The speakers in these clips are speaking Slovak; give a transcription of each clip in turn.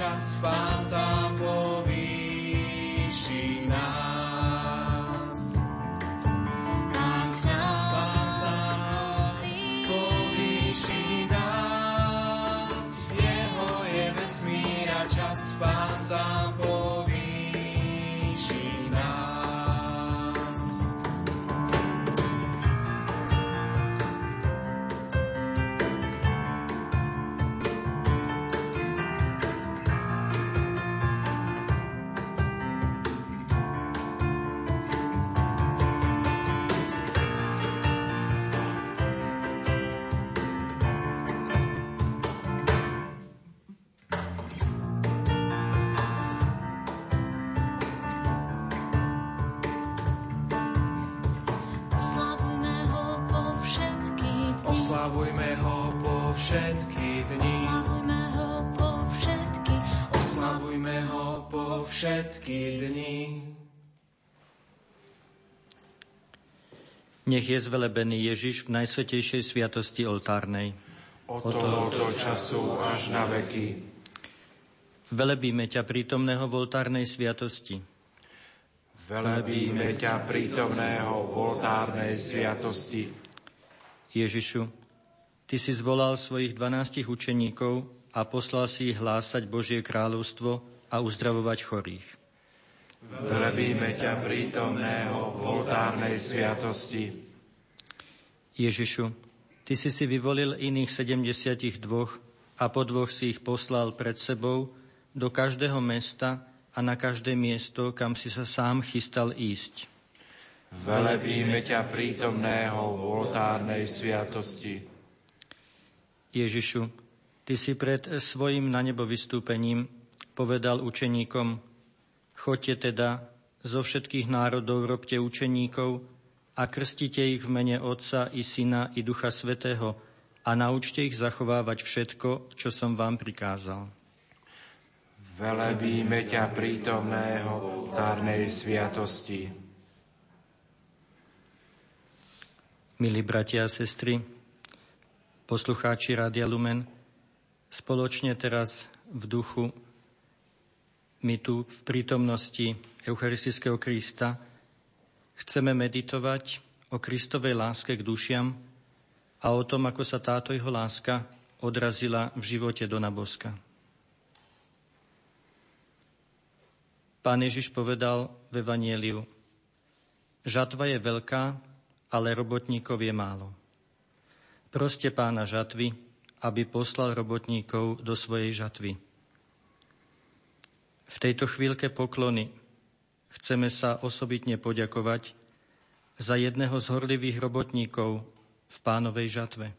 čas spása povýši všetky dni. Nech je zvelebený Ježiš v najsvetejšej sviatosti oltárnej. od tohoto času až na veky. Velebíme ťa prítomného v oltárnej sviatosti. Velebíme ťa prítomného v oltárnej sviatosti. Ježišu, Ty si zvolal svojich dvanástich učeníkov a poslal si ich hlásať Božie kráľovstvo a uzdravovať chorých. Velebíme ťa prítomného v oltárnej sviatosti. Ježišu, Ty si si vyvolil iných 72 a po dvoch si ich poslal pred sebou do každého mesta a na každé miesto, kam si sa sám chystal ísť. Velebíme ťa prítomného v oltárnej sviatosti. Ježišu, Ty si pred svojim na nebo vystúpením povedal učeníkom, choďte teda zo všetkých národov, robte učeníkov a krstite ich v mene Otca i Syna i Ducha Svetého a naučte ich zachovávať všetko, čo som vám prikázal. Velebíme ťa prítomného v oltárnej sviatosti. Milí bratia a sestry, poslucháči Rádia Lumen, spoločne teraz v duchu my tu v prítomnosti Eucharistického Krista chceme meditovať o Kristovej láske k dušiam a o tom, ako sa táto jeho láska odrazila v živote Dona Boska. Pán Ježiš povedal v Evanieliu, žatva je veľká, ale robotníkov je málo. Proste pána žatvy, aby poslal robotníkov do svojej žatvy. V tejto chvíľke poklony chceme sa osobitne poďakovať za jedného z horlivých robotníkov v pánovej žatve,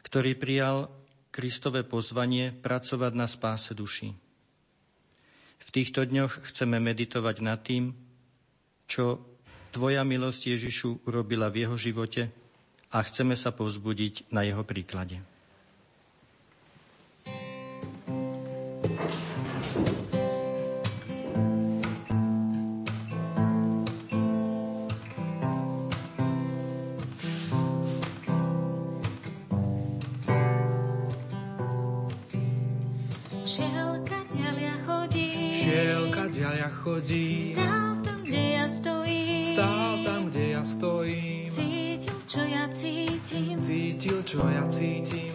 ktorý prijal Kristové pozvanie pracovať na spáse duší. V týchto dňoch chceme meditovať nad tým, čo Tvoja milosť Ježišu urobila v jeho živote a chceme sa povzbudiť na jeho príklade. Ďalia chodí, Stál tam, kde ja stojím. stál tam, kde ja stojím. Cítil, čo ja cítim. Cítil, čo ja cítim.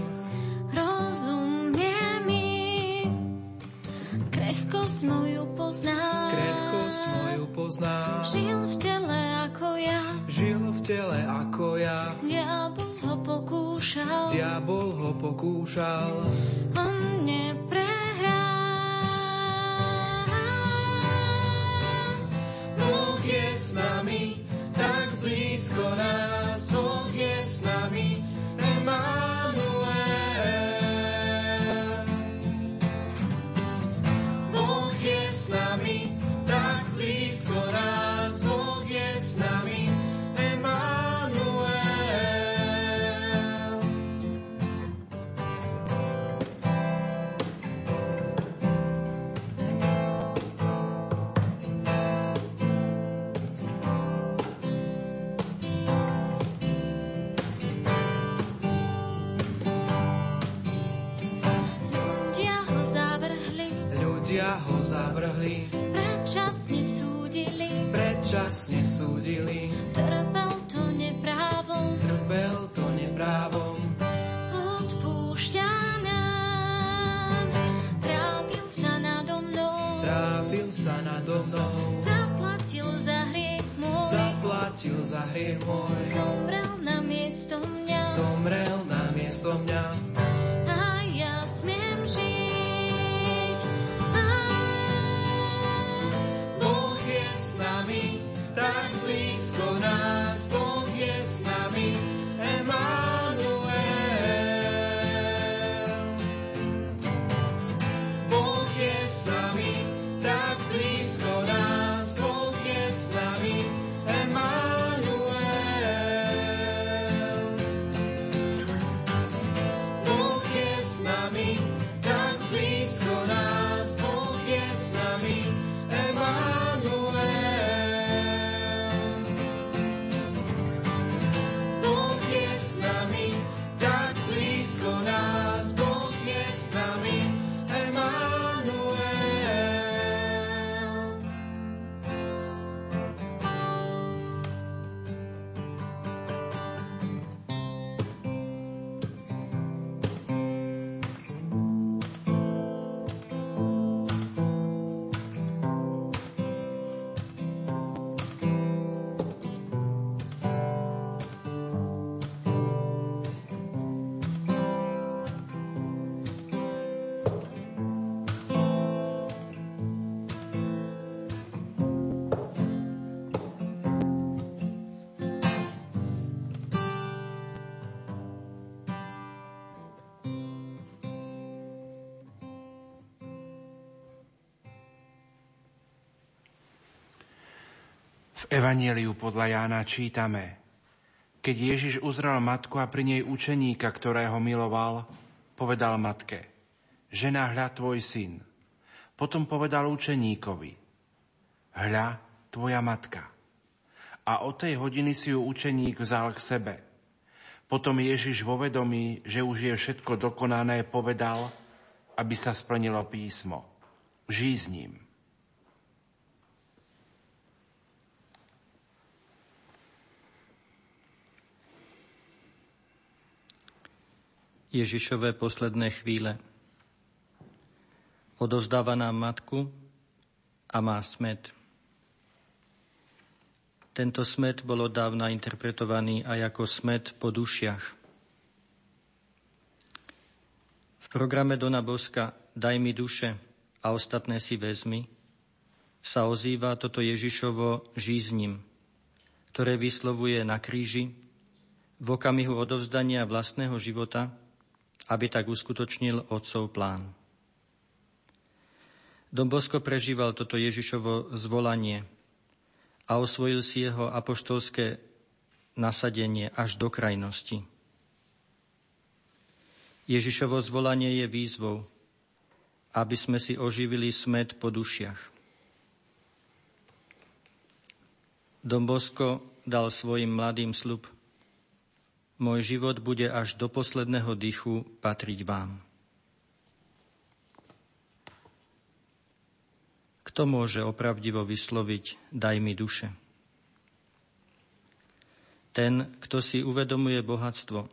Rozumie mi. Krehkosť moju poznám. Krehkosť moju poznám. Žil v tele ako ja. Žil v tele ako ja. Diabol ho pokúšal. Diabol ho pokúšal. On blízko predčasne súdili, trpel to neprávom, trpel to neprávom, odpúšťa nám. Trápil sa nado mnou, trápil sa nado mnou, zaplatil za hriech môj, zaplatil za hriech môj, zomrel na miesto mňa. Zomrel na miesto mňa. S V Evanieliu podľa Jána čítame, keď Ježiš uzrel matku a pri nej učeníka, ktorého miloval, povedal matke, žena, hľa tvoj syn. Potom povedal učeníkovi, hľa tvoja matka. A od tej hodiny si ju učeník vzal k sebe. Potom Ježiš vo vedomí, že už je všetko dokonané, povedal, aby sa splnilo písmo. Žij s ním. Ježišové posledné chvíle. Odozdáva nám matku a má smet. Tento smet bol dávna interpretovaný aj ako smet po dušiach. V programe Dona Boska Daj mi duše a ostatné si vezmi sa ozýva toto Ježišovo žízním, ktoré vyslovuje na kríži v okamihu odovzdania vlastného života, aby tak uskutočnil Otcov plán. Don Bosko prežíval toto Ježišovo zvolanie a osvojil si jeho apoštolské nasadenie až do krajnosti. Ježišovo zvolanie je výzvou, aby sme si oživili smet po dušiach. Don Bosko dal svojim mladým slub. Môj život bude až do posledného dychu patriť vám. Kto môže opravdivo vysloviť daj mi duše? Ten, kto si uvedomuje bohatstvo,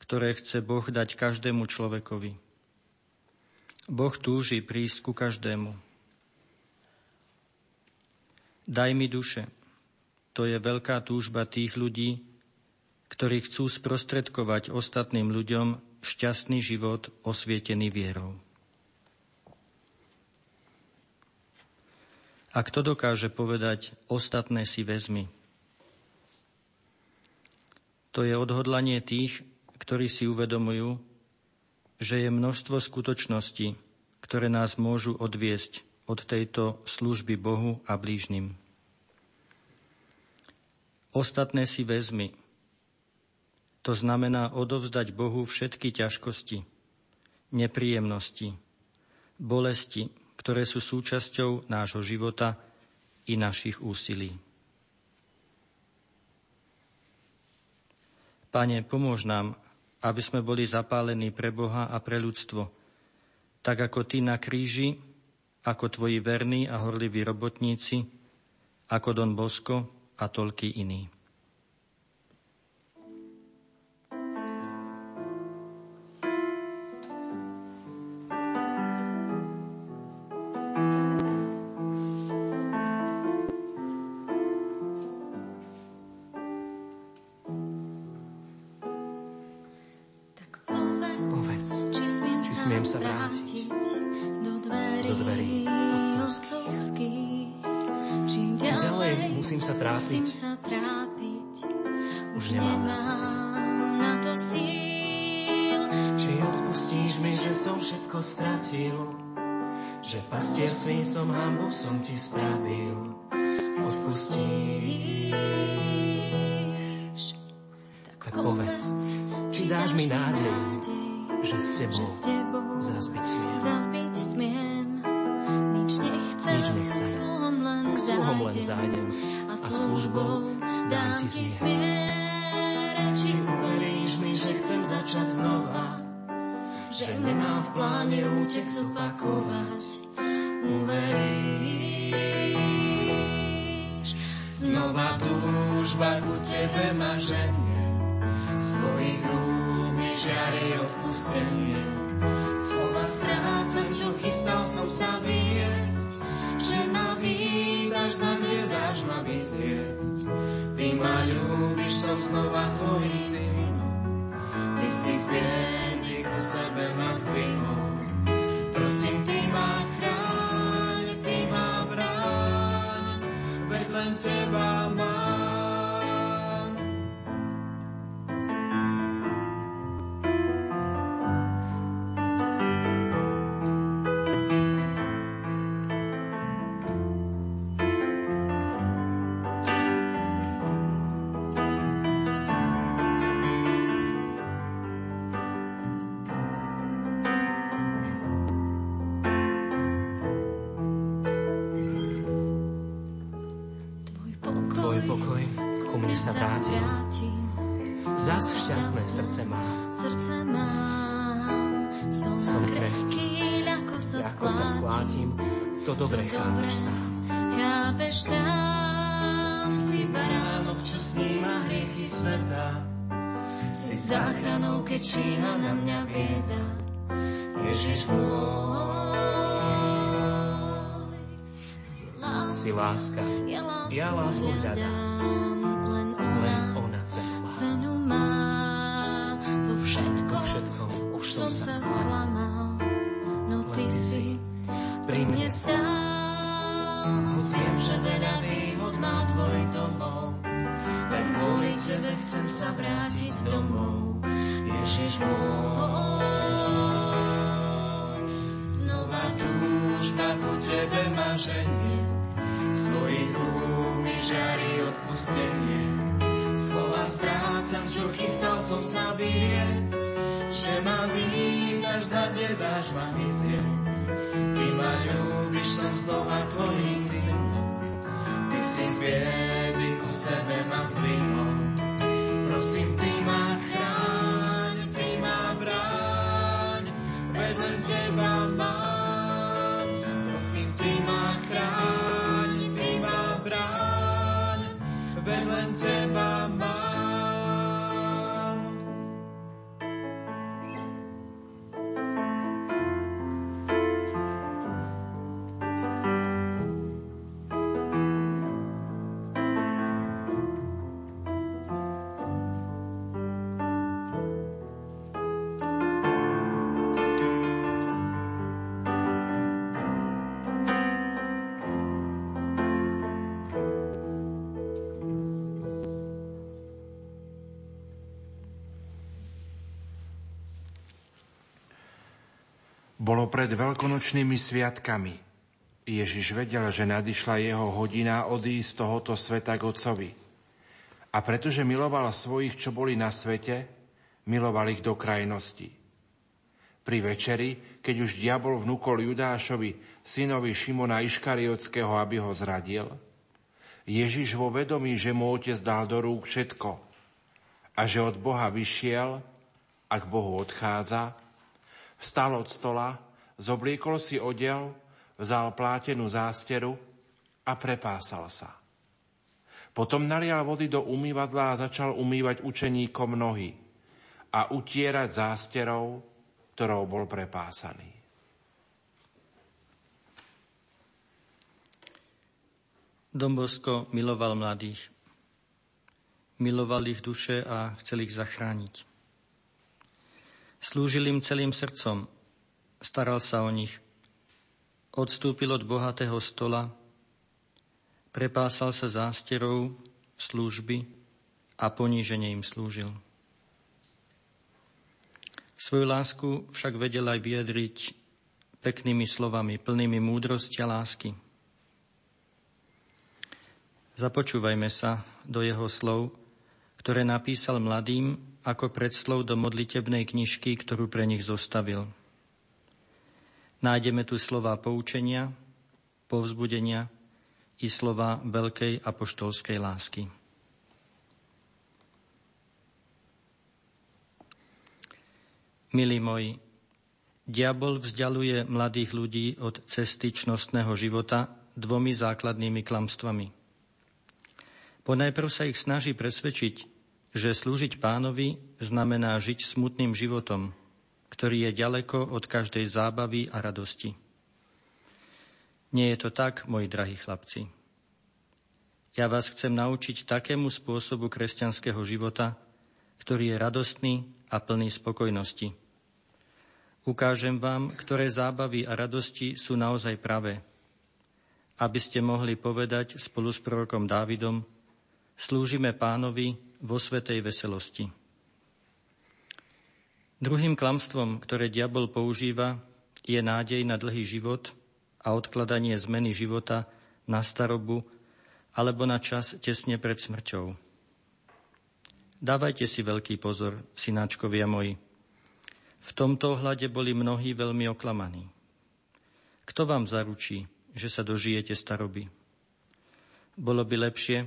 ktoré chce Boh dať každému človekovi. Boh túži prísť ku každému. Daj mi duše. To je veľká túžba tých ľudí, ktorí chcú sprostredkovať ostatným ľuďom šťastný život osvietený vierou. A kto dokáže povedať, ostatné si vezmi? To je odhodlanie tých, ktorí si uvedomujú, že je množstvo skutočností, ktoré nás môžu odviesť od tejto služby Bohu a blížnym. Ostatné si vezmi. To znamená odovzdať Bohu všetky ťažkosti, nepríjemnosti, bolesti, ktoré sú súčasťou nášho života i našich úsilí. Pane, pomôž nám, aby sme boli zapálení pre Boha a pre ľudstvo, tak ako Ty na kríži ako tvoji verní a horliví robotníci, ako Don Bosco a toľký iní. Svým som hambu som ti spravil. Odpustíš, tak povedz, či dáš mi nádej, že s tebou že s tebou zazbiť smiem. zazbiť smiem. Nič nechcem, Nič nechcem. k sluhom len K sluhom len zájdem a službou dám ti zmier. Či uveríš mi, že chcem začať znova, že nemám v pláne útek zopakovať. Uveríš, Znova túžba ku tebe ma ženie, z tvojich rúk mi žiari odpustenie. slova strácam, čo chystal som sa viesť, že ma vydáš, zanedáš ma vysviecť. Ty ma ľúbiš, som znova tvojim synom. Ty si z biedy Ku sebe ma zdvihol. Prosím, ty ma chráň, veď len to dobre chápeš sám. Chápeš tam, si baránok, čo sníma hriechy sveta, si záchranou, keď číha na mňa bieda. Ježiš môj. Si láska, ja lásku hľadám, domov. Ježiš môj. Znova Túžba ku tebe ma ženie, z tvojich rúk mi žiari odpustenie. Slova strácam, čo chystal som sa vyriecť, že ma vítaš, zadedáš ma vyzviecť. Ty ma ľúbiš, som znova tvojim synom. Ty si z biedy ku sebe ma zdvihol. Prosím, Bolo pred veľkonočnými sviatkami. Ježiš vedel, že nadišla jeho hodina odísť z tohoto sveta k Otcovi. A pretože miloval svojich, čo boli na svete, miloval ich do krajnosti. Pri večeri, keď už diabol vnúkol Judášovi, synovi Šimona Iškariotského, aby ho zradil, Ježiš vo vedomí, že mu otec dal do rúk všetko a že od Boha vyšiel a k Bohu odchádza, Vstal od stola, zobliekol si odev, vzal plátenú zásteru a prepásal sa. Potom nalial vody do umývadla a začal umývať učeníkom nohy a utierať zásterou, ktorou bol prepásaný. Dombosko miloval mladých. Miloval ich duše a chcel ich zachrániť. Slúžil im celým srdcom, staral sa o nich. Odstúpil od bohatého stola, prepásal sa zásterou služby a poníženie im slúžil. Svoju lásku však vedel aj vyjadriť peknými slovami, plnými múdrosti a lásky. Započúvajme sa do jeho slov, ktoré napísal mladým ako predslov do modlitebnej knižky, ktorú pre nich zostavil. Nájdeme tu slova poučenia, povzbudenia i slova veľkej apoštolskej lásky. Milí moji, diabol vzdialuje mladých ľudí od cesty čnostného života dvomi základnými klamstvami – Ponajprv sa ich snaží presvedčiť, že slúžiť pánovi znamená žiť smutným životom, ktorý je ďaleko od každej zábavy a radosti. Nie je to tak, moji drahí chlapci. Ja vás chcem naučiť takému spôsobu kresťanského života, ktorý je radostný a plný spokojnosti. Ukážem vám, ktoré zábavy a radosti sú naozaj pravé, aby ste mohli povedať spolu s prorokom Dávidom, slúžime pánovi vo svetej veselosti. Druhým klamstvom, ktoré diabol používa, je nádej na dlhý život a odkladanie zmeny života na starobu alebo na čas tesne pred smrťou. Dávajte si veľký pozor, synáčkovia moji. V tomto ohľade boli mnohí veľmi oklamaní. Kto vám zaručí, že sa dožijete staroby? Bolo by lepšie,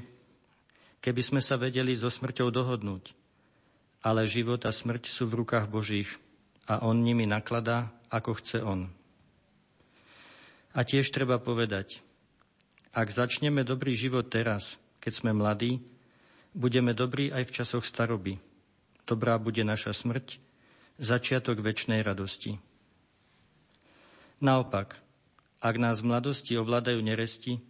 keby sme sa vedeli so smrťou dohodnúť. Ale život a smrť sú v rukách Božích a On nimi nakladá, ako chce On. A tiež treba povedať, ak začneme dobrý život teraz, keď sme mladí, budeme dobrí aj v časoch staroby. Dobrá bude naša smrť, začiatok väčšnej radosti. Naopak, ak nás v mladosti ovládajú neresti,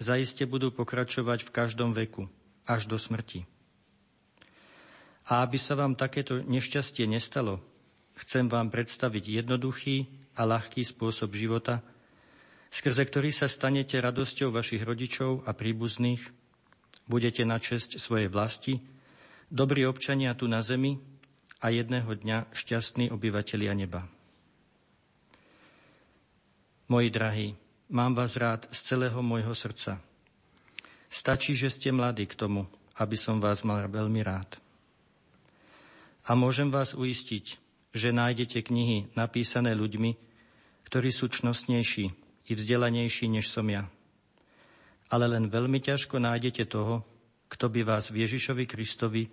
zaiste budú pokračovať v každom veku – až do smrti. A aby sa vám takéto nešťastie nestalo, chcem vám predstaviť jednoduchý a ľahký spôsob života, skrze ktorý sa stanete radosťou vašich rodičov a príbuzných, budete na česť svojej vlasti, dobrí občania tu na zemi a jedného dňa šťastní obyvatelia neba. Moji drahí, mám vás rád z celého môjho srdca – Stačí, že ste mladí k tomu, aby som vás mal veľmi rád. A môžem vás uistiť, že nájdete knihy napísané ľuďmi, ktorí sú čnostnejší i vzdelanejší, než som ja. Ale len veľmi ťažko nájdete toho, kto by vás v Ježišovi Kristovi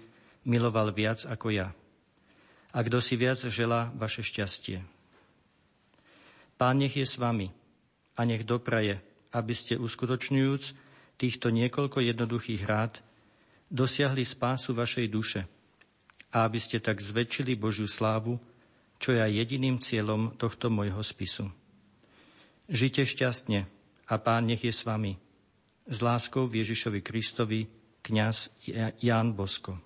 miloval viac ako ja. A kto si viac želá vaše šťastie. Pán nech je s vami a nech dopraje, aby ste uskutočňujúc týchto niekoľko jednoduchých rád dosiahli spásu vašej duše a aby ste tak zväčšili Božiu slávu, čo je aj jediným cieľom tohto môjho spisu. Žite šťastne a Pán nech je s vami. S láskou v Ježišovi Kristovi, kňaz Ján Bosko.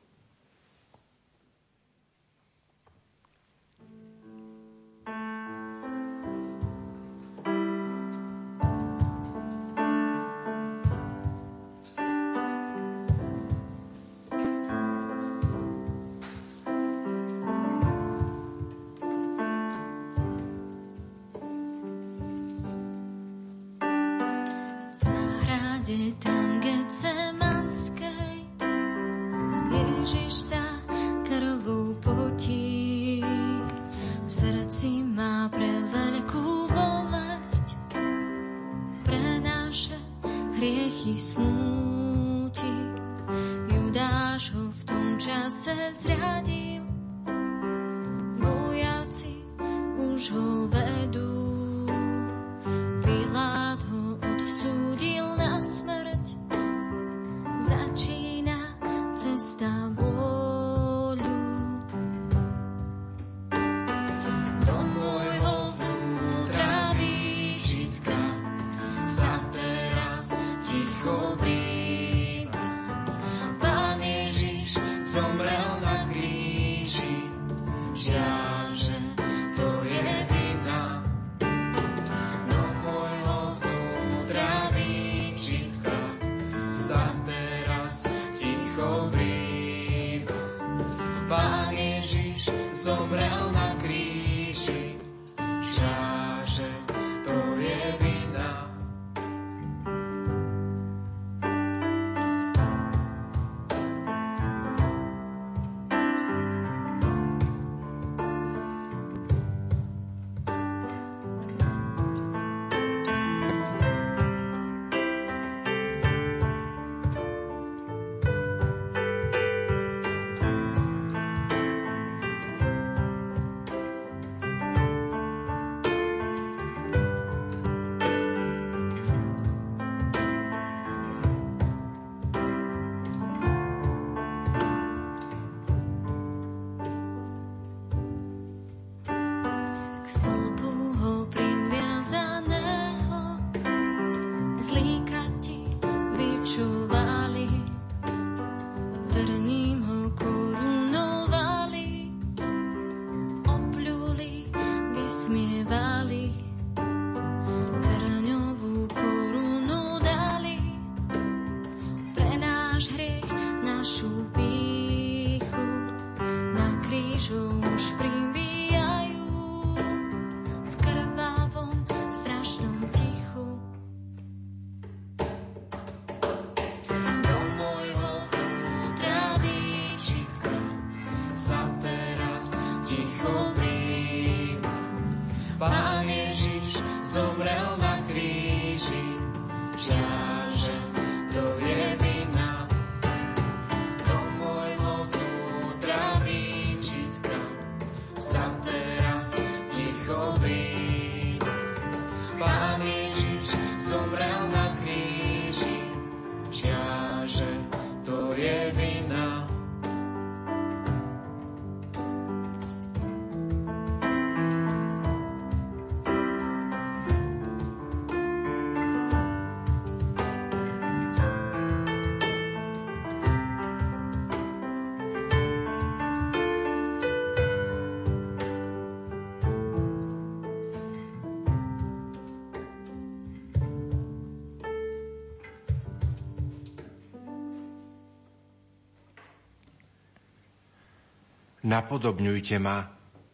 Napodobňujte ma,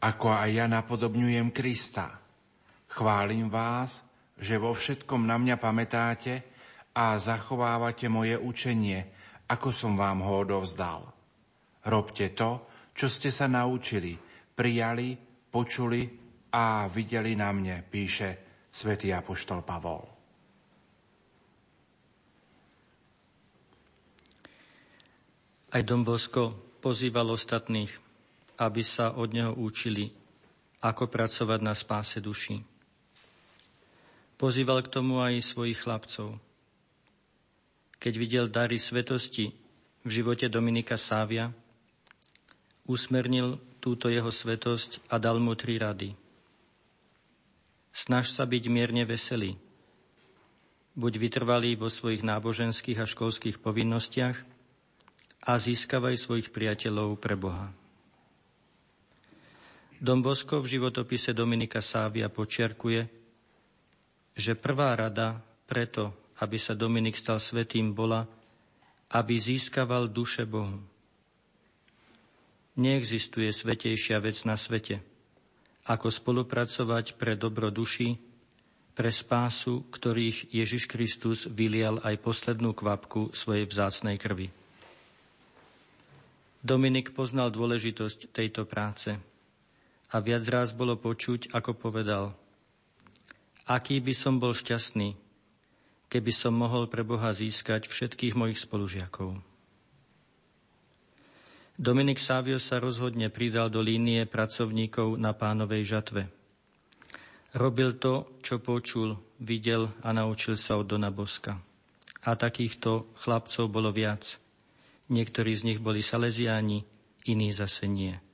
ako aj ja napodobňujem Krista. Chválim vás, že vo všetkom na mňa pamätáte a zachovávate moje učenie, ako som vám ho odovzdal. Robte to, čo ste sa naučili, prijali, počuli a videli na mne, píše svätý Apoštol Pavol. Aj Dombosko pozýval ostatných, aby sa od neho učili, ako pracovať na spáse duší. Pozýval k tomu aj svojich chlapcov. Keď videl dary svetosti v živote Dominika Sávia, usmernil túto jeho svetosť a dal mu tri rady. Snaž sa byť mierne veselý. Buď vytrvalý vo svojich náboženských a školských povinnostiach a získavaj svojich priateľov pre Boha. Dom Bosko v životopise Dominika Sávia počiarkuje, že prvá rada preto, aby sa Dominik stal svetým, bola, aby získaval duše Bohu. Neexistuje svetejšia vec na svete, ako spolupracovať pre dobro duši, pre spásu, ktorých Ježiš Kristus vylial aj poslednú kvapku svojej vzácnej krvi. Dominik poznal dôležitosť tejto práce – a viac raz bolo počuť, ako povedal, aký by som bol šťastný, keby som mohol pre Boha získať všetkých mojich spolužiakov. Dominik Sávio sa rozhodne pridal do línie pracovníkov na pánovej žatve. Robil to, čo počul, videl a naučil sa od Dona Boska. A takýchto chlapcov bolo viac. Niektorí z nich boli saleziáni, iní zase nie.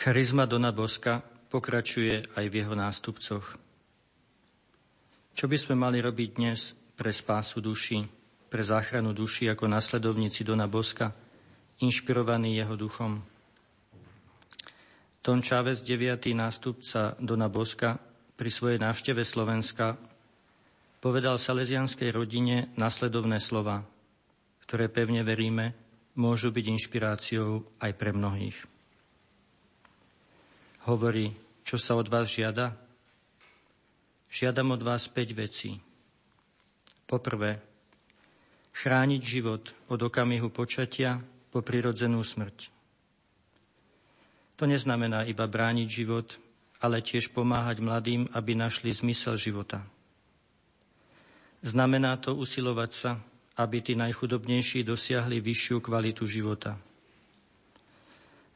Charizma Dona Boska pokračuje aj v jeho nástupcoch. Čo by sme mali robiť dnes pre spásu duši, pre záchranu duši ako nasledovníci Dona Boska, inšpirovaní jeho duchom? Don Chávez, 9. nástupca Dona Boska, pri svojej návšteve Slovenska povedal salesianskej rodine nasledovné slova, ktoré pevne veríme, môžu byť inšpiráciou aj pre mnohých hovorí, čo sa od vás žiada? Žiadam od vás 5 vecí. Poprvé, chrániť život od okamihu počatia po prirodzenú smrť. To neznamená iba brániť život, ale tiež pomáhať mladým, aby našli zmysel života. Znamená to usilovať sa, aby tí najchudobnejší dosiahli vyššiu kvalitu života.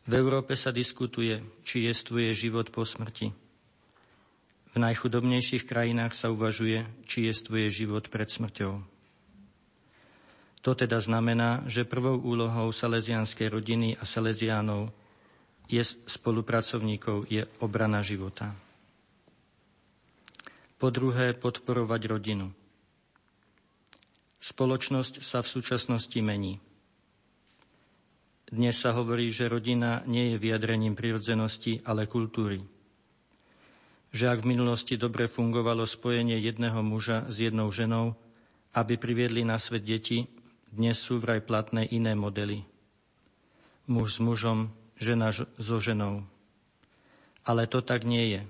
V Európe sa diskutuje, či jestvuje život po smrti. V najchudobnejších krajinách sa uvažuje, či jestvuje život pred smrťou. To teda znamená, že prvou úlohou salesianskej rodiny a salesiánov je spolupracovníkov je obrana života. Po druhé, podporovať rodinu. Spoločnosť sa v súčasnosti mení. Dnes sa hovorí, že rodina nie je vyjadrením prirodzenosti, ale kultúry. Že ak v minulosti dobre fungovalo spojenie jedného muža s jednou ženou, aby priviedli na svet deti, dnes sú vraj platné iné modely. Muž s mužom, žena so ženou. Ale to tak nie je.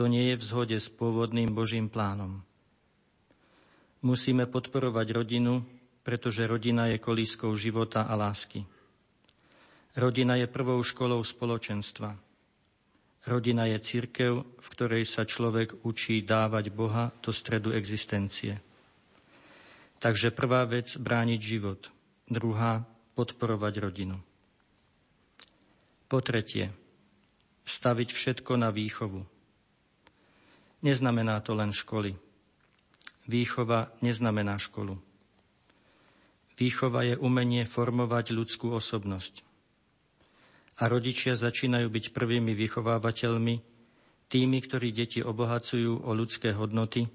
To nie je v zhode s pôvodným Božím plánom. Musíme podporovať rodinu, pretože rodina je kolískou života a lásky. Rodina je prvou školou spoločenstva. Rodina je církev, v ktorej sa človek učí dávať Boha do stredu existencie. Takže prvá vec brániť život, druhá podporovať rodinu. Po tretie, staviť všetko na výchovu. Neznamená to len školy, Výchova neznamená školu. Výchova je umenie formovať ľudskú osobnosť. A rodičia začínajú byť prvými vychovávateľmi, tými, ktorí deti obohacujú o ľudské hodnoty,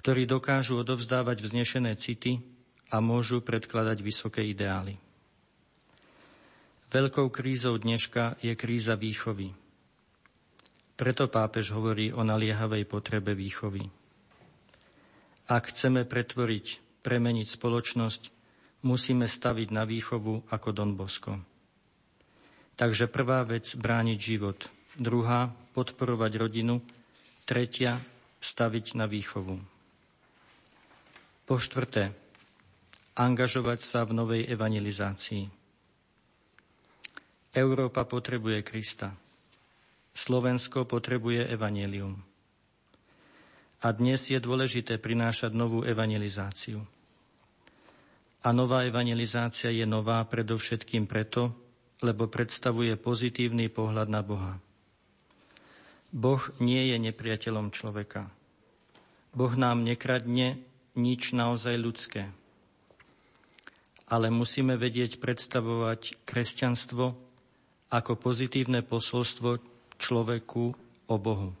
ktorí dokážu odovzdávať vznešené city a môžu predkladať vysoké ideály. Veľkou krízou dneška je kríza výchovy. Preto pápež hovorí o naliehavej potrebe výchovy. Ak chceme pretvoriť, premeniť spoločnosť, musíme staviť na výchovu ako Don Bosco. Takže prvá vec brániť život, druhá podporovať rodinu, tretia staviť na výchovu. Po štvrté, angažovať sa v novej evangelizácii. Európa potrebuje Krista. Slovensko potrebuje evanelium. A dnes je dôležité prinášať novú evangelizáciu. A nová evangelizácia je nová predovšetkým preto, lebo predstavuje pozitívny pohľad na Boha. Boh nie je nepriateľom človeka. Boh nám nekradne nič naozaj ľudské. Ale musíme vedieť predstavovať kresťanstvo ako pozitívne posolstvo človeku o Bohu.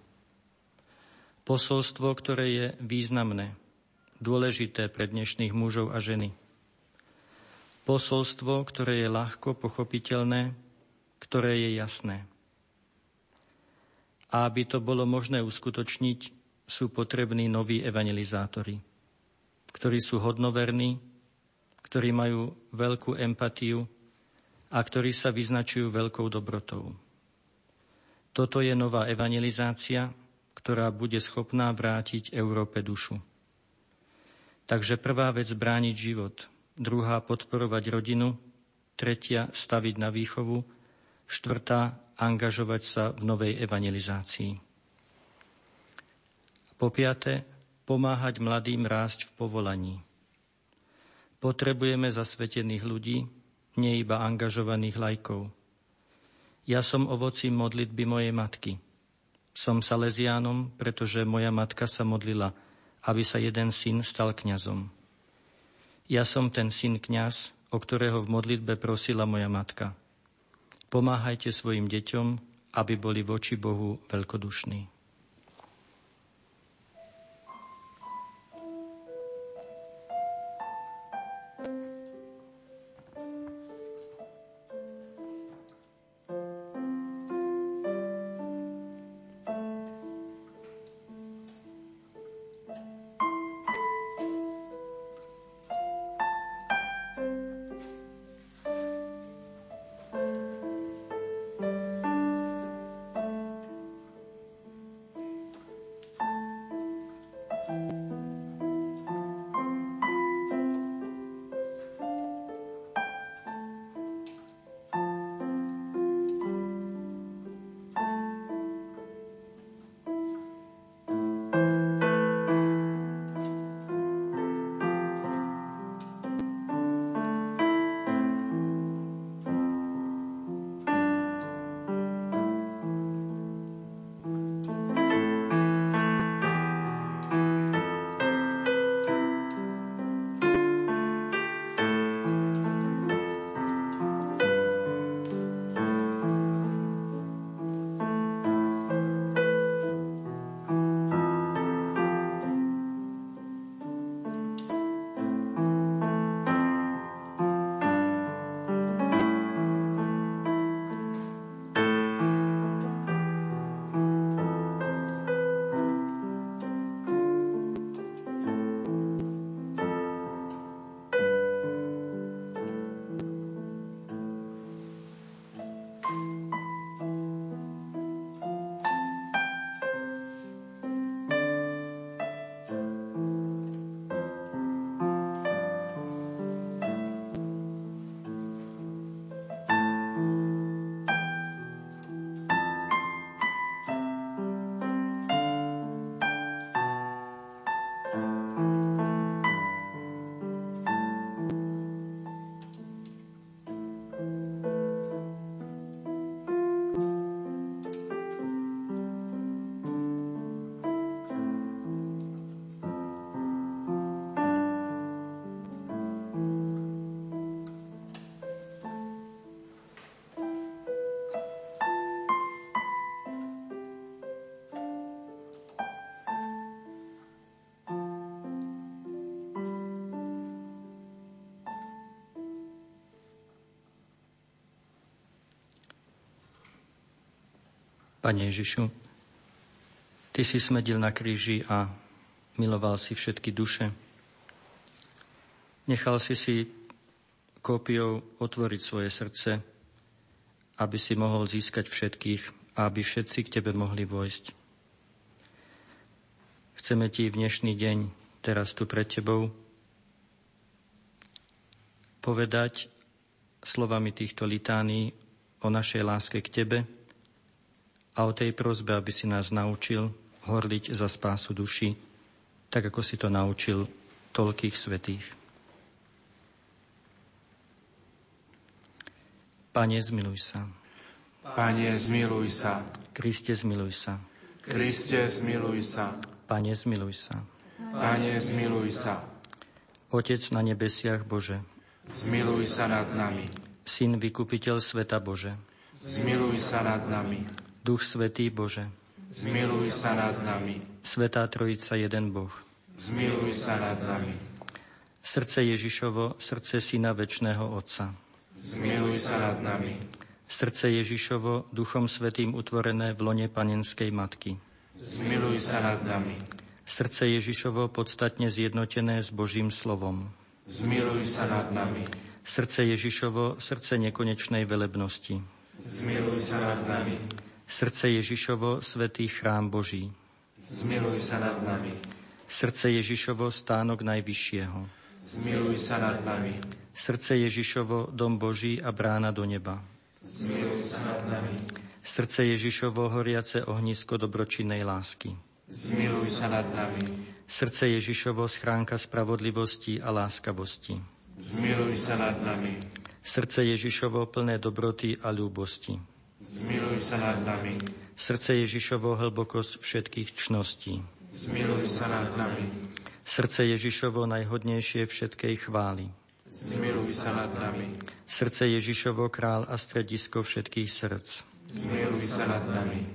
Posolstvo, ktoré je významné, dôležité pre dnešných mužov a ženy. Posolstvo, ktoré je ľahko pochopiteľné, ktoré je jasné. A aby to bolo možné uskutočniť, sú potrební noví evangelizátori, ktorí sú hodnoverní, ktorí majú veľkú empatiu a ktorí sa vyznačujú veľkou dobrotou. Toto je nová evangelizácia, ktorá bude schopná vrátiť Európe dušu. Takže prvá vec brániť život, druhá podporovať rodinu, tretia staviť na výchovu, štvrtá angažovať sa v novej evangelizácii. Po piate, pomáhať mladým rásť v povolaní. Potrebujeme zasvetených ľudí, nie iba angažovaných lajkov. Ja som ovocím modlitby mojej matky – som Salesiánom, pretože moja matka sa modlila, aby sa jeden syn stal kňazom. Ja som ten syn kňaz, o ktorého v modlitbe prosila moja matka. Pomáhajte svojim deťom, aby boli voči Bohu veľkodušní. Pane Ježišu, Ty si smedil na kríži a miloval si všetky duše. Nechal si si kópiou otvoriť svoje srdce, aby si mohol získať všetkých a aby všetci k Tebe mohli vojsť. Chceme Ti v dnešný deň, teraz tu pred Tebou, povedať slovami týchto litánií o našej láske k Tebe, a o tej prozbe, aby si nás naučil horliť za spásu duši, tak ako si to naučil toľkých svetých. Pane, zmiluj sa. Pane, zmiluj sa. Kriste, zmiluj sa. Kriste, zmiluj sa. Pane, zmiluj sa. Pane, zmiluj sa. Otec na nebesiach Bože. Zmiluj sa nad nami. Syn, vykupiteľ sveta Bože. Zmiluj sa nad nami. Duch Svetý Bože, zmiluj sa nad nami. Svetá Trojica, jeden Boh, zmiluj sa nad nami. Srdce Ježišovo, srdce Syna Večného Otca, zmiluj sa nad nami. Srdce Ježišovo, Duchom Svetým utvorené v lone Panenskej Matky, zmiluj sa nad nami. Srdce Ježišovo podstatne zjednotené s Božím slovom, zmiluj sa nad nami. Srdce Ježišovo, srdce nekonečnej velebnosti, zmiluj sa nad nami Srdce Ježišovo, svetý chrám Boží. Zmiluj sa nad nami. Srdce Ježišovo, stánok Najvyššieho. Zmiluj sa nad nami. Srdce Ježišovo, dom Boží a brána do neba. Zmiluj sa nad nami. Srdce Ježišovo, horiace ohnisko dobročinnej lásky. Zmiluj sa nad nami. Srdce Ježišovo, schránka spravodlivosti a láskavosti. Zmiluj sa nad nami. Srdce Ježišovo, plné dobroty a ľúbosti. Zmiluj sa nad nami. Srdce Ježišovo hlbokosť všetkých čností. Zmiluj sa nad nami. Srdce Ježišovo najhodnejšie všetkej chvály. Zmiluj sa nad nami. Srdce Ježišovo král a stredisko všetkých srdc. Zmiluj sa nad nami.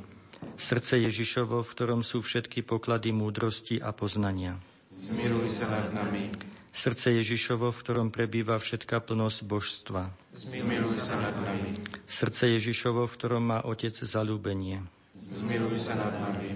Srdce Ježišovo, v ktorom sú všetky poklady múdrosti a poznania. Zmiluj sa nad nami. Srdce Ježišovo, v ktorom prebýva všetká plnosť božstva. Zmiluj sa nad nami. Srdce Ježišovo, v ktorom má Otec zalúbenie. Zmiluj sa nad nami.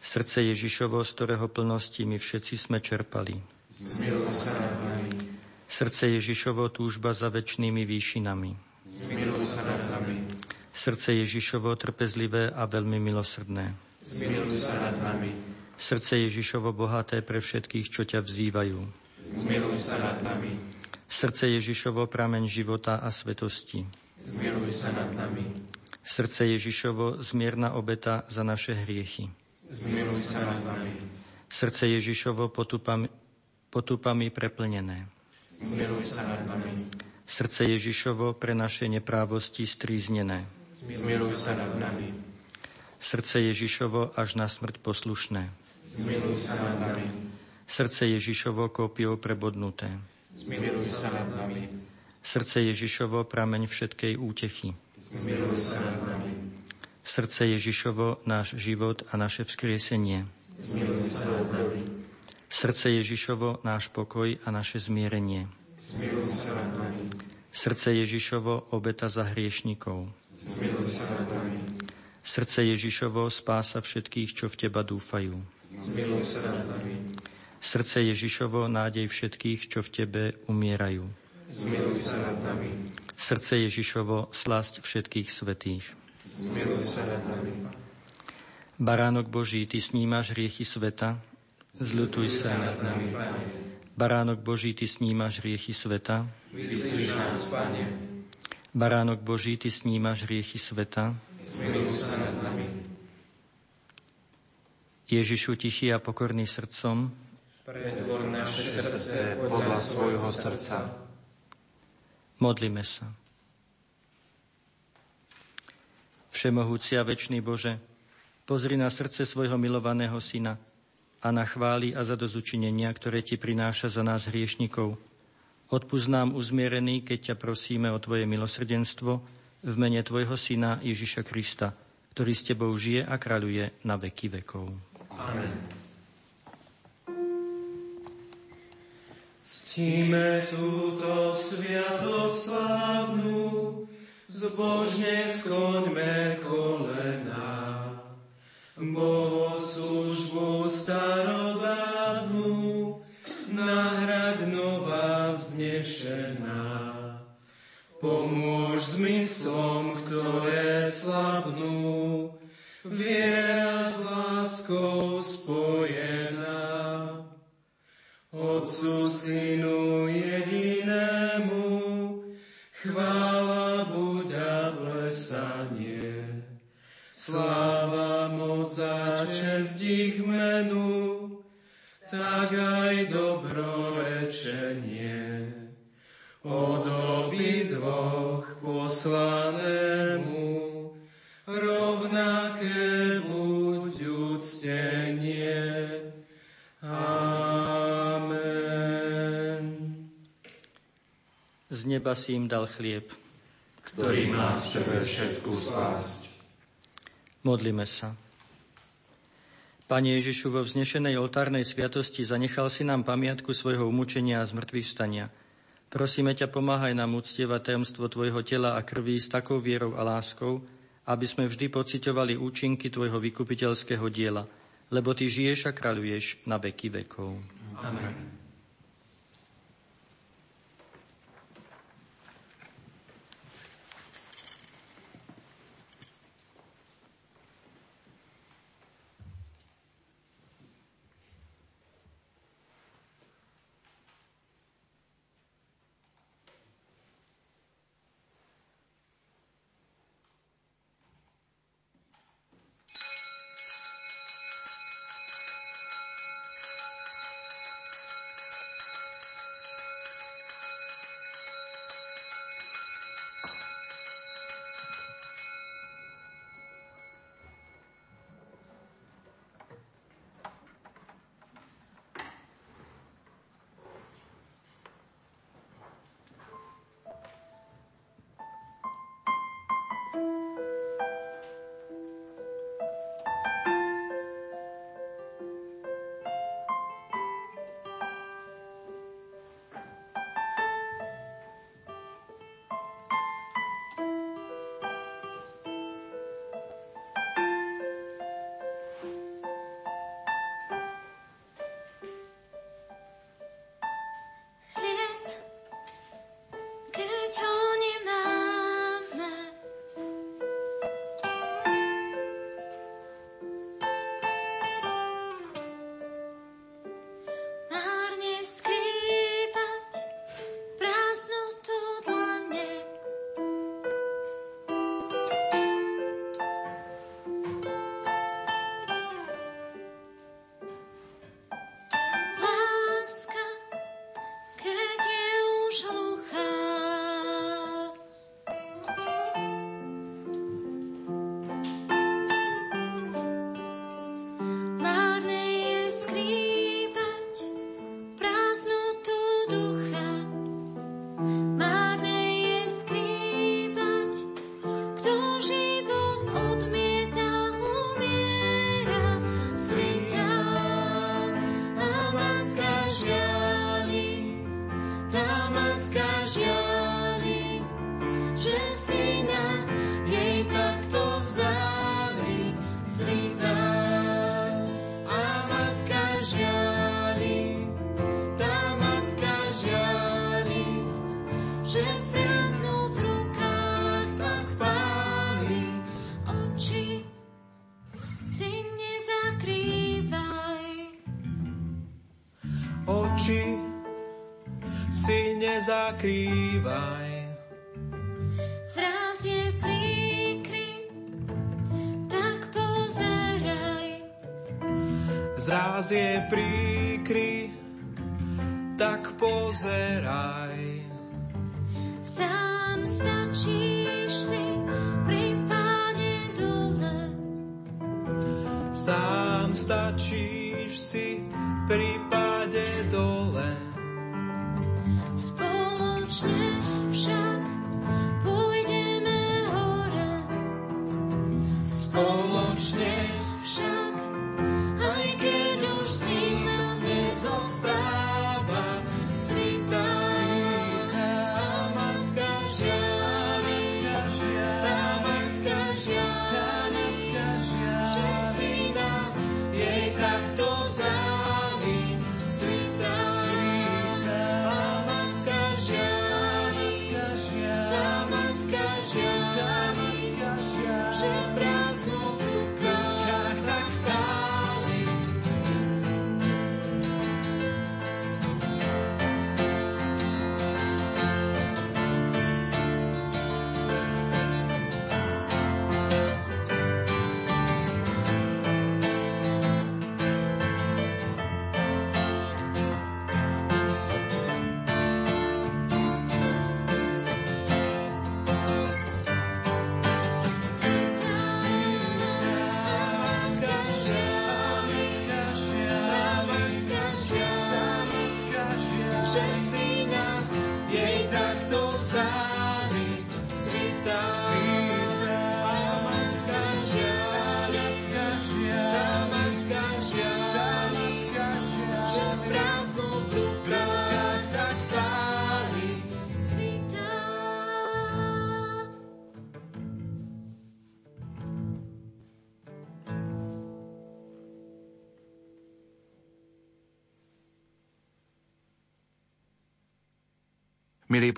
Srdce Ježišovo, z ktorého plnosti my všetci sme čerpali. Zmiluj sa nad nami. Srdce Ježišovo, túžba za väčšnými výšinami. Zmiluj sa nad nami. Srdce Ježišovo, trpezlivé a veľmi milosrdné. Zmiluj sa nad nami. Srdce Ježišovo, bohaté pre všetkých, čo ťa vzývajú. Zmiluj sa nad nami. Srdce Ježišovo, prameň života a svetosti. Zmiluj sa nad nami. Srdce Ježišovo, zmierna obeta za naše hriechy. Zmiluj sa nad nami. Srdce Ježišovo, potupami, potupami preplnené. Zmiluj sa nad nami. Srdce Ježišovo, pre naše neprávosti stríznené. Zmiluj sa nad nami. Srdce Ježišovo, až na smrť poslušné. Zmiluj sa nad nami Srdce Ježišovo kópiou prebodnuté. Zmiluj sa nad nami. Srdce Ježišovo prameň všetkej útechy. Zmiluj sa nad nami. Srdce Ježišovo náš život a naše vzkriesenie. Zmiluj sa nad nami. Srdce Ježišovo náš pokoj a naše zmierenie. Zmiluj sa nad nami. Srdce Ježišovo obeta za hriešnikov. Zmiluj sa nad nami. Srdce Ježišovo spása všetkých, čo v Teba dúfajú. Zmiluj sa nad nami. Srdce Ježišovo, nádej všetkých, čo v Tebe umierajú. Zmiluj sa nad nami. Srdce Ježišovo, slasť všetkých svetých. Zmiluj sa nad nami. Baránok Boží, Ty snímaš riechy sveta, zľutuj sa nad nami, Pane. Baránok Boží, Ty snímaš riechy sveta, vyslíš nás, Pane. Baránok Boží, Ty snímaš riechy sveta, zmiluj sa nad nami. Ježišu, tichý a pokorný srdcom, Pretvor naše srdce podľa svojho srdca. Modlíme sa. Všemohúci a večný Bože, pozri na srdce svojho milovaného syna a na chvály a zadozučinenia, ktoré ti prináša za nás hriešnikov. Odpúsť nám uzmierený, keď ťa prosíme o Tvoje milosrdenstvo v mene Tvojho syna Ježiša Krista, ktorý s Tebou žije a kráľuje na veky vekov. Amen. Ctíme túto sviatoslávnu, zbožne skloňme kolena. Bohoslužbu starodávnu nahrad nová vznešená. Pomôž zmyslom, ktoré slabnú, viera s láskou spojená. Otcu, Synu jedinému, chvála buď a blesanie. Sláva, moc a čest ich menu, tak aj dobrorečenie. Od dvoch poslanému Z neba si im dal chlieb, ktorý má v sebe všetku slasť Modlíme sa. Pane Ježišu, vo vznešenej oltárnej sviatosti zanechal si nám pamiatku svojho umúčenia a zmrtvých stania. Prosíme ťa, pomáhaj nám uctievať tajomstvo Tvojho tela a krví s takou vierou a láskou, aby sme vždy pocitovali účinky Tvojho vykupiteľského diela, lebo Ty žiješ a kráľuješ na veky vekov. Amen. Zakrývaj. Zraz je príkry, tak pozeraj. Zraz je príkry, tak pozeraj. Sám stačíš si pri páde dole. Sám stačíš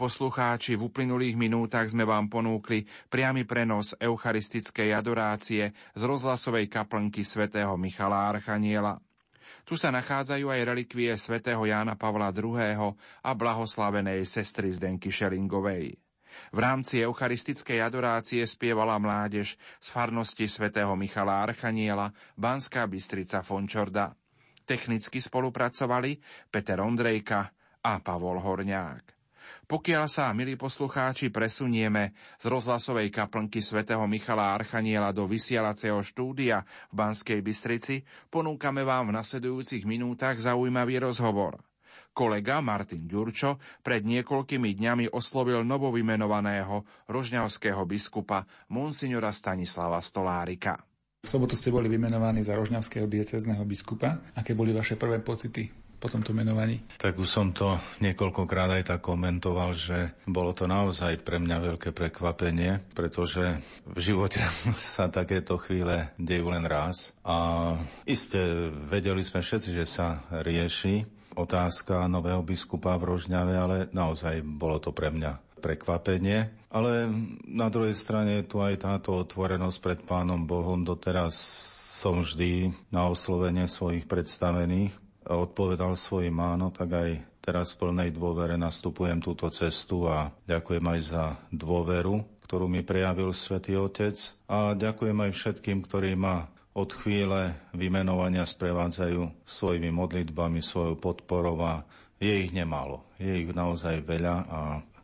poslucháči, v uplynulých minútach sme vám ponúkli priamy prenos eucharistickej adorácie z rozhlasovej kaplnky svätého Michala Archaniela. Tu sa nachádzajú aj relikvie svätého Jána Pavla II. a blahoslavenej sestry Zdenky Šelingovej. V rámci eucharistickej adorácie spievala mládež z farnosti svätého Michala Archaniela Banská Bystrica Fončorda. Technicky spolupracovali Peter Ondrejka a Pavol Horňák. Pokiaľ sa, milí poslucháči, presunieme z rozhlasovej kaplnky svätého Michala Archaniela do vysielacieho štúdia v Banskej Bystrici, ponúkame vám v nasledujúcich minútach zaujímavý rozhovor. Kolega Martin Ďurčo pred niekoľkými dňami oslovil novovymenovaného rožňavského biskupa monsignora Stanislava Stolárika. V sobotu ste boli vymenovaní za rožňavského diecezneho biskupa. Aké boli vaše prvé pocity po tomto menovaní? Tak už som to niekoľkokrát aj tak komentoval, že bolo to naozaj pre mňa veľké prekvapenie, pretože v živote sa takéto chvíle dejú len raz. A iste vedeli sme všetci, že sa rieši otázka nového biskupa v Rožňave, ale naozaj bolo to pre mňa prekvapenie. Ale na druhej strane tu aj táto otvorenosť pred Pánom Bohom. Doteraz som vždy na oslovenie svojich predstavených odpovedal svojim áno, tak aj teraz v plnej dôvere nastupujem túto cestu a ďakujem aj za dôveru, ktorú mi prejavil Svetý Otec a ďakujem aj všetkým, ktorí ma od chvíle vymenovania sprevádzajú svojimi modlitbami, svojou podporou a je ich nemalo. Je ich naozaj veľa a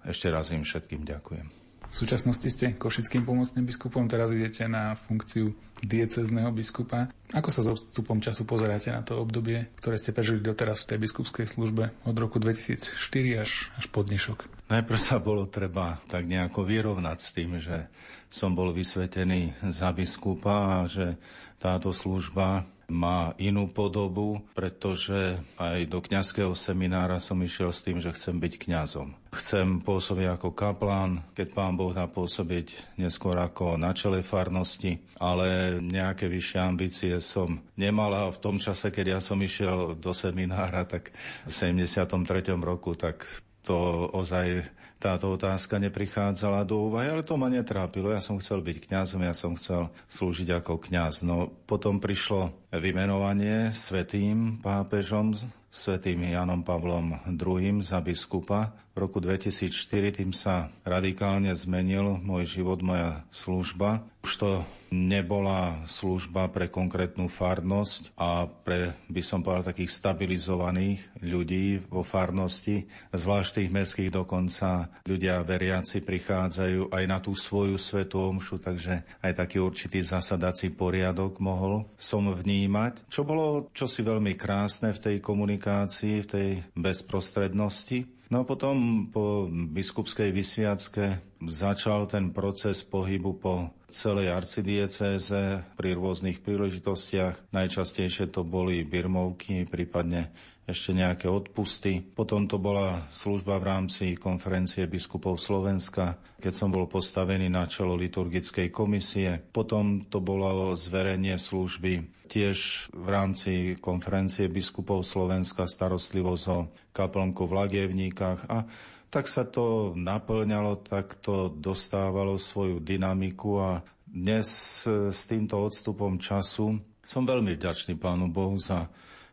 ešte raz im všetkým ďakujem. V súčasnosti ste košickým pomocným biskupom, teraz idete na funkciu diecezného biskupa. Ako sa s odstupom času pozeráte na to obdobie, ktoré ste prežili doteraz v tej biskupskej službe od roku 2004 až, až po dnešok? Najprv sa bolo treba tak nejako vyrovnať s tým, že som bol vysvetený za biskupa a že táto služba má inú podobu, pretože aj do kňazského seminára som išiel s tým, že chcem byť kňazom. Chcem pôsobiť ako kaplán, keď pán Boh dá pôsobiť neskôr ako na čele farnosti, ale nejaké vyššie ambície som nemal a v tom čase, keď ja som išiel do seminára, tak v 73. roku, tak to ozaj táto otázka neprichádzala do úvahy, ale to ma netrápilo. Ja som chcel byť kňazom, ja som chcel slúžiť ako kňaz. No potom prišlo vymenovanie svetým pápežom svetým Janom Pavlom II za biskupa. V roku 2004 tým sa radikálne zmenil môj život, moja služba. Už to nebola služba pre konkrétnu farnosť a pre, by som povedal, takých stabilizovaných ľudí vo farnosti. Zvlášť tých mestských dokonca ľudia veriaci prichádzajú aj na tú svoju svetú omšu, takže aj taký určitý zasadací poriadok mohol som vnímať. Čo bolo čosi veľmi krásne v tej komunikácii, v tej bezprostrednosti. No a potom po biskupskej vysviacke začal ten proces pohybu po celej arcidiecéze pri rôznych príležitostiach. Najčastejšie to boli birmovky, prípadne ešte nejaké odpusty. Potom to bola služba v rámci konferencie biskupov Slovenska, keď som bol postavený na čelo liturgickej komisie. Potom to bolo zverenie služby tiež v rámci konferencie biskupov Slovenska starostlivosť o kaplnku v Lagievníkach a tak sa to naplňalo, tak to dostávalo svoju dynamiku a dnes s týmto odstupom času som veľmi vďačný Pánu Bohu za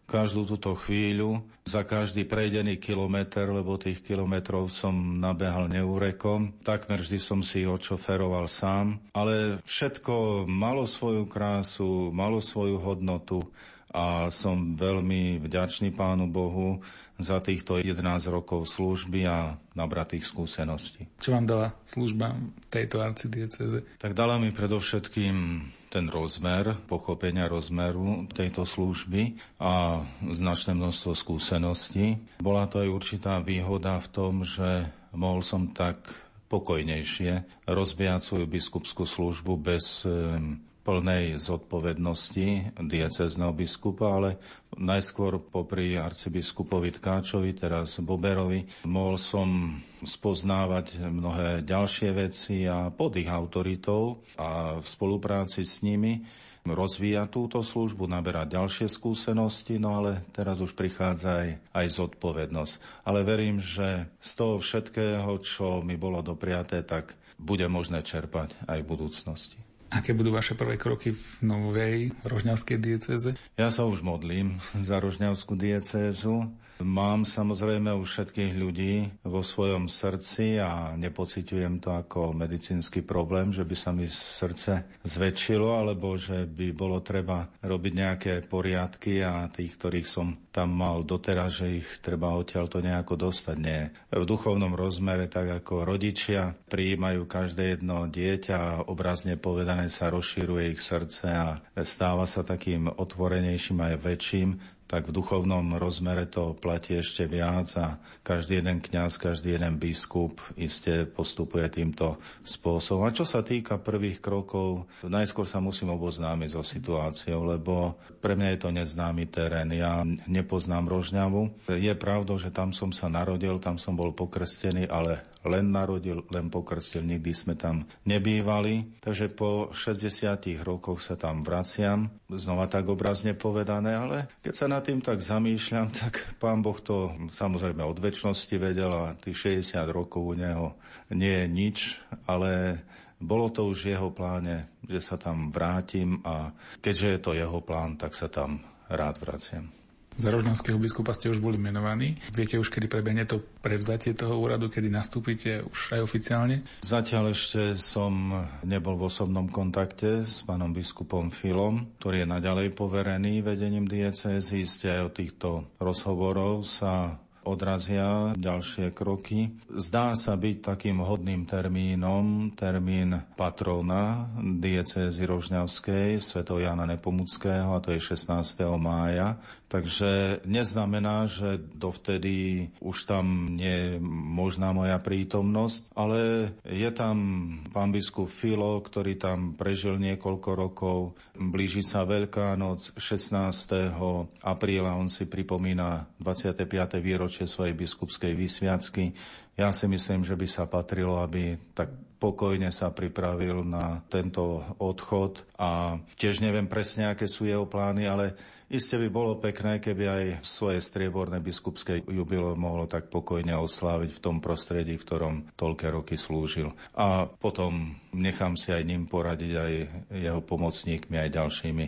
každú túto chvíľu, za každý prejdený kilometr, lebo tých kilometrov som nabehal neúrekom. Takmer vždy som si odšoferoval sám, ale všetko malo svoju krásu, malo svoju hodnotu a som veľmi vďačný Pánu Bohu za týchto 11 rokov služby a nabratých skúseností. Čo vám dala služba tejto arcidieceze? Tak dala mi predovšetkým ten rozmer, pochopenia rozmeru tejto služby a značné množstvo skúseností. Bola to aj určitá výhoda v tom, že mohol som tak pokojnejšie rozbiať svoju biskupskú službu bez plnej zodpovednosti diecezného biskupa, ale najskôr popri arcibiskupovi Tkáčovi, teraz Boberovi, mohol som spoznávať mnohé ďalšie veci a pod ich autoritou a v spolupráci s nimi rozvíjať túto službu, naberať ďalšie skúsenosti, no ale teraz už prichádza aj, aj zodpovednosť. Ale verím, že z toho všetkého, čo mi bolo dopriaté, tak bude možné čerpať aj v budúcnosti. Aké budú vaše prvé kroky v novej rožňavskej diecéze? Ja sa už modlím za rožňavskú diecézu. Mám samozrejme u všetkých ľudí vo svojom srdci a nepociťujem to ako medicínsky problém, že by sa mi srdce zväčšilo alebo že by bolo treba robiť nejaké poriadky a tých, ktorých som tam mal doteraz, že ich treba odtiaľ to nejako dostať. Nie. V duchovnom rozmere, tak ako rodičia prijímajú každé jedno dieťa a obrazne povedané sa rozšíruje ich srdce a stáva sa takým otvorenejším aj väčším, tak v duchovnom rozmere to platí ešte viac a každý jeden kňaz, každý jeden biskup iste postupuje týmto spôsobom. A čo sa týka prvých krokov, najskôr sa musím oboznámiť so situáciou, lebo pre mňa je to neznámy terén. Ja nepoznám Rožňavu. Je pravdou, že tam som sa narodil, tam som bol pokrstený, ale len narodil, len pokrstil, nikdy sme tam nebývali. Takže po 60 rokoch sa tam vraciam, znova tak obrazne povedané, ale keď sa nad tým tak zamýšľam, tak pán Boh to samozrejme od väčšnosti vedel a tých 60 rokov u neho nie je nič, ale bolo to už jeho pláne, že sa tam vrátim a keďže je to jeho plán, tak sa tam rád vraciam. Za rožňanského biskupa ste už boli menovaní. Viete už, kedy prebehne to prevzatie toho úradu, kedy nastúpite už aj oficiálne? Zatiaľ ešte som nebol v osobnom kontakte s pánom biskupom Filom, ktorý je naďalej poverený vedením diecézy. Ste aj o týchto rozhovorov sa odrazia ďalšie kroky. Zdá sa byť takým hodným termínom termín patrona diecézy Rožňavskej, sveto Jana Nepomuckého, a to je 16. mája. Takže neznamená, že dovtedy už tam nie je možná moja prítomnosť, ale je tam pán biskup Filo, ktorý tam prežil niekoľko rokov. Blíži sa Veľká noc 16. apríla, on si pripomína 25. výročie svojej biskupskej vysviacky. Ja si myslím, že by sa patrilo, aby tak pokojne sa pripravil na tento odchod a tiež neviem presne, aké sú jeho plány, ale iste by bolo pekné, keby aj svoje strieborné biskupské jubileo mohlo tak pokojne osláviť v tom prostredí, v ktorom toľké roky slúžil. A potom nechám si aj ním poradiť, aj jeho pomocníkmi, aj ďalšími,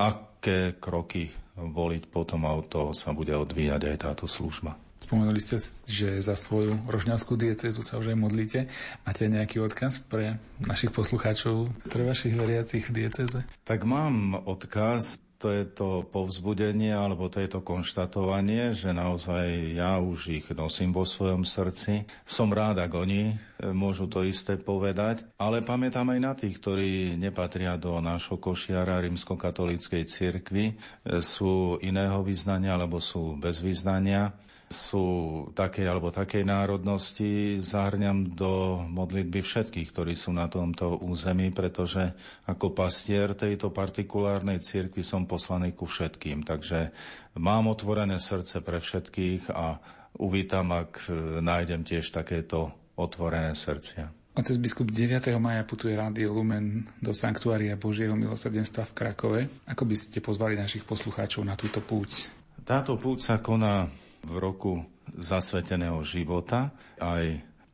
aké kroky voliť potom a od toho sa bude odvíjať aj táto služba. Spomenuli ste, že za svoju rožňanskú diecezu sa už aj modlíte. Máte nejaký odkaz pre našich poslucháčov, pre vašich veriacich v dieceze? Tak mám odkaz to je to povzbudenie, alebo to je to konštatovanie, že naozaj ja už ich nosím vo svojom srdci. Som rád, ak oni e, môžu to isté povedať, ale pamätám aj na tých, ktorí nepatria do nášho košiara rímskokatolíckej cirkvi, e, sú iného vyznania alebo sú bez vyznania sú takej alebo takej národnosti, zahrňam do modlitby všetkých, ktorí sú na tomto území, pretože ako pastier tejto partikulárnej cirkvi som poslaný ku všetkým. Takže mám otvorené srdce pre všetkých a uvítam, ak nájdem tiež takéto otvorené srdcia. Otec biskup 9. maja putuje Rádio Lumen do Sanktuária Božieho milosrdenstva v Krakove. Ako by ste pozvali našich poslucháčov na túto púť? Táto púť sa koná v roku zasveteného života. Aj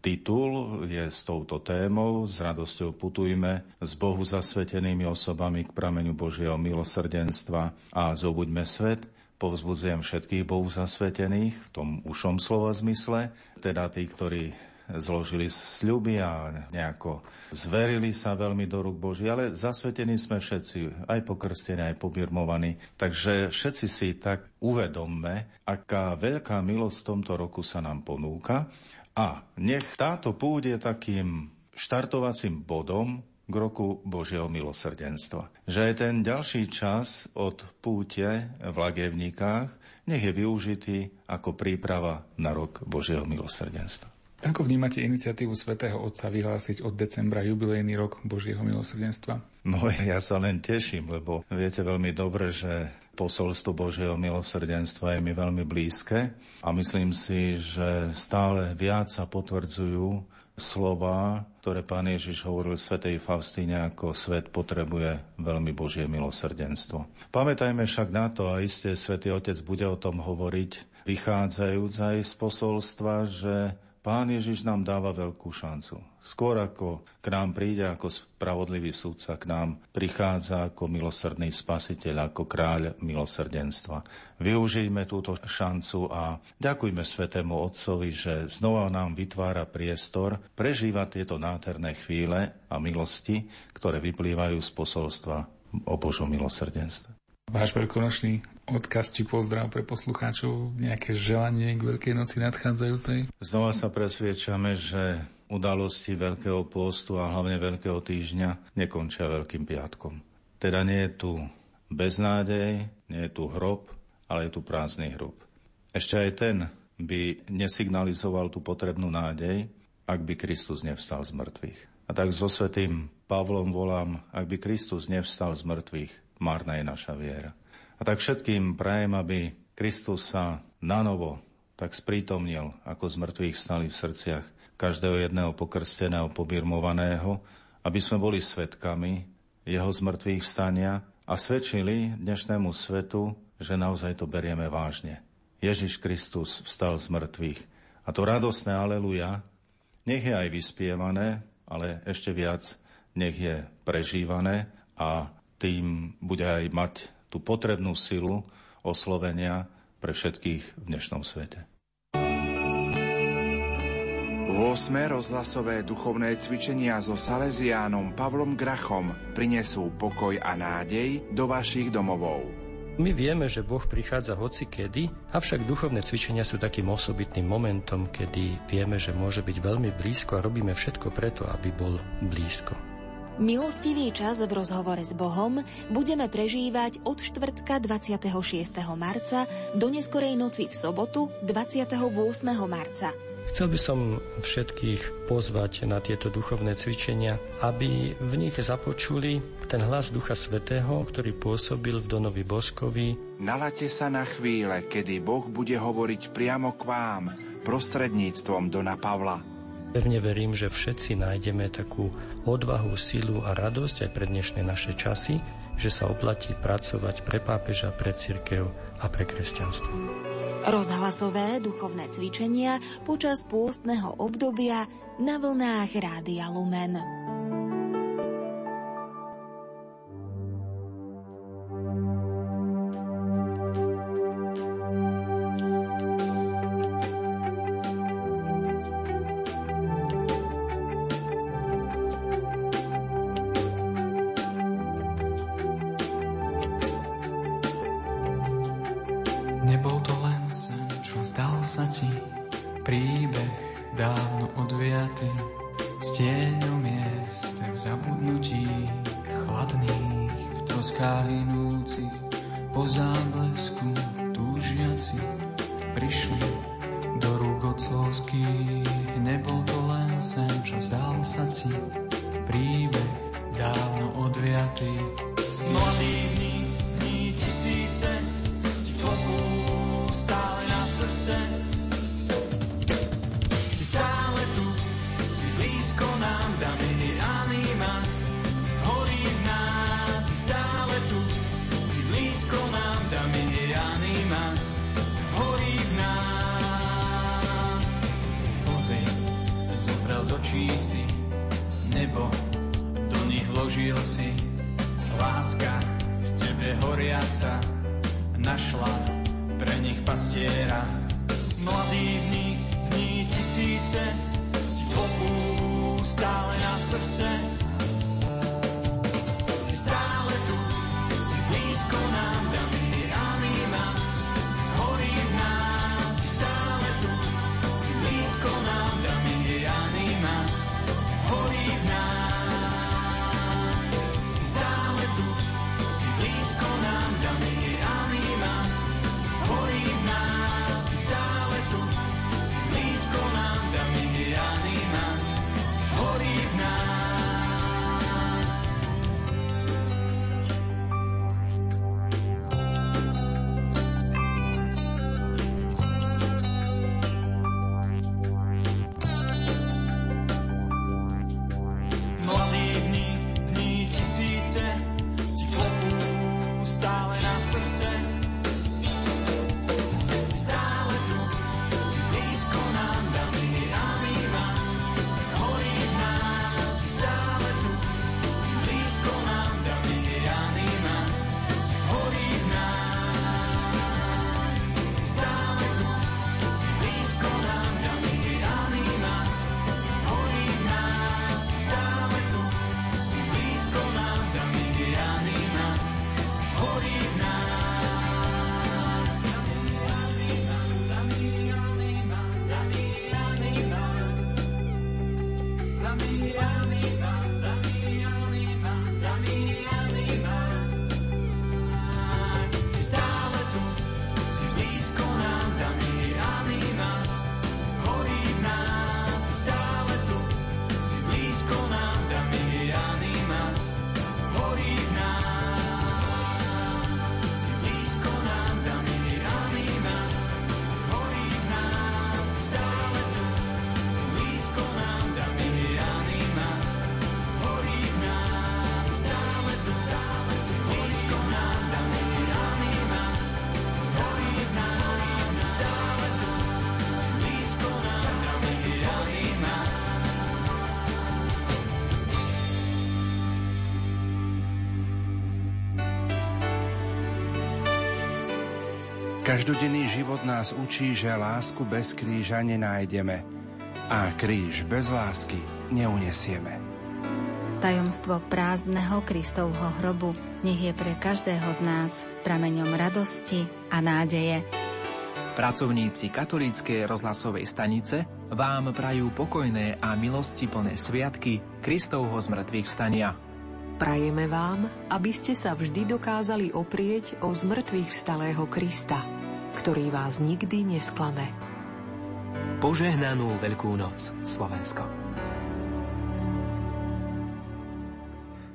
titul je s touto témou. S radosťou putujme s Bohu zasvetenými osobami k prameňu Božieho milosrdenstva a zobuďme svet. Povzbudzujem všetkých Bohu zasvetených v tom ušom slova zmysle, teda tí, ktorí zložili sľuby a nejako zverili sa veľmi do rúk Boží, ale zasvetení sme všetci, aj pokrstení, aj pobirmovaní. Takže všetci si tak uvedomme, aká veľká milosť v tomto roku sa nám ponúka a nech táto púť je takým štartovacím bodom k roku Božieho milosrdenstva. Že aj ten ďalší čas od púte v Lagevníkách nech je využitý ako príprava na rok Božieho milosrdenstva. Ako vnímate iniciatívu svätého Otca vyhlásiť od decembra jubilejný rok Božieho milosrdenstva? No ja sa len teším, lebo viete veľmi dobre, že posolstvo Božieho milosrdenstva je mi veľmi blízke a myslím si, že stále viac sa potvrdzujú slova, ktoré pán Ježiš hovoril svätej Faustíne, ako svet potrebuje veľmi Božie milosrdenstvo. Pamätajme však na to, a iste svätý Otec bude o tom hovoriť, vychádzajúc aj z posolstva, že Pán Ježiš nám dáva veľkú šancu. Skôr ako k nám príde ako spravodlivý sudca, k nám prichádza ako milosrdný spasiteľ, ako kráľ milosrdenstva. Využijme túto šancu a ďakujme Svetému Otcovi, že znova nám vytvára priestor prežívať tieto nádherné chvíle a milosti, ktoré vyplývajú z posolstva o Božom milosrdenstve. Váš veľkonočný odkaz či pozdrav pre poslucháčov, nejaké želanie k Veľkej noci nadchádzajúcej? Znova sa presviečame, že udalosti Veľkého postu a hlavne Veľkého týždňa nekončia Veľkým piatkom. Teda nie je tu beznádej, nie je tu hrob, ale je tu prázdny hrob. Ešte aj ten by nesignalizoval tú potrebnú nádej, ak by Kristus nevstal z mŕtvych. A tak so svetým Pavlom volám, ak by Kristus nevstal z mŕtvych, marná je naša viera. A tak všetkým prajem, aby Kristus sa nanovo tak sprítomnil, ako z mŕtvych stali v srdciach každého jedného pokrsteného, pobirmovaného, aby sme boli svetkami jeho zmrtvých vstania a svedčili dnešnému svetu, že naozaj to berieme vážne. Ježiš Kristus vstal z mŕtvych. A to radosné aleluja nech je aj vyspievané, ale ešte viac nech je prežívané a tým bude aj mať tú potrebnú silu oslovenia pre všetkých v dnešnom svete. 8. rozhlasové duchovné cvičenia so Salesiánom Pavlom Grachom prinesú pokoj a nádej do vašich domovov. My vieme, že Boh prichádza hoci kedy, avšak duchovné cvičenia sú takým osobitným momentom, kedy vieme, že môže byť veľmi blízko a robíme všetko preto, aby bol blízko. Milostivý čas v rozhovore s Bohom budeme prežívať od štvrtka 26. marca do neskorej noci v sobotu 28. marca. Chcel by som všetkých pozvať na tieto duchovné cvičenia, aby v nich započuli ten hlas Ducha Svetého, ktorý pôsobil v Donovi Boskovi. Nalate sa na chvíle, kedy Boh bude hovoriť priamo k vám prostredníctvom Dona Pavla. Pevne verím, že všetci nájdeme takú odvahu, silu a radosť aj pre dnešné naše časy, že sa oplatí pracovať pre pápeža, pre cirkev a pre kresťanstvo. Rozhlasové duchovné cvičenia počas pôstneho obdobia na vlnách Rádia Lumen. Každodenný život nás učí, že lásku bez kríža nenájdeme a kríž bez lásky neunesieme. Tajomstvo prázdneho Kristovho hrobu nech je pre každého z nás prameňom radosti a nádeje. Pracovníci katolíckej rozhlasovej stanice vám prajú pokojné a milosti plné sviatky Kristovho zmrtvých vstania. Prajeme vám, aby ste sa vždy dokázali oprieť o zmrtvých vstalého Krista ktorý vás nikdy nesklame. Požehnanú Veľkú noc, Slovensko.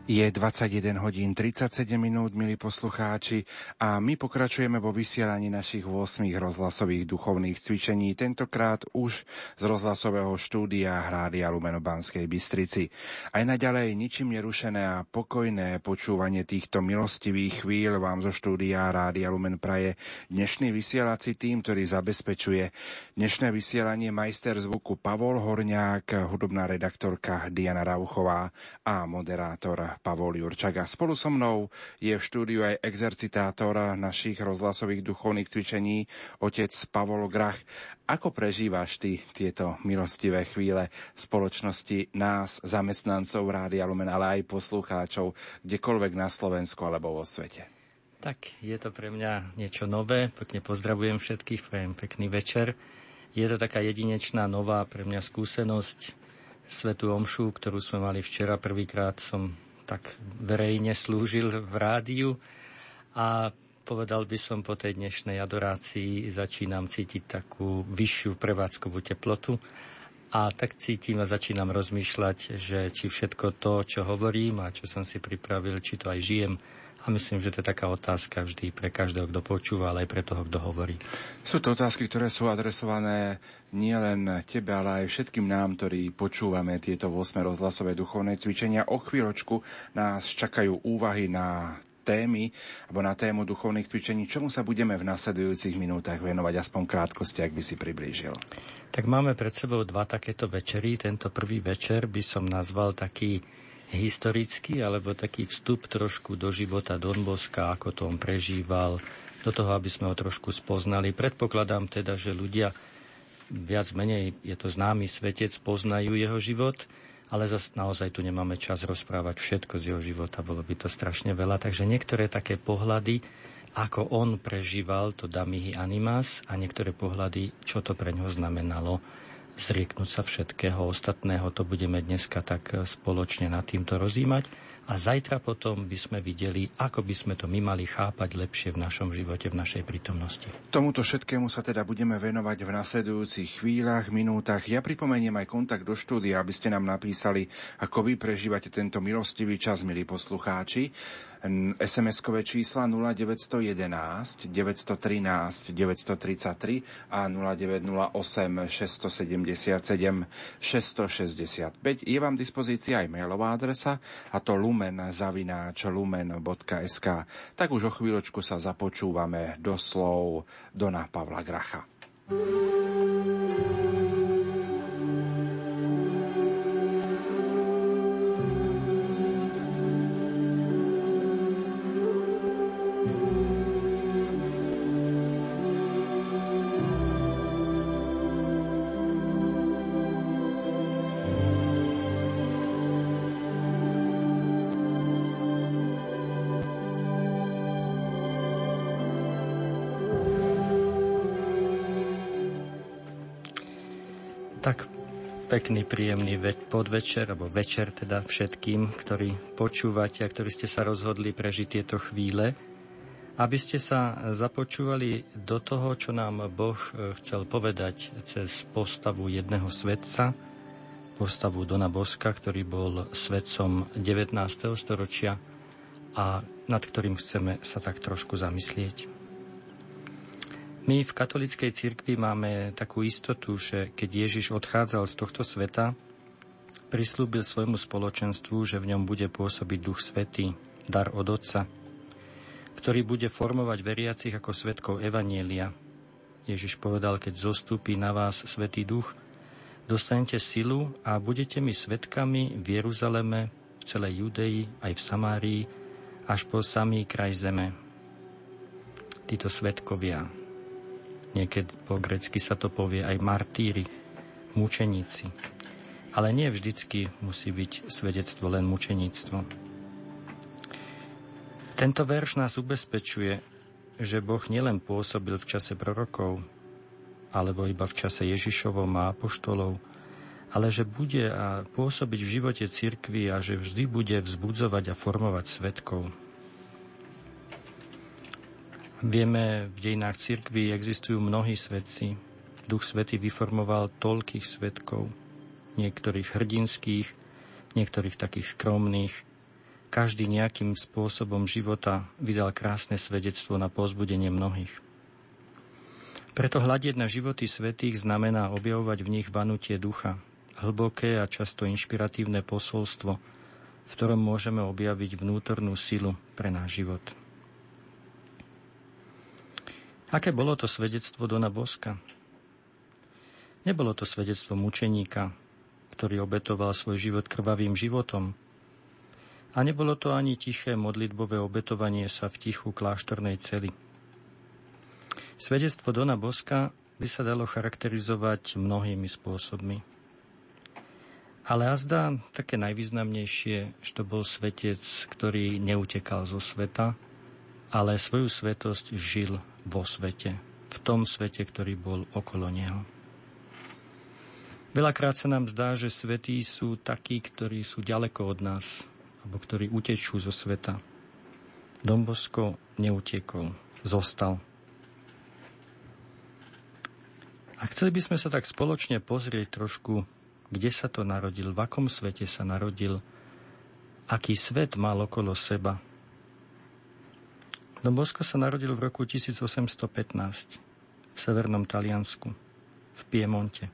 Je 21 hodín 37 minút, milí poslucháči, a my pokračujeme vo vysielaní našich 8 rozhlasových duchovných cvičení, tentokrát už z rozhlasového štúdia Hrádia Lumeno Banskej Bystrici. Aj naďalej ničím nerušené a pokojné počúvanie týchto milostivých chvíľ vám zo štúdia Rádia Lumen praje dnešný vysielací tým, ktorý zabezpečuje dnešné vysielanie majster zvuku Pavol Horňák, hudobná redaktorka Diana Rauchová a moderátor Pavol Jurčak. A spolu so mnou je v štúdiu aj exercitátor našich rozhlasových duchovných cvičení, otec Pavol Grach. Ako prežívaš ty tieto milostivé chvíle spoločnosti nás, zamestnancov Rádia Lumen, ale aj poslucháčov, kdekoľvek na Slovensku alebo vo svete? Tak, je to pre mňa niečo nové. Pekne pozdravujem všetkých, prajem pekný večer. Je to taká jedinečná, nová pre mňa skúsenosť. Svetú omšu, ktorú sme mali včera, prvýkrát som tak verejne slúžil v rádiu. A povedal by som po tej dnešnej adorácii začínam cítiť takú vyššiu prevádzkovú teplotu. A tak cítim a začínam rozmýšľať, že či všetko to, čo hovorím a čo som si pripravil, či to aj žijem, a myslím, že to je taká otázka vždy pre každého, kto počúva, ale aj pre toho, kto hovorí. Sú to otázky, ktoré sú adresované nielen tebe, ale aj všetkým nám, ktorí počúvame tieto 8 rozhlasové duchovné cvičenia. O chvíľočku nás čakajú úvahy na témy alebo na tému duchovných cvičení. Čomu sa budeme v nasledujúcich minútach venovať aspoň krátkosti, ak by si priblížil? Tak máme pred sebou dva takéto večery. Tento prvý večer by som nazval taký historický alebo taký vstup trošku do života Don Boska, ako to on prežíval, do toho, aby sme ho trošku spoznali. Predpokladám teda, že ľudia viac menej, je to známy svetec, poznajú jeho život ale zase naozaj tu nemáme čas rozprávať všetko z jeho života, bolo by to strašne veľa. Takže niektoré také pohľady, ako on prežíval to damihy animas a niektoré pohľady, čo to pre ňoho znamenalo zrieknúť sa všetkého ostatného, to budeme dneska tak spoločne nad týmto rozímať a zajtra potom by sme videli, ako by sme to my mali chápať lepšie v našom živote, v našej prítomnosti. Tomuto všetkému sa teda budeme venovať v nasledujúcich chvíľach, minútach. Ja pripomeniem aj kontakt do štúdia, aby ste nám napísali, ako vy prežívate tento milostivý čas, milí poslucháči. SMS-kové čísla 0911 913 933 a 0908 677 665. Je vám dispozícia aj mailová adresa a to lumen zavináč lumen.sk. Tak už o chvíľočku sa započúvame do slov Dona Pavla Gracha. thank Pekný, príjemný podvečer, alebo večer teda všetkým, ktorí počúvate a ktorí ste sa rozhodli prežiť tieto chvíle, aby ste sa započúvali do toho, čo nám Boh e, chcel povedať cez postavu jedného svetca, postavu Dona Boska, ktorý bol svetcom 19. storočia a nad ktorým chceme sa tak trošku zamyslieť. My v katolickej cirkvi máme takú istotu, že keď Ježiš odchádzal z tohto sveta, prislúbil svojmu spoločenstvu, že v ňom bude pôsobiť Duch Svetý, dar od Otca, ktorý bude formovať veriacich ako svetkov Evanielia. Ježiš povedal, keď zostúpi na vás Svetý Duch, dostanete silu a budete mi svetkami v Jeruzaleme, v celej Judei, aj v Samárii, až po samý kraj zeme. Títo svetkovia, Niekedy po grecky sa to povie aj martíri, mučeníci. Ale nie vždycky musí byť svedectvo len mučeníctvo. Tento verš nás ubezpečuje, že Boh nielen pôsobil v čase prorokov, alebo iba v čase Ježišovom a apoštolov, ale že bude pôsobiť v živote cirkvi a že vždy bude vzbudzovať a formovať svetkov. Vieme, v dejinách cirkvi existujú mnohí svetci. Duch Svety vyformoval toľkých svetkov, niektorých hrdinských, niektorých takých skromných. Každý nejakým spôsobom života vydal krásne svedectvo na pozbudenie mnohých. Preto hľadieť na životy svetých znamená objavovať v nich vanutie ducha, hlboké a často inšpiratívne posolstvo, v ktorom môžeme objaviť vnútornú silu pre náš život. Aké bolo to svedectvo Dona Boska? Nebolo to svedectvo mučeníka, ktorý obetoval svoj život krvavým životom. A nebolo to ani tiché modlitbové obetovanie sa v tichu kláštornej cely. Svedectvo Dona Boska by sa dalo charakterizovať mnohými spôsobmi. Ale azda také najvýznamnejšie, že to bol svetec, ktorý neutekal zo sveta, ale svoju svetosť žil vo svete, v tom svete, ktorý bol okolo neho. Veľakrát sa nám zdá, že svetí sú takí, ktorí sú ďaleko od nás, alebo ktorí utečú zo sveta. Dombosko neutiekol, zostal. A chceli by sme sa tak spoločne pozrieť trošku, kde sa to narodil, v akom svete sa narodil, aký svet mal okolo seba – Don Bosco sa narodil v roku 1815 v severnom Taliansku, v Piemonte.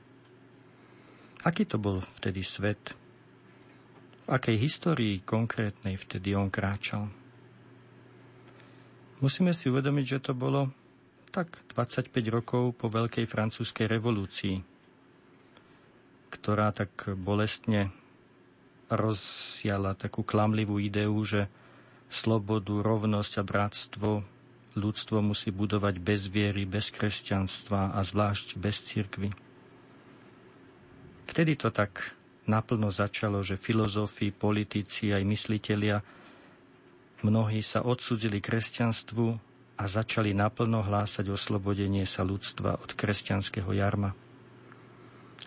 Aký to bol vtedy svet? V akej histórii konkrétnej vtedy on kráčal? Musíme si uvedomiť, že to bolo tak 25 rokov po Veľkej francúzskej revolúcii, ktorá tak bolestne rozsiala takú klamlivú ideu, že slobodu, rovnosť a bratstvo ľudstvo musí budovať bez viery, bez kresťanstva a zvlášť bez cirkvy. Vtedy to tak naplno začalo, že filozofi, politici aj myslitelia mnohí sa odsudzili kresťanstvu a začali naplno hlásať oslobodenie sa ľudstva od kresťanského jarma.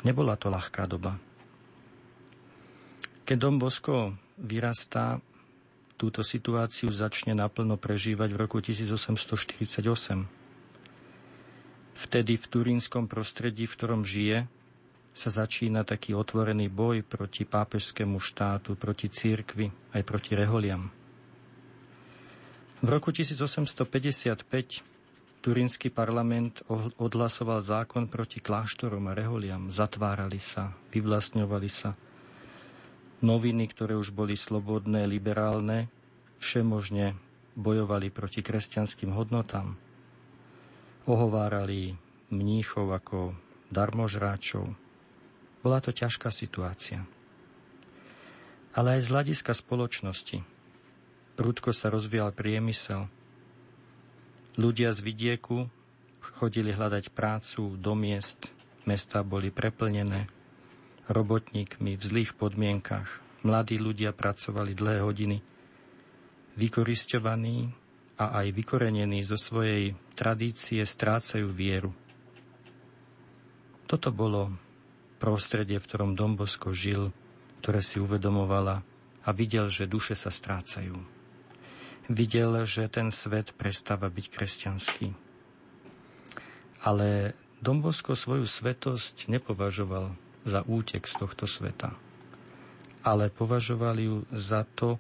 Nebola to ľahká doba. Keď Dom Bosko vyrastá, túto situáciu začne naplno prežívať v roku 1848. Vtedy v turínskom prostredí, v ktorom žije, sa začína taký otvorený boj proti pápežskému štátu, proti církvi, aj proti reholiam. V roku 1855 Turínsky parlament odhlasoval zákon proti kláštorom a reholiam. Zatvárali sa, vyvlastňovali sa. Noviny, ktoré už boli slobodné, liberálne, všemožne bojovali proti kresťanským hodnotám. Ohovárali mníchov ako darmožráčov. Bola to ťažká situácia. Ale aj z hľadiska spoločnosti. Prúdko sa rozvíjal priemysel. Ľudia z vidieku chodili hľadať prácu do miest. Mesta boli preplnené robotníkmi v zlých podmienkach. Mladí ľudia pracovali dlhé hodiny, vykoristovaní a aj vykorenení zo svojej tradície strácajú vieru. Toto bolo prostredie, v ktorom Dombosko žil, ktoré si uvedomovala a videl, že duše sa strácajú. Videl, že ten svet prestáva byť kresťanský. Ale Dombosko svoju svetosť nepovažoval za útek z tohto sveta. Ale považovali ju za to,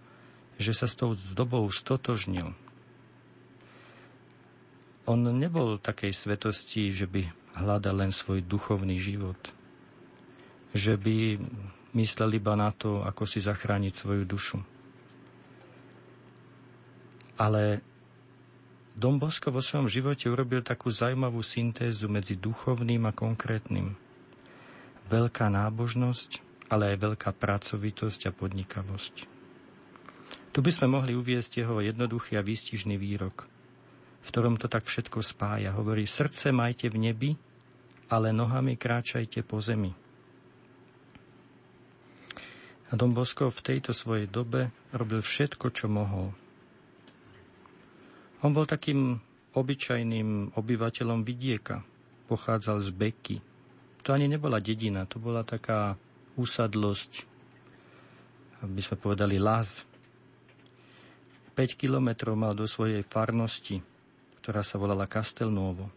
že sa s tou dobou stotožnil. On nebol takej svetosti, že by hľadal len svoj duchovný život. Že by myslel iba na to, ako si zachrániť svoju dušu. Ale Dom Bosko vo svojom živote urobil takú zaujímavú syntézu medzi duchovným a konkrétnym – veľká nábožnosť, ale aj veľká pracovitosť a podnikavosť. Tu by sme mohli uviesť jeho jednoduchý a výstižný výrok, v ktorom to tak všetko spája. Hovorí, srdce majte v nebi, ale nohami kráčajte po zemi. A Dom Bosko v tejto svojej dobe robil všetko, čo mohol. On bol takým obyčajným obyvateľom vidieka. Pochádzal z Beky, to ani nebola dedina, to bola taká úsadlosť, aby sme povedali Laz. 5 kilometrov mal do svojej farnosti, ktorá sa volala Castelnovo.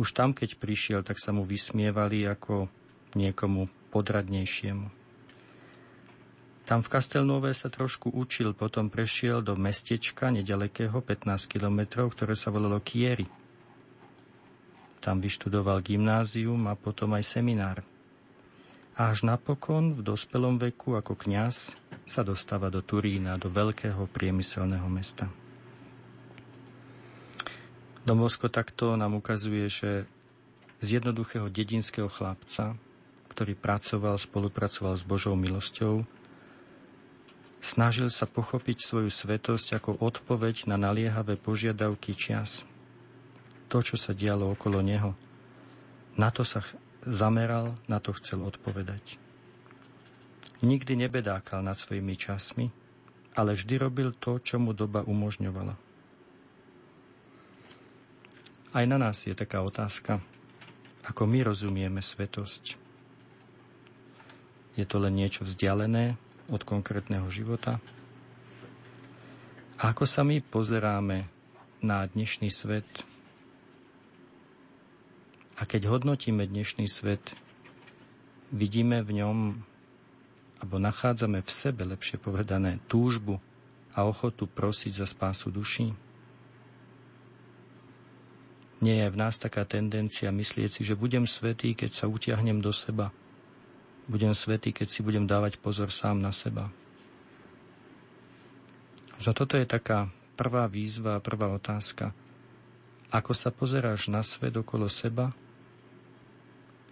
Už tam, keď prišiel, tak sa mu vysmievali ako niekomu podradnejšiemu. Tam v Kastelnové sa trošku učil, potom prešiel do mestečka nedalekého 15 kilometrov, ktoré sa volalo Kieri. Tam vyštudoval gymnázium a potom aj seminár. Až napokon v dospelom veku ako kňaz sa dostáva do Turína, do veľkého priemyselného mesta. Domovsko takto nám ukazuje, že z jednoduchého dedinského chlapca, ktorý pracoval, spolupracoval s Božou milosťou, snažil sa pochopiť svoju svetosť ako odpoveď na naliehavé požiadavky čias – to, čo sa dialo okolo neho. Na to sa zameral, na to chcel odpovedať. Nikdy nebedákal nad svojimi časmi, ale vždy robil to, čo mu doba umožňovala. Aj na nás je taká otázka, ako my rozumieme svetosť. Je to len niečo vzdialené od konkrétneho života? A ako sa my pozeráme na dnešný svet, a keď hodnotíme dnešný svet, vidíme v ňom, alebo nachádzame v sebe, lepšie povedané, túžbu a ochotu prosiť za spásu duší? Nie je v nás taká tendencia myslieť si, že budem svetý, keď sa utiahnem do seba. Budem svetý, keď si budem dávať pozor sám na seba. Že toto je taká prvá výzva, prvá otázka. Ako sa pozeráš na svet okolo seba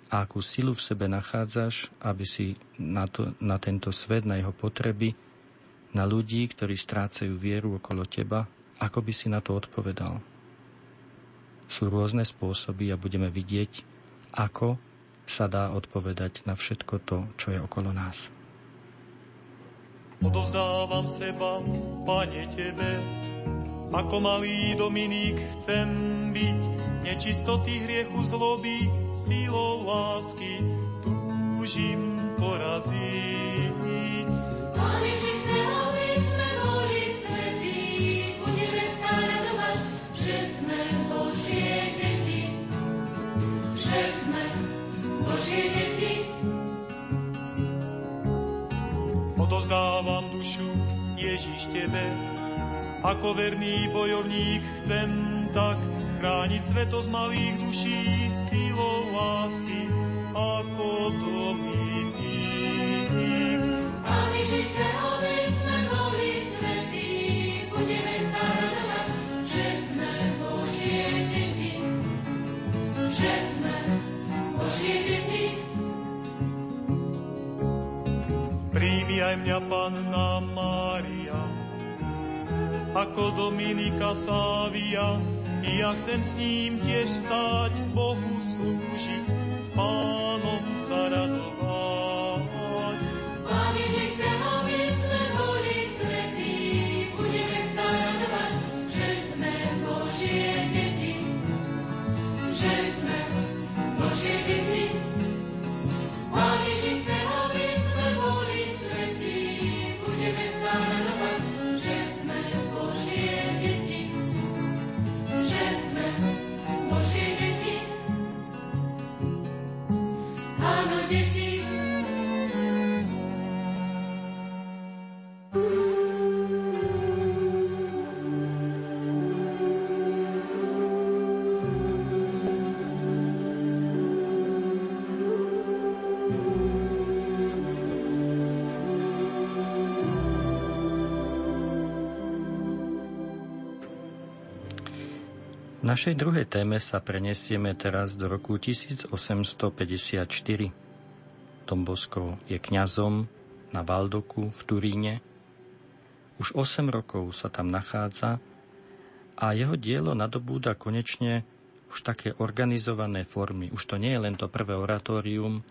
a akú silu v sebe nachádzaš, aby si na, to, na tento svet, na jeho potreby, na ľudí, ktorí strácajú vieru okolo teba, ako by si na to odpovedal. Sú rôzne spôsoby a budeme vidieť, ako sa dá odpovedať na všetko to, čo je okolo nás. Odozdávam seba, Pane, Tebe, ako malý Dominík chcem byť, nečistoty hriechu zloby, sílou lásky túžim poraziť. Pán Ježiš chce, aby sme boli svetí, budeme sa radovať, že sme Božie deti, že sme Božie deti. Odozdávam dušu Ježiš Tebe, ako verný bojovník chcem tak chrániť sveto z malých duší aj mňa, Panna Mária, ako Dominika Sávia, ja chcem s ním tiež stáť, Bohu slúžiť, s Pánom sa radovať. Pán Ježiš chce, aby našej druhej téme sa prenesieme teraz do roku 1854. Tombosko je kňazom na Valdoku v Turíne. Už 8 rokov sa tam nachádza a jeho dielo nadobúda konečne už také organizované formy. Už to nie je len to prvé oratórium,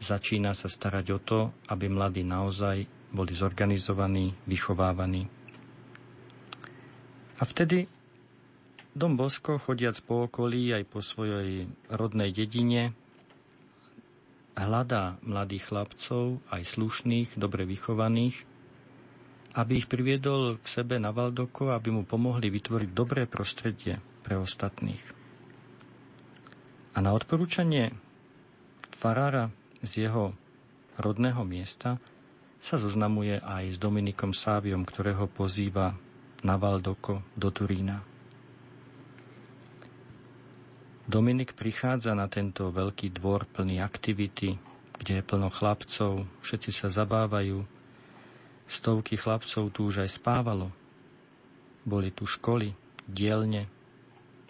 začína sa starať o to, aby mladí naozaj boli zorganizovaní, vychovávaní. A vtedy Dom Bosko, chodiac po okolí aj po svojej rodnej dedine, hľadá mladých chlapcov, aj slušných, dobre vychovaných, aby ich priviedol k sebe na Valdoko, aby mu pomohli vytvoriť dobré prostredie pre ostatných. A na odporúčanie farára z jeho rodného miesta sa zoznamuje aj s Dominikom Sáviom, ktorého pozýva na Valdoko do Turína. Dominik prichádza na tento veľký dvor plný aktivity, kde je plno chlapcov, všetci sa zabávajú. Stovky chlapcov tu už aj spávalo. Boli tu školy, dielne,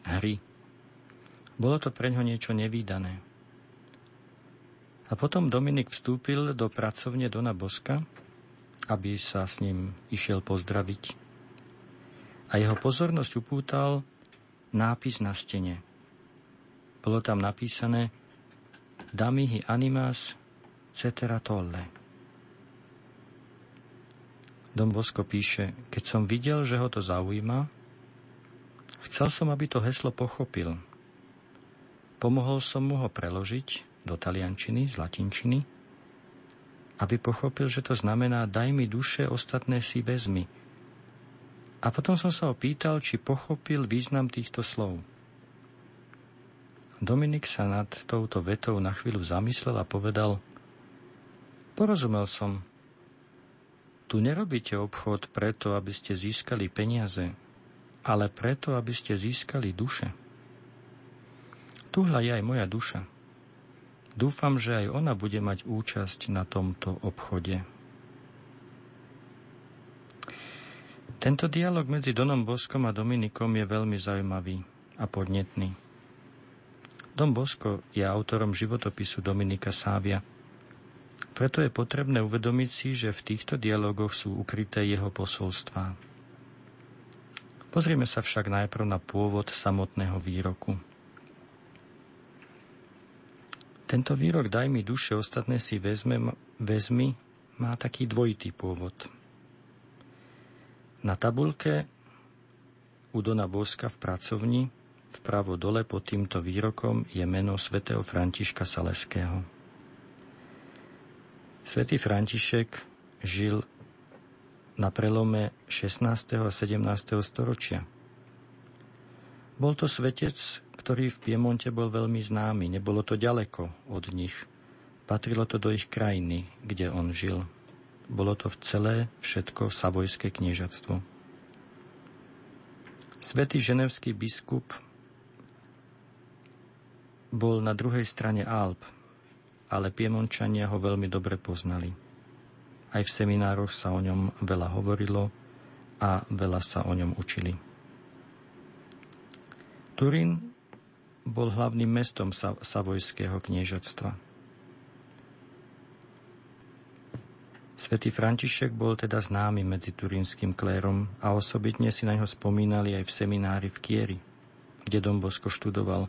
hry. Bolo to pre ňo niečo nevýdané. A potom Dominik vstúpil do pracovne Dona Boska, aby sa s ním išiel pozdraviť. A jeho pozornosť upútal nápis na stene – bolo tam napísané Damihi animas cetera tolle. Dom Bosko píše, keď som videl, že ho to zaujíma, chcel som, aby to heslo pochopil. Pomohol som mu ho preložiť do taliančiny, z latinčiny, aby pochopil, že to znamená daj mi duše, ostatné si vezmi. A potom som sa ho pýtal, či pochopil význam týchto slov – Dominik sa nad touto vetou na chvíľu zamyslel a povedal Porozumel som. Tu nerobíte obchod preto, aby ste získali peniaze, ale preto, aby ste získali duše. Tuhla je aj moja duša. Dúfam, že aj ona bude mať účasť na tomto obchode. Tento dialog medzi Donom Boskom a Dominikom je veľmi zaujímavý a podnetný. Dom Bosko je autorom životopisu Dominika Sávia. Preto je potrebné uvedomiť si, že v týchto dialogoch sú ukryté jeho posolstvá. Pozrieme sa však najprv na pôvod samotného výroku. Tento výrok daj mi duše, ostatné si vezme, vezmi, má taký dvojitý pôvod. Na tabulke u Dona Boska v pracovni vpravo dole pod týmto výrokom je meno svätého Františka Saleského. Svetý František žil na prelome 16. a 17. storočia. Bol to svetec, ktorý v Piemonte bol veľmi známy. Nebolo to ďaleko od nich. Patrilo to do ich krajiny, kde on žil. Bolo to v celé všetko Savojské kniežatstvo. Svetý ženevský biskup bol na druhej strane Alp, ale Piemončania ho veľmi dobre poznali. Aj v seminároch sa o ňom veľa hovorilo a veľa sa o ňom učili. Turín bol hlavným mestom Savojského kniežatstva. Svetý František bol teda známy medzi turínskym klérom a osobitne si na ňo spomínali aj v seminári v Kieri, kde Dombosko študoval,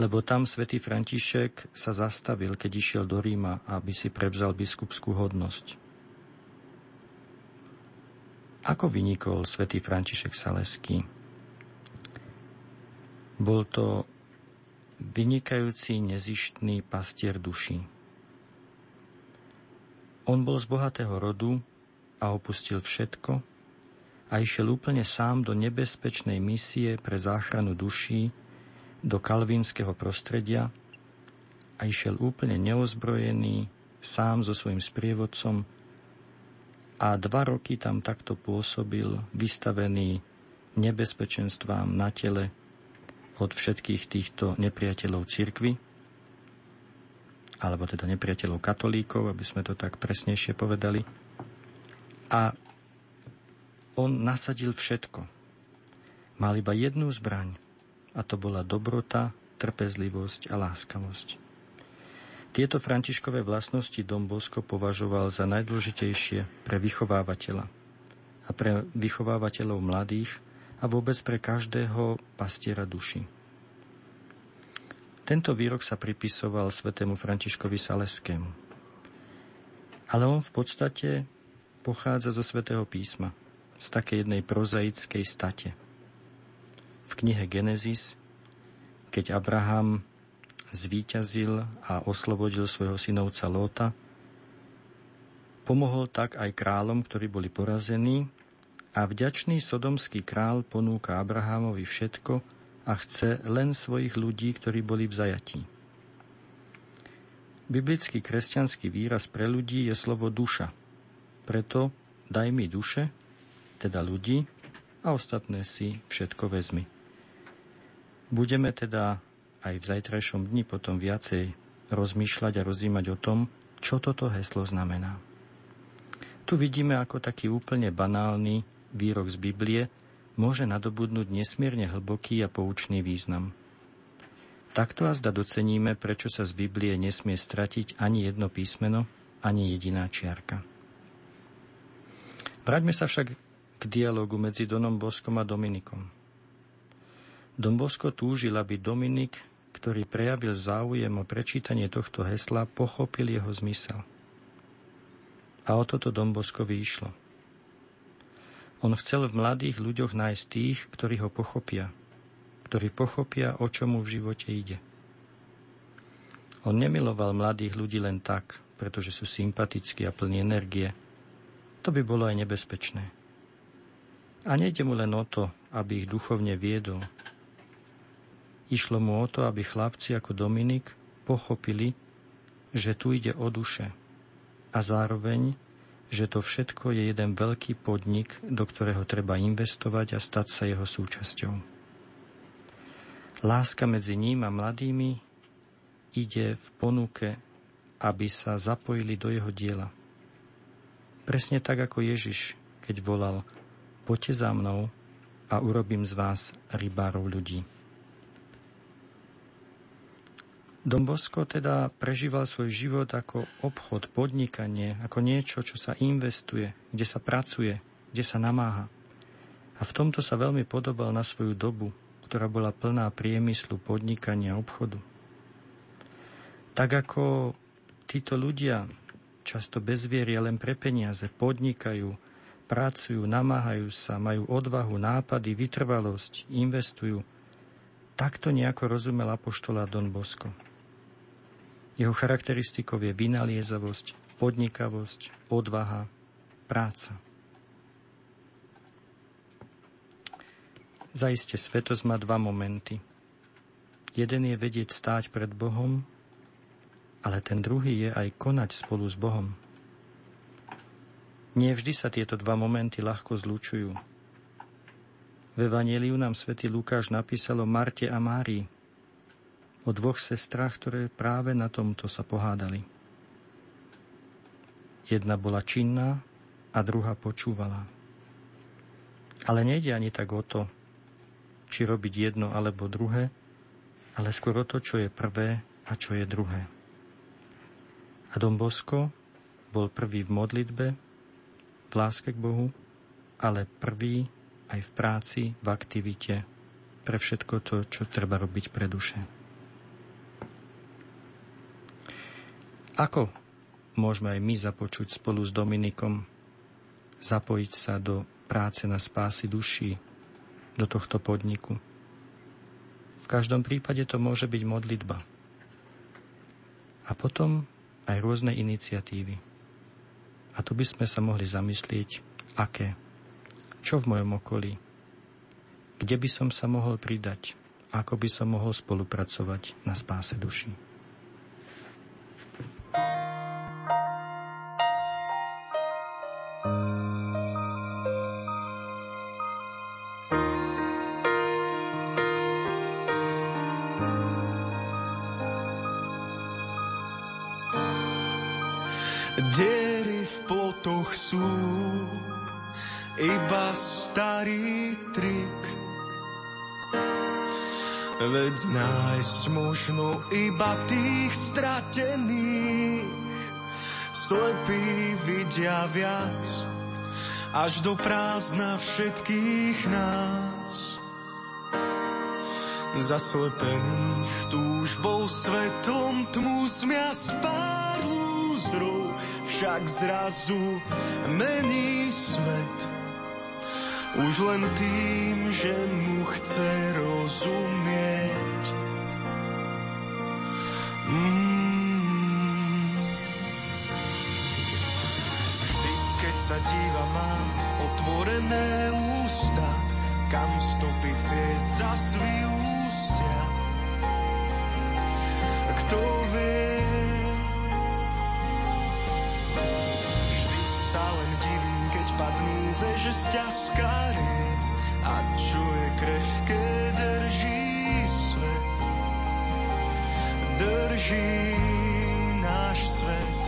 lebo tam svätý František sa zastavil, keď išiel do Ríma, aby si prevzal biskupskú hodnosť. Ako vynikol svätý František Saleský? Bol to vynikajúci nezištný pastier duší. On bol z bohatého rodu a opustil všetko a išiel úplne sám do nebezpečnej misie pre záchranu duší, do kalvínskeho prostredia a išiel úplne neozbrojený, sám so svojím sprievodcom a dva roky tam takto pôsobil, vystavený nebezpečenstvám na tele, od všetkých týchto nepriateľov cirkvy, alebo teda nepriateľov katolíkov, aby sme to tak presnejšie povedali. A on nasadil všetko. Mal iba jednu zbraň a to bola dobrota, trpezlivosť a láskavosť. Tieto františkové vlastnosti Dom Bosko považoval za najdôležitejšie pre vychovávateľa a pre vychovávateľov mladých, a vôbec pre každého pastiera duši. Tento výrok sa pripisoval svetému Františkovi Saleskému. Ale on v podstate pochádza zo svätého písma, z takej jednej prozaickej state. V knihe Genesis, keď Abraham zvíťazil a oslobodil svojho synovca Lóta, pomohol tak aj kráľom, ktorí boli porazení a vďačný sodomský král ponúka Abrahámovi všetko a chce len svojich ľudí, ktorí boli v zajatí. Biblický kresťanský výraz pre ľudí je slovo duša. Preto daj mi duše, teda ľudí, a ostatné si všetko vezmi. Budeme teda aj v zajtrajšom dni potom viacej rozmýšľať a rozímať o tom, čo toto heslo znamená. Tu vidíme ako taký úplne banálny výrok z Biblie môže nadobudnúť nesmierne hlboký a poučný význam. Takto a doceníme, prečo sa z Biblie nesmie stratiť ani jedno písmeno, ani jediná čiarka. Vráťme sa však k dialogu medzi Donom Boskom a Dominikom. Don Bosko túžil, aby Dominik, ktorý prejavil záujem o prečítanie tohto hesla, pochopil jeho zmysel. A o toto Don Boskovi išlo – on chcel v mladých ľuďoch nájsť tých, ktorí ho pochopia, ktorí pochopia, o čomu v živote ide. On nemiloval mladých ľudí len tak, pretože sú sympatickí a plní energie. To by bolo aj nebezpečné. A nejde mu len o to, aby ich duchovne viedol. Išlo mu o to, aby chlapci ako Dominik pochopili, že tu ide o duše a zároveň že to všetko je jeden veľký podnik, do ktorého treba investovať a stať sa jeho súčasťou. Láska medzi ním a mladými ide v ponuke, aby sa zapojili do jeho diela. Presne tak ako Ježiš, keď volal Poďte za mnou a urobím z vás rybárov ľudí. Dom Bosko teda prežíval svoj život ako obchod, podnikanie, ako niečo, čo sa investuje, kde sa pracuje, kde sa namáha. A v tomto sa veľmi podobal na svoju dobu, ktorá bola plná priemyslu, podnikania, obchodu. Tak ako títo ľudia, často bez viery len pre peniaze, podnikajú, pracujú, namáhajú sa, majú odvahu, nápady, vytrvalosť, investujú, takto nejako rozumel apoštola Don Bosco. Jeho charakteristikou je vynaliezavosť, podnikavosť, odvaha, práca. Zaiste svetosť má dva momenty. Jeden je vedieť stáť pred Bohom, ale ten druhý je aj konať spolu s Bohom. Nie vždy sa tieto dva momenty ľahko zlučujú. V Evangeliu nám svätý Lukáš napísal o Marte a Márii, o dvoch sestrách, ktoré práve na tomto sa pohádali. Jedna bola činná a druhá počúvala. Ale nejde ani tak o to, či robiť jedno alebo druhé, ale skôr o to, čo je prvé a čo je druhé. A Dom Bosko bol prvý v modlitbe, v láske k Bohu, ale prvý aj v práci, v aktivite, pre všetko to, čo treba robiť pre duše. Ako môžeme aj my započuť spolu s Dominikom, zapojiť sa do práce na spásy duší, do tohto podniku. V každom prípade to môže byť modlitba. A potom aj rôzne iniciatívy. A tu by sme sa mohli zamyslieť, aké, čo v mojom okolí, kde by som sa mohol pridať, ako by som mohol spolupracovať na spáse duší. Možno iba tých stratených. Slepí vidia viac, až do prázdna všetkých nás. Zaslepených túžbou svetlom tmu zmia pár lúzrov, však zrazu mení svet už len tým, že mu chce rozumieť. Sa díva, mám otvorené ústa, kam stopy za svý ústia. Kto vie, vždy sa len divím, keď padnú veže z ťažká a čo je krehké drží svet. Drží náš svet.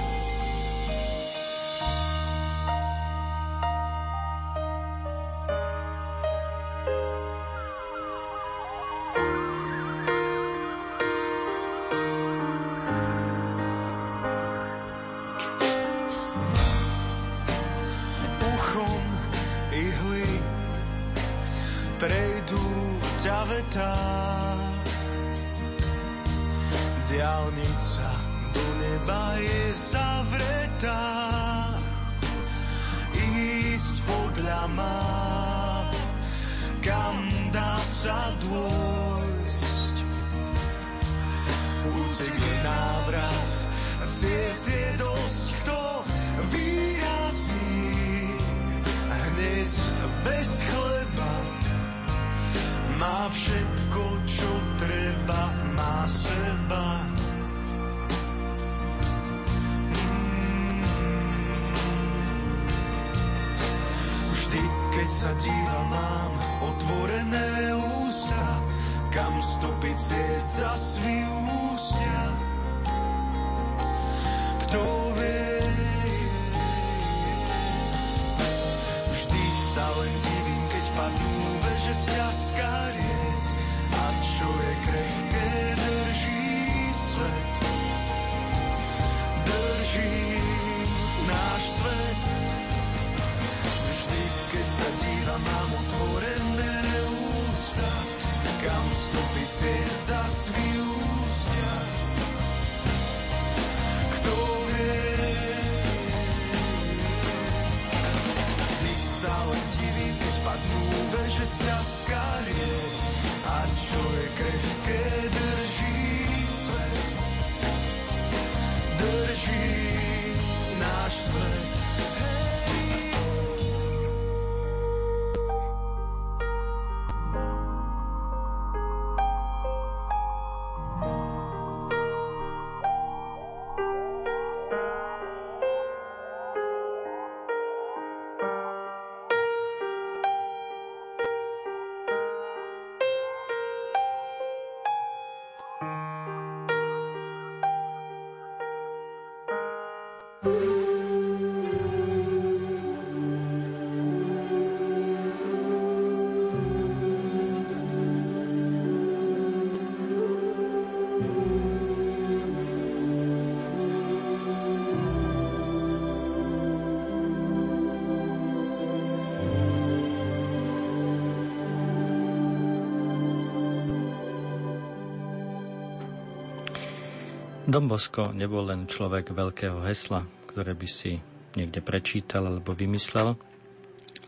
Bosko nebol len človek veľkého hesla, ktoré by si niekde prečítal alebo vymyslel,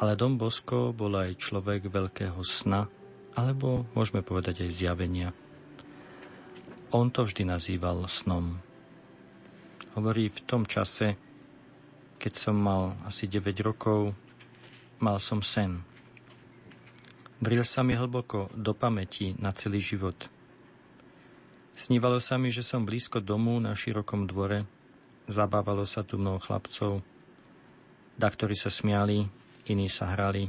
ale Dom Bosko bol aj človek veľkého sna, alebo môžeme povedať aj zjavenia. On to vždy nazýval snom. Hovorí, v tom čase, keď som mal asi 9 rokov, mal som sen. Bril sa mi hlboko do pamäti na celý život – Snívalo sa mi, že som blízko domu na širokom dvore. Zabávalo sa tu mnoho chlapcov. Da, ktorí sa smiali, iní sa hrali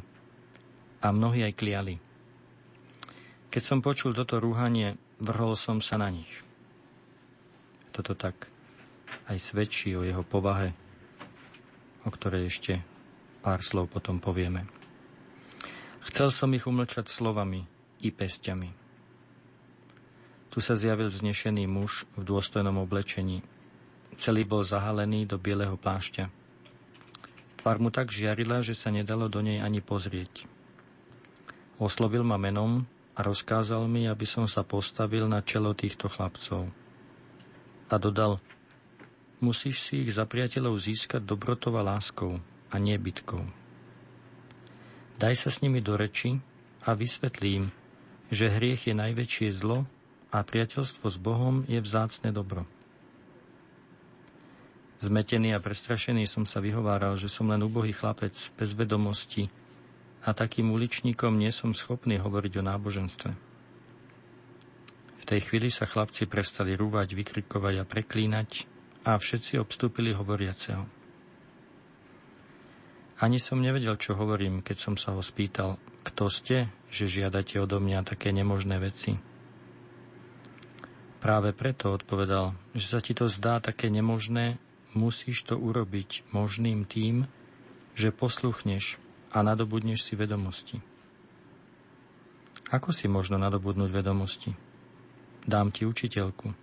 a mnohí aj kliali. Keď som počul toto rúhanie, vrhol som sa na nich. Toto tak aj svedčí o jeho povahe, o ktorej ešte pár slov potom povieme. Chcel som ich umlčať slovami i pestiami. Tu sa zjavil vznešený muž v dôstojnom oblečení. Celý bol zahalený do bieleho plášťa. Tvár mu tak žiarila, že sa nedalo do nej ani pozrieť. Oslovil ma menom a rozkázal mi, aby som sa postavil na čelo týchto chlapcov. A dodal, musíš si ich za priateľov získať dobrotov a láskou a nie bytkou. Daj sa s nimi do reči a vysvetlím, že hriech je najväčšie zlo a priateľstvo s Bohom je vzácne dobro. Zmetený a prestrašený som sa vyhováral, že som len ubohý chlapec bez vedomosti a takým uličníkom nie som schopný hovoriť o náboženstve. V tej chvíli sa chlapci prestali rúvať, vykrikovať a preklínať a všetci obstúpili hovoriaceho. Ani som nevedel, čo hovorím, keď som sa ho spýtal, kto ste, že žiadate odo mňa také nemožné veci. Práve preto odpovedal, že sa ti to zdá také nemožné, musíš to urobiť možným tým, že posluchneš a nadobudneš si vedomosti. Ako si možno nadobudnúť vedomosti? Dám ti učiteľku.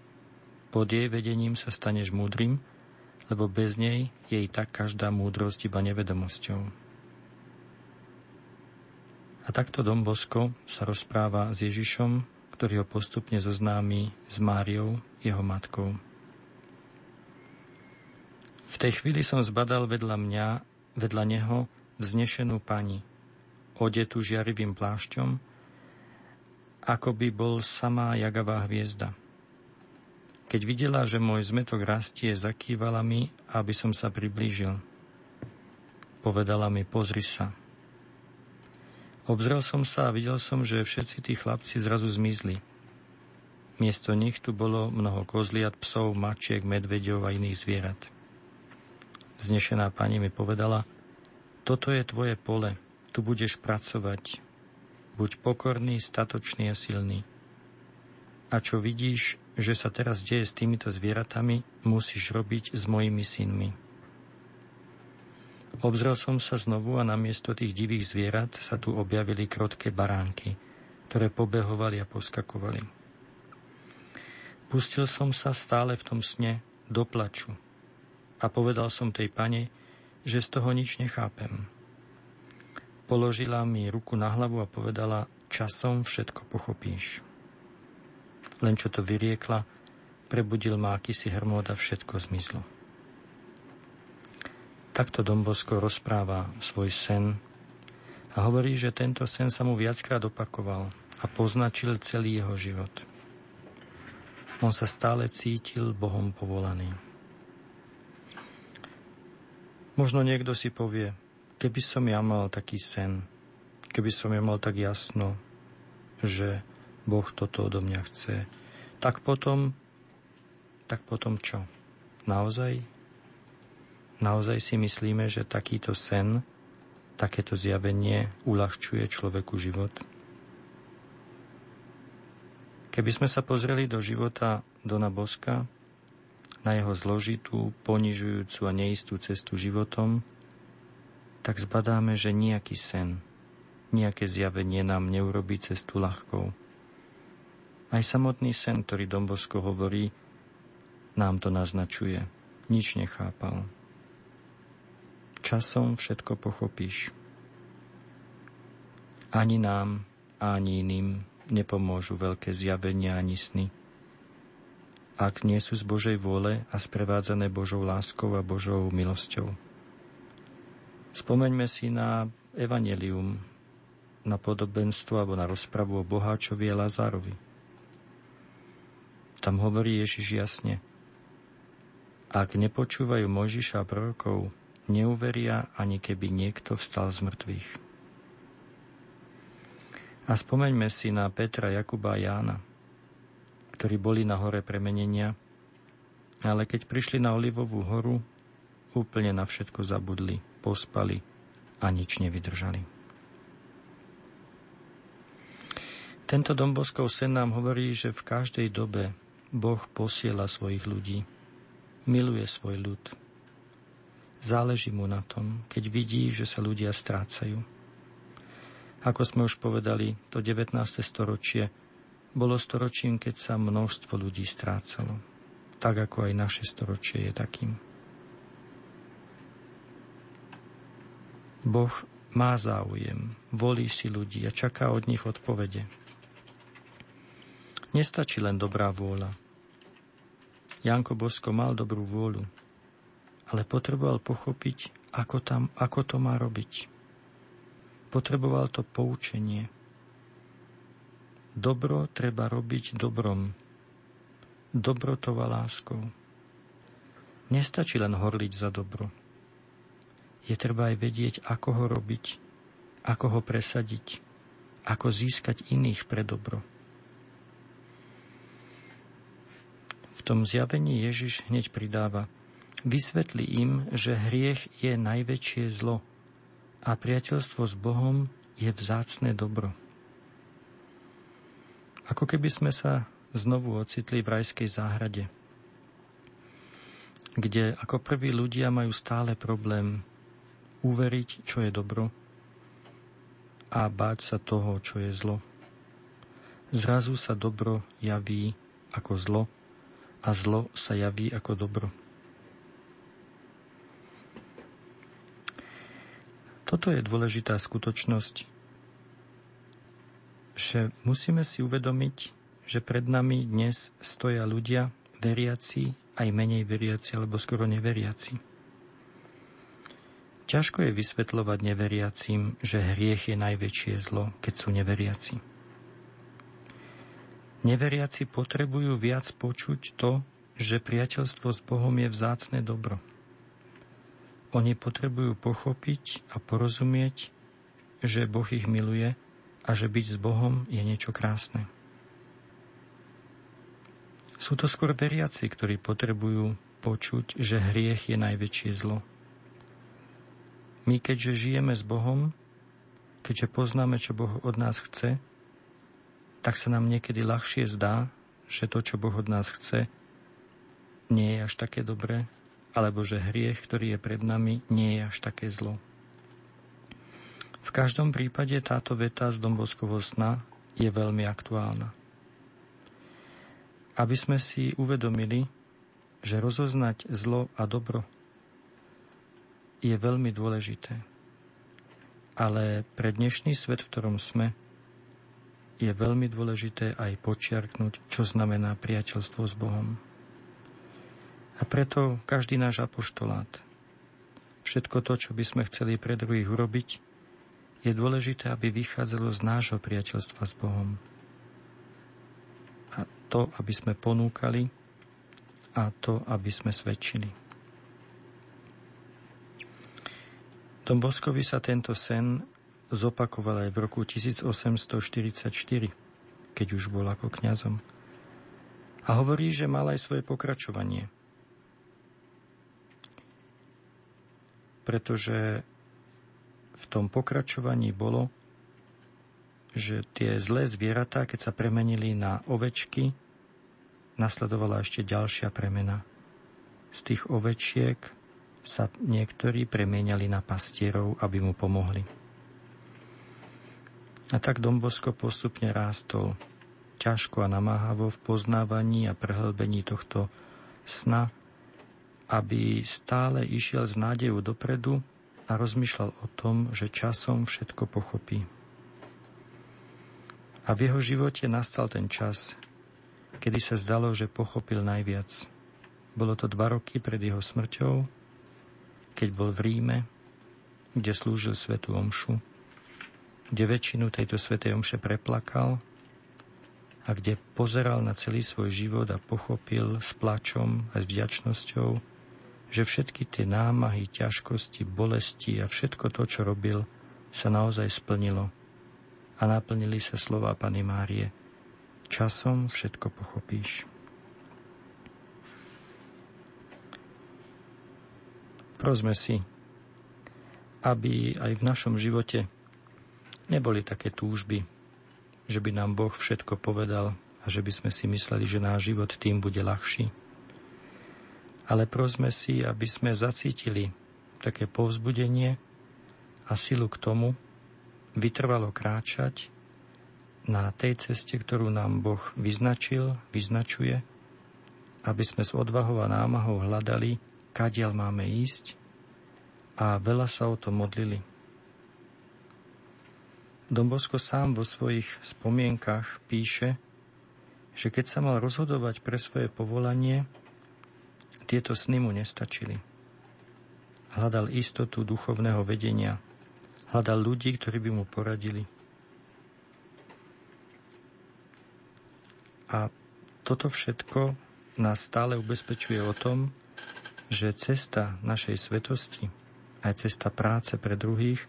Pod jej vedením sa staneš múdrym, lebo bez nej je tak každá múdrosť iba nevedomosťou. A takto Dom Bosko sa rozpráva s Ježišom ktorý ho postupne zoznámi s Máriou, jeho matkou. V tej chvíli som zbadal vedľa mňa, vedľa neho, vznešenú pani, odetú žiarivým plášťom, ako by bol samá jagavá hviezda. Keď videla, že môj zmetok rastie, zakývala mi, aby som sa priblížil. Povedala mi, pozri sa, Obzrel som sa a videl som, že všetci tí chlapci zrazu zmizli. Miesto nich tu bolo mnoho kozliat, psov, mačiek, medvedov a iných zvierat. Znešená pani mi povedala, toto je tvoje pole, tu budeš pracovať. Buď pokorný, statočný a silný. A čo vidíš, že sa teraz deje s týmito zvieratami, musíš robiť s mojimi synmi. Obzrel som sa znovu a namiesto tých divých zvierat sa tu objavili krotké baránky, ktoré pobehovali a poskakovali. Pustil som sa stále v tom sne do plaču a povedal som tej pane, že z toho nič nechápem. Položila mi ruku na hlavu a povedala, časom všetko pochopíš. Len čo to vyriekla, prebudil ma akýsi hrmot a všetko zmizlo. Takto Dombosko rozpráva svoj sen a hovorí, že tento sen sa mu viackrát opakoval a poznačil celý jeho život. On sa stále cítil Bohom povolaný. Možno niekto si povie, keby som ja mal taký sen, keby som ja mal tak jasno, že Boh toto odo mňa chce, tak potom, tak potom čo? Naozaj? Naozaj si myslíme, že takýto sen, takéto zjavenie uľahčuje človeku život? Keby sme sa pozreli do života Dona Boska, na jeho zložitú, ponižujúcu a neistú cestu životom, tak zbadáme, že nejaký sen, nejaké zjavenie nám neurobí cestu ľahkou. Aj samotný sen, ktorý Dombosko hovorí, nám to naznačuje. Nič nechápal. Časom všetko pochopíš. Ani nám, ani iným nepomôžu veľké zjavenia ani sny ak nie sú z Božej vôle a sprevádzané Božou láskou a Božou milosťou. Spomeňme si na Evangelium, na podobenstvo alebo na rozpravu o boháčovi a Lazárovi. Tam hovorí Ježiš jasne. Ak nepočúvajú Mojžiša a prorokov, neuveria ani keby niekto vstal z mŕtvych. A spomeňme si na Petra, Jakuba a Jána – ktorí boli na hore premenenia, ale keď prišli na Olivovú horu, úplne na všetko zabudli, pospali a nič nevydržali. Tento Domboskov sen nám hovorí, že v každej dobe Boh posiela svojich ľudí, miluje svoj ľud. Záleží mu na tom, keď vidí, že sa ľudia strácajú. Ako sme už povedali, to 19. storočie bolo storočím, keď sa množstvo ľudí strácalo. Tak ako aj naše storočie je takým. Boh má záujem, volí si ľudí a čaká od nich odpovede. Nestačí len dobrá vôľa. Janko Bosko mal dobrú vôľu, ale potreboval pochopiť, ako, tam, ako to má robiť. Potreboval to poučenie, Dobro treba robiť dobrom. Dobrotová láskou. Nestačí len horliť za dobro. Je treba aj vedieť, ako ho robiť, ako ho presadiť, ako získať iných pre dobro. V tom zjavení Ježiš hneď pridáva Vysvetli im, že hriech je najväčšie zlo a priateľstvo s Bohom je vzácne dobro. Ako keby sme sa znovu ocitli v rajskej záhrade, kde ako prví ľudia majú stále problém uveriť, čo je dobro a báť sa toho, čo je zlo. Zrazu sa dobro javí ako zlo a zlo sa javí ako dobro. Toto je dôležitá skutočnosť, že musíme si uvedomiť, že pred nami dnes stoja ľudia, veriaci, aj menej veriaci, alebo skoro neveriaci. Ťažko je vysvetľovať neveriacim, že hriech je najväčšie zlo, keď sú neveriaci. Neveriaci potrebujú viac počuť to, že priateľstvo s Bohom je vzácne dobro. Oni potrebujú pochopiť a porozumieť, že Boh ich miluje a že byť s Bohom je niečo krásne. Sú to skôr veriaci, ktorí potrebujú počuť, že hriech je najväčšie zlo. My, keďže žijeme s Bohom, keďže poznáme, čo Boh od nás chce, tak sa nám niekedy ľahšie zdá, že to, čo Boh od nás chce, nie je až také dobré, alebo že hriech, ktorý je pred nami, nie je až také zlo. V každom prípade táto veta z Domboskovho sna je veľmi aktuálna. Aby sme si uvedomili, že rozoznať zlo a dobro je veľmi dôležité. Ale pre dnešný svet, v ktorom sme, je veľmi dôležité aj počiarknúť, čo znamená priateľstvo s Bohom. A preto každý náš apoštolát, všetko to, čo by sme chceli pre druhých urobiť, je dôležité, aby vychádzalo z nášho priateľstva s Bohom. A to, aby sme ponúkali a to, aby sme svedčili. Domboskovi sa tento sen zopakoval aj v roku 1844, keď už bol ako kňazom. A hovorí, že mal aj svoje pokračovanie. Pretože v tom pokračovaní bolo, že tie zlé zvieratá, keď sa premenili na ovečky, nasledovala ešte ďalšia premena. Z tých ovečiek sa niektorí premieniali na pastierov, aby mu pomohli. A tak Dombosko postupne rástol ťažko a namáhavo v poznávaní a prehlbení tohto sna, aby stále išiel s nádejou dopredu a rozmýšľal o tom, že časom všetko pochopí. A v jeho živote nastal ten čas, kedy sa zdalo, že pochopil najviac. Bolo to dva roky pred jeho smrťou, keď bol v Ríme, kde slúžil svetu omšu, kde väčšinu tejto svetej omše preplakal a kde pozeral na celý svoj život a pochopil s plačom a s vďačnosťou, že všetky tie námahy, ťažkosti, bolesti a všetko to, čo robil, sa naozaj splnilo a naplnili sa slova Pany Márie. Časom všetko pochopíš. Prosme si, aby aj v našom živote neboli také túžby, že by nám Boh všetko povedal a že by sme si mysleli, že náš život tým bude ľahší. Ale prosme si, aby sme zacítili také povzbudenie a silu k tomu, vytrvalo kráčať na tej ceste, ktorú nám Boh vyznačil, vyznačuje, aby sme s odvahou a námahou hľadali, kadiaľ máme ísť a veľa sa o to modlili. Dombosko sám vo svojich spomienkach píše, že keď sa mal rozhodovať pre svoje povolanie, tieto sny mu nestačili. Hľadal istotu duchovného vedenia – Hľadal ľudí, ktorí by mu poradili. A toto všetko nás stále ubezpečuje o tom, že cesta našej svetosti, aj cesta práce pre druhých,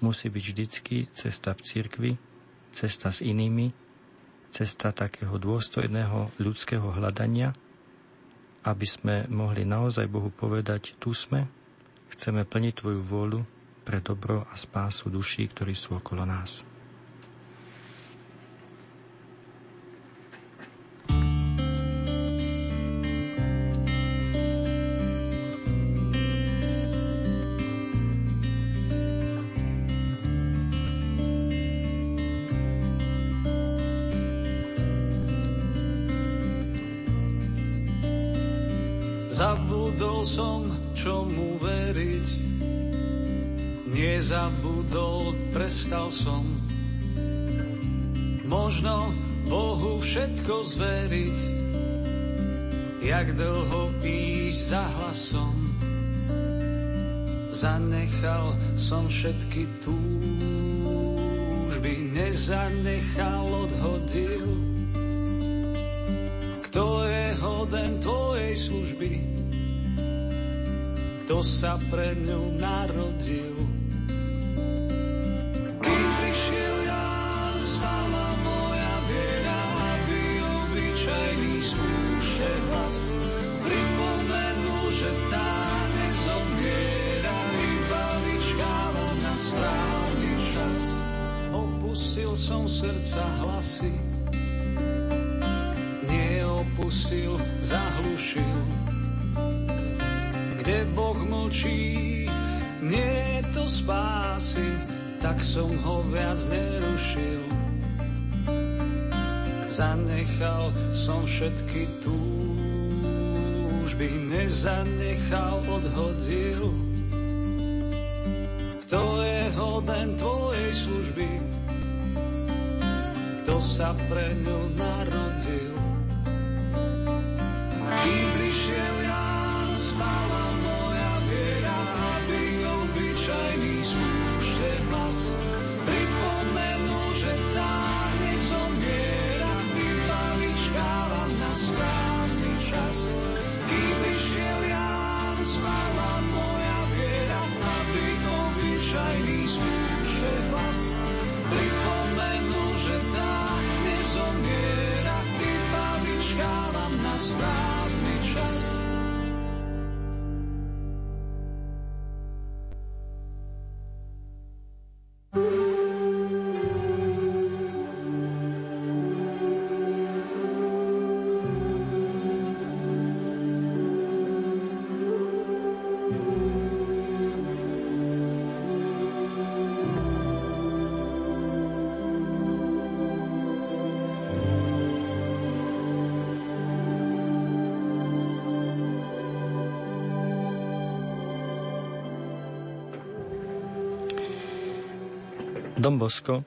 musí byť vždycky cesta v cirkvi, cesta s inými, cesta takého dôstojného ľudského hľadania, aby sme mohli naozaj Bohu povedať, tu sme, chceme plniť Tvoju vôľu, pre dobro a spásu duší, ktorí sú okolo nás. Prestal som. Možno Bohu všetko zveriť Jak dlho ísť za hlasom. Zanechal som všetky túžby Nezanechal, odhodil Kto je hoden tvojej služby? Kto sa pre ňu narodil som srdca hlasy neopustil, zahlušil. Kde Boh mlčí, nie to spásy, tak som ho viac nerušil. Zanechal som všetky túžby, nezanechal, odhodil. Kto je hoden tvojej služby, kto sa pre ňu narodil. Dom Bosko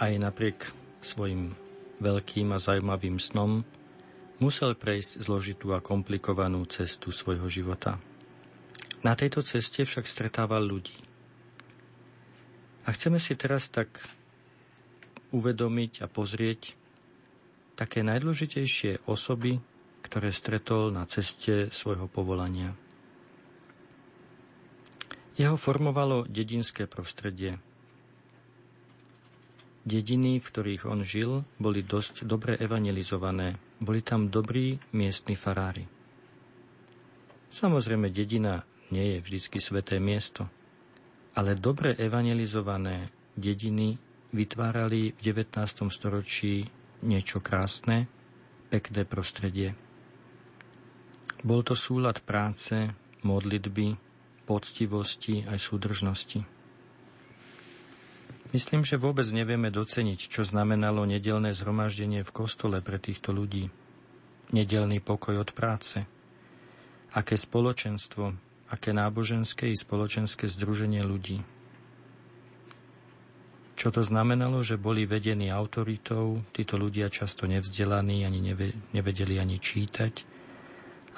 aj napriek svojim veľkým a zaujímavým snom musel prejsť zložitú a komplikovanú cestu svojho života. Na tejto ceste však stretával ľudí. A chceme si teraz tak uvedomiť a pozrieť také najdôležitejšie osoby, ktoré stretol na ceste svojho povolania. Jeho formovalo dedinské prostredie. Dediny, v ktorých on žil, boli dosť dobre evangelizované. Boli tam dobrí miestni farári. Samozrejme, dedina nie je vždycky sveté miesto, ale dobre evangelizované dediny vytvárali v 19. storočí niečo krásne, pekné prostredie. Bol to súlad práce, modlitby, poctivosti aj súdržnosti. Myslím, že vôbec nevieme doceniť, čo znamenalo nedelné zhromaždenie v kostole pre týchto ľudí. Nedelný pokoj od práce. Aké spoločenstvo, aké náboženské i spoločenské združenie ľudí. Čo to znamenalo, že boli vedení autoritou, títo ľudia často nevzdelaní, ani nevedeli ani čítať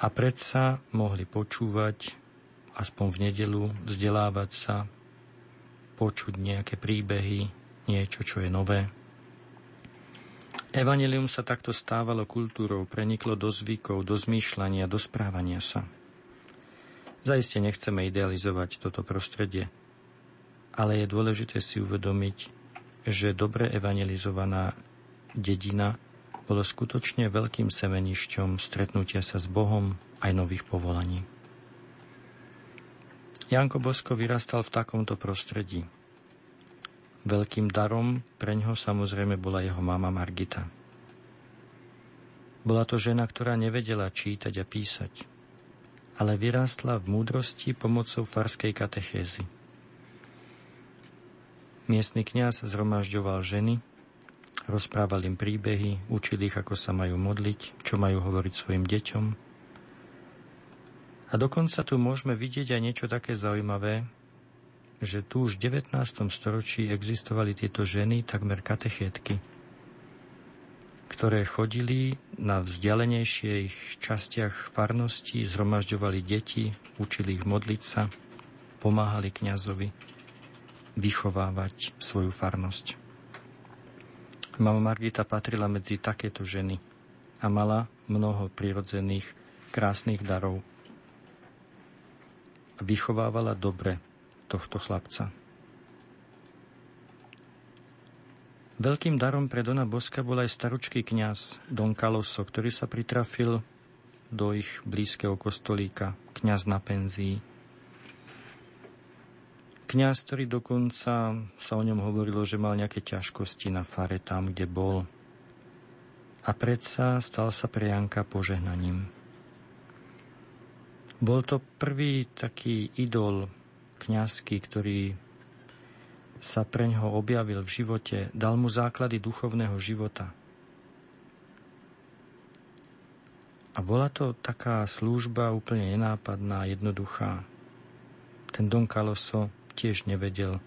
a predsa mohli počúvať, aspoň v nedelu, vzdelávať sa, počuť nejaké príbehy, niečo, čo je nové. Evangelium sa takto stávalo kultúrou, preniklo do zvykov, do zmýšľania, do správania sa. Zaiste nechceme idealizovať toto prostredie – ale je dôležité si uvedomiť, že dobre evangelizovaná dedina bolo skutočne veľkým semenišťom stretnutia sa s Bohom aj nových povolaní. Janko Bosko vyrastal v takomto prostredí. Veľkým darom pre ňoho samozrejme bola jeho mama Margita. Bola to žena, ktorá nevedela čítať a písať, ale vyrástla v múdrosti pomocou farskej katechézy. Miestny kňaz zhromažďoval ženy, rozprával im príbehy, učil ich, ako sa majú modliť, čo majú hovoriť svojim deťom. A dokonca tu môžeme vidieť aj niečo také zaujímavé, že tu už v 19. storočí existovali tieto ženy, takmer katechétky, ktoré chodili na vzdialenejších častiach farnosti, zhromažďovali deti, učili ich modliť sa, pomáhali kňazovi vychovávať svoju farnosť. Mama Margita patrila medzi takéto ženy a mala mnoho prirodzených krásnych darov. Vychovávala dobre tohto chlapca. Veľkým darom pre Dona Boska bol aj staručký kňaz Don Kaloso, ktorý sa pritrafil do ich blízkeho kostolíka, kňaz na penzii, Kňaz, ktorý dokonca sa o ňom hovorilo, že mal nejaké ťažkosti na fare tam, kde bol. A predsa stal sa pre Janka požehnaním. Bol to prvý taký idol kňazský, ktorý sa pre ňoho objavil v živote, dal mu základy duchovného života. A bola to taká služba úplne nenápadná, jednoduchá. Ten Don Caloso tiež nevedel.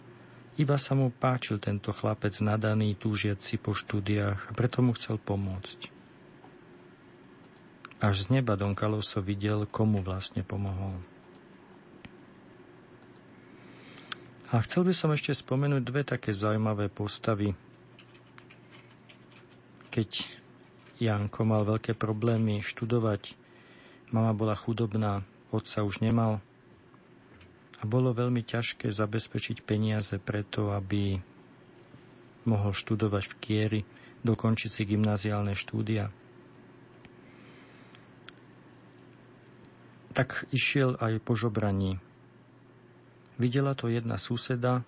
Iba sa mu páčil tento chlapec nadaný, túžiaci po štúdiách a preto mu chcel pomôcť. Až z neba Don Caloso videl, komu vlastne pomohol. A chcel by som ešte spomenúť dve také zaujímavé postavy. Keď Janko mal veľké problémy študovať, mama bola chudobná, otca už nemal, a bolo veľmi ťažké zabezpečiť peniaze preto, aby mohol študovať v Kieri, dokončiť si gymnáziálne štúdia. Tak išiel aj po žobraní. Videla to jedna suseda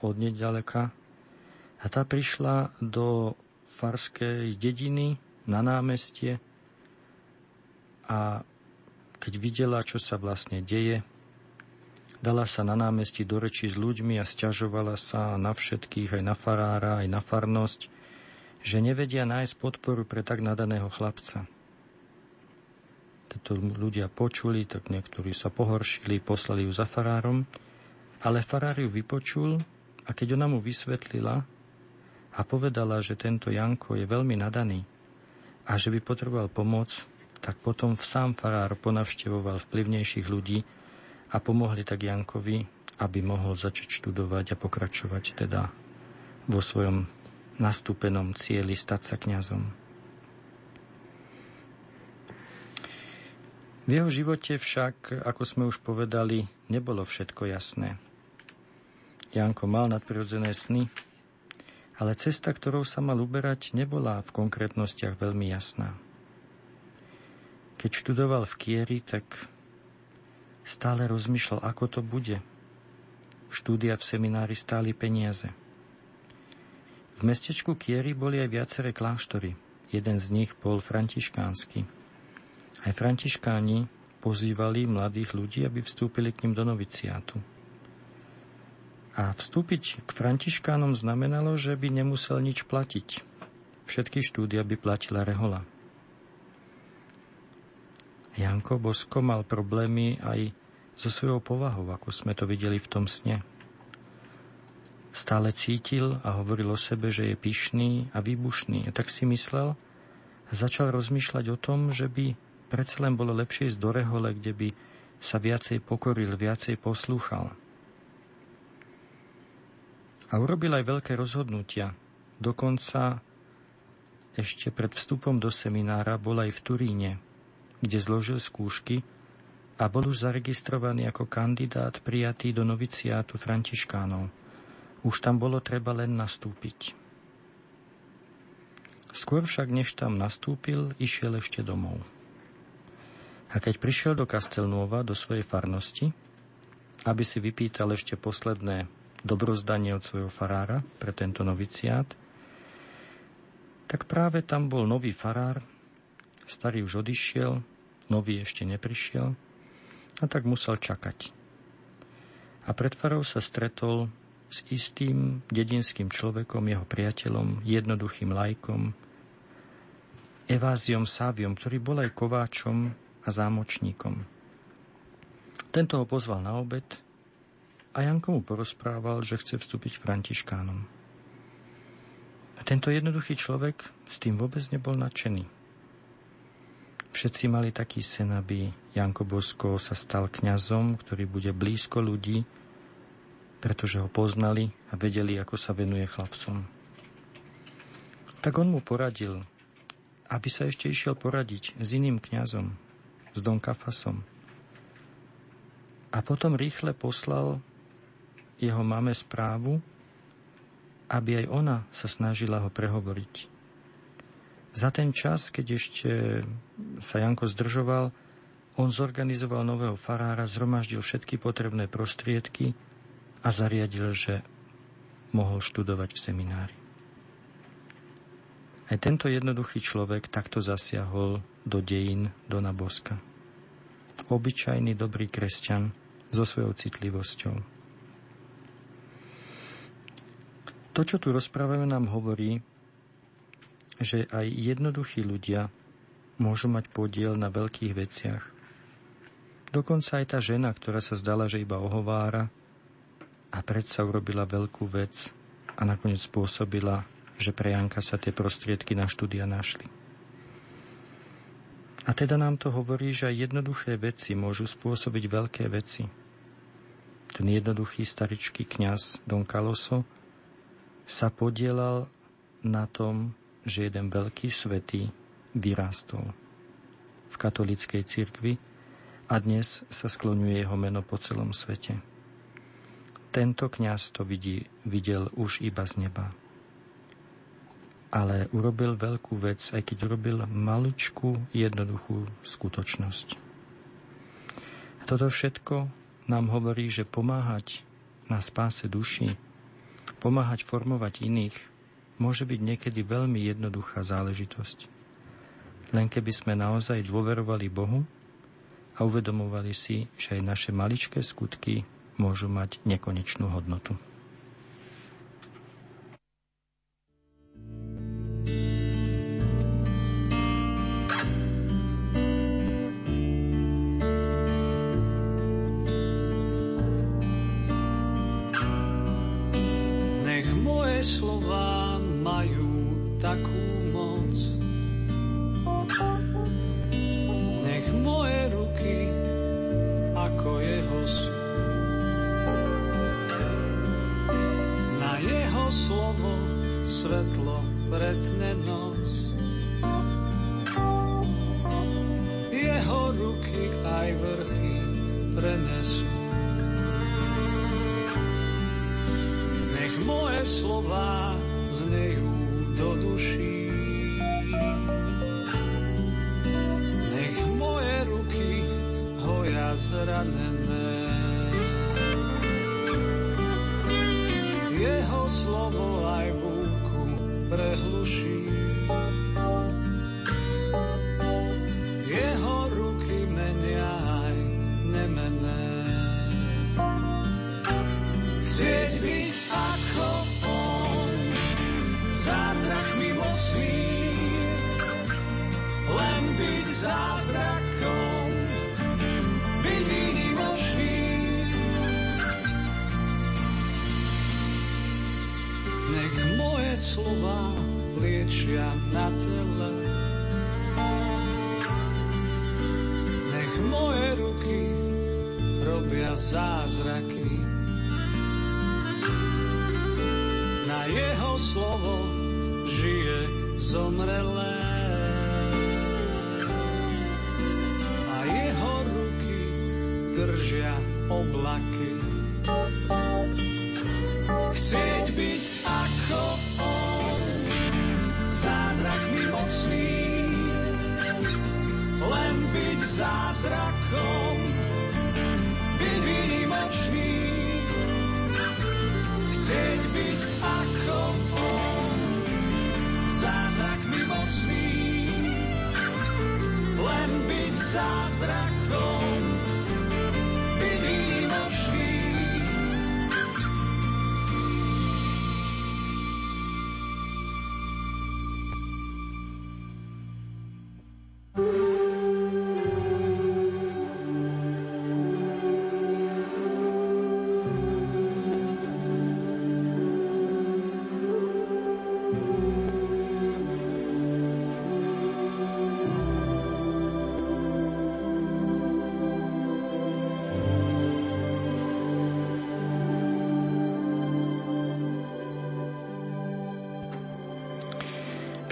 od nedaleka a tá prišla do farskej dediny na námestie a keď videla, čo sa vlastne deje, Dala sa na námestí do reči s ľuďmi a stiažovala sa na všetkých, aj na farára, aj na farnosť, že nevedia nájsť podporu pre tak nadaného chlapca. Títo ľudia počuli, tak niektorí sa pohoršili, poslali ju za farárom, ale farár ju vypočul, A keď ona mu vysvetlila a povedala, že tento Janko je veľmi nadaný a že by potreboval pomoc, tak potom sám farár ponavštevoval vplyvnejších ľudí a pomohli tak Jankovi, aby mohol začať študovať a pokračovať teda vo svojom nastúpenom cieli stať sa kňazom. V jeho živote však, ako sme už povedali, nebolo všetko jasné. Janko mal nadprirodzené sny, ale cesta, ktorou sa mal uberať, nebola v konkrétnostiach veľmi jasná. Keď študoval v Kieri, tak stále rozmýšľal, ako to bude. Štúdia v seminári stáli peniaze. V mestečku Kieri boli aj viaceré kláštory. Jeden z nich bol františkánsky. Aj františkáni pozývali mladých ľudí, aby vstúpili k ním do noviciátu. A vstúpiť k františkánom znamenalo, že by nemusel nič platiť. Všetky štúdia by platila rehola. Janko Bosko mal problémy aj so svojou povahou, ako sme to videli v tom sne. Stále cítil a hovoril o sebe, že je pyšný a výbušný. A tak si myslel a začal rozmýšľať o tom, že by predsa len bolo lepšie ísť do rehole, kde by sa viacej pokoril, viacej poslúchal. A urobil aj veľké rozhodnutia. Dokonca ešte pred vstupom do seminára bol aj v Turíne, kde zložil skúšky a bol už zaregistrovaný ako kandidát prijatý do noviciátu františkánov. Už tam bolo treba len nastúpiť. Skôr však, než tam nastúpil, išiel ešte domov. A keď prišiel do Kastelnova, do svojej farnosti, aby si vypýtal ešte posledné dobrozdanie od svojho farára pre tento noviciát, tak práve tam bol nový farár, starý už odišiel, nový ešte neprišiel a tak musel čakať. A pred farou sa stretol s istým dedinským človekom, jeho priateľom, jednoduchým lajkom, Eváziom Sáviom, ktorý bol aj kováčom a zámočníkom. Tento ho pozval na obed a Janko mu porozprával, že chce vstúpiť františkánom. A tento jednoduchý človek s tým vôbec nebol nadšený. Všetci mali taký sen, aby Janko Bosko sa stal kňazom, ktorý bude blízko ľudí, pretože ho poznali a vedeli, ako sa venuje chlapcom. Tak on mu poradil, aby sa ešte išiel poradiť s iným kňazom, s Don Kafasom. A potom rýchle poslal jeho mame správu, aby aj ona sa snažila ho prehovoriť. Za ten čas, keď ešte sa Janko zdržoval, on zorganizoval nového farára, zhromaždil všetky potrebné prostriedky a zariadil, že mohol študovať v seminári. Aj tento jednoduchý človek takto zasiahol do dejín Dona Boska. Obyčajný dobrý kresťan so svojou citlivosťou. To, čo tu rozprávajú, nám hovorí, že aj jednoduchí ľudia môžu mať podiel na veľkých veciach. Dokonca aj tá žena, ktorá sa zdala, že iba ohovára a predsa urobila veľkú vec a nakoniec spôsobila, že pre Janka sa tie prostriedky na štúdia našli. A teda nám to hovorí, že aj jednoduché veci môžu spôsobiť veľké veci. Ten jednoduchý staričký kňaz Don Caloso sa podielal na tom, že jeden veľký svetý vyrástol v katolíckej cirkvi a dnes sa skloňuje jeho meno po celom svete. Tento kňaz to vidí, videl už iba z neba. Ale urobil veľkú vec, aj keď urobil maličkú, jednoduchú skutočnosť. Toto všetko nám hovorí, že pomáhať na spáse duši pomáhať formovať iných, môže byť niekedy veľmi jednoduchá záležitosť. Len keby sme naozaj dôverovali Bohu a uvedomovali si, že aj naše maličké skutky môžu mať nekonečnú hodnotu.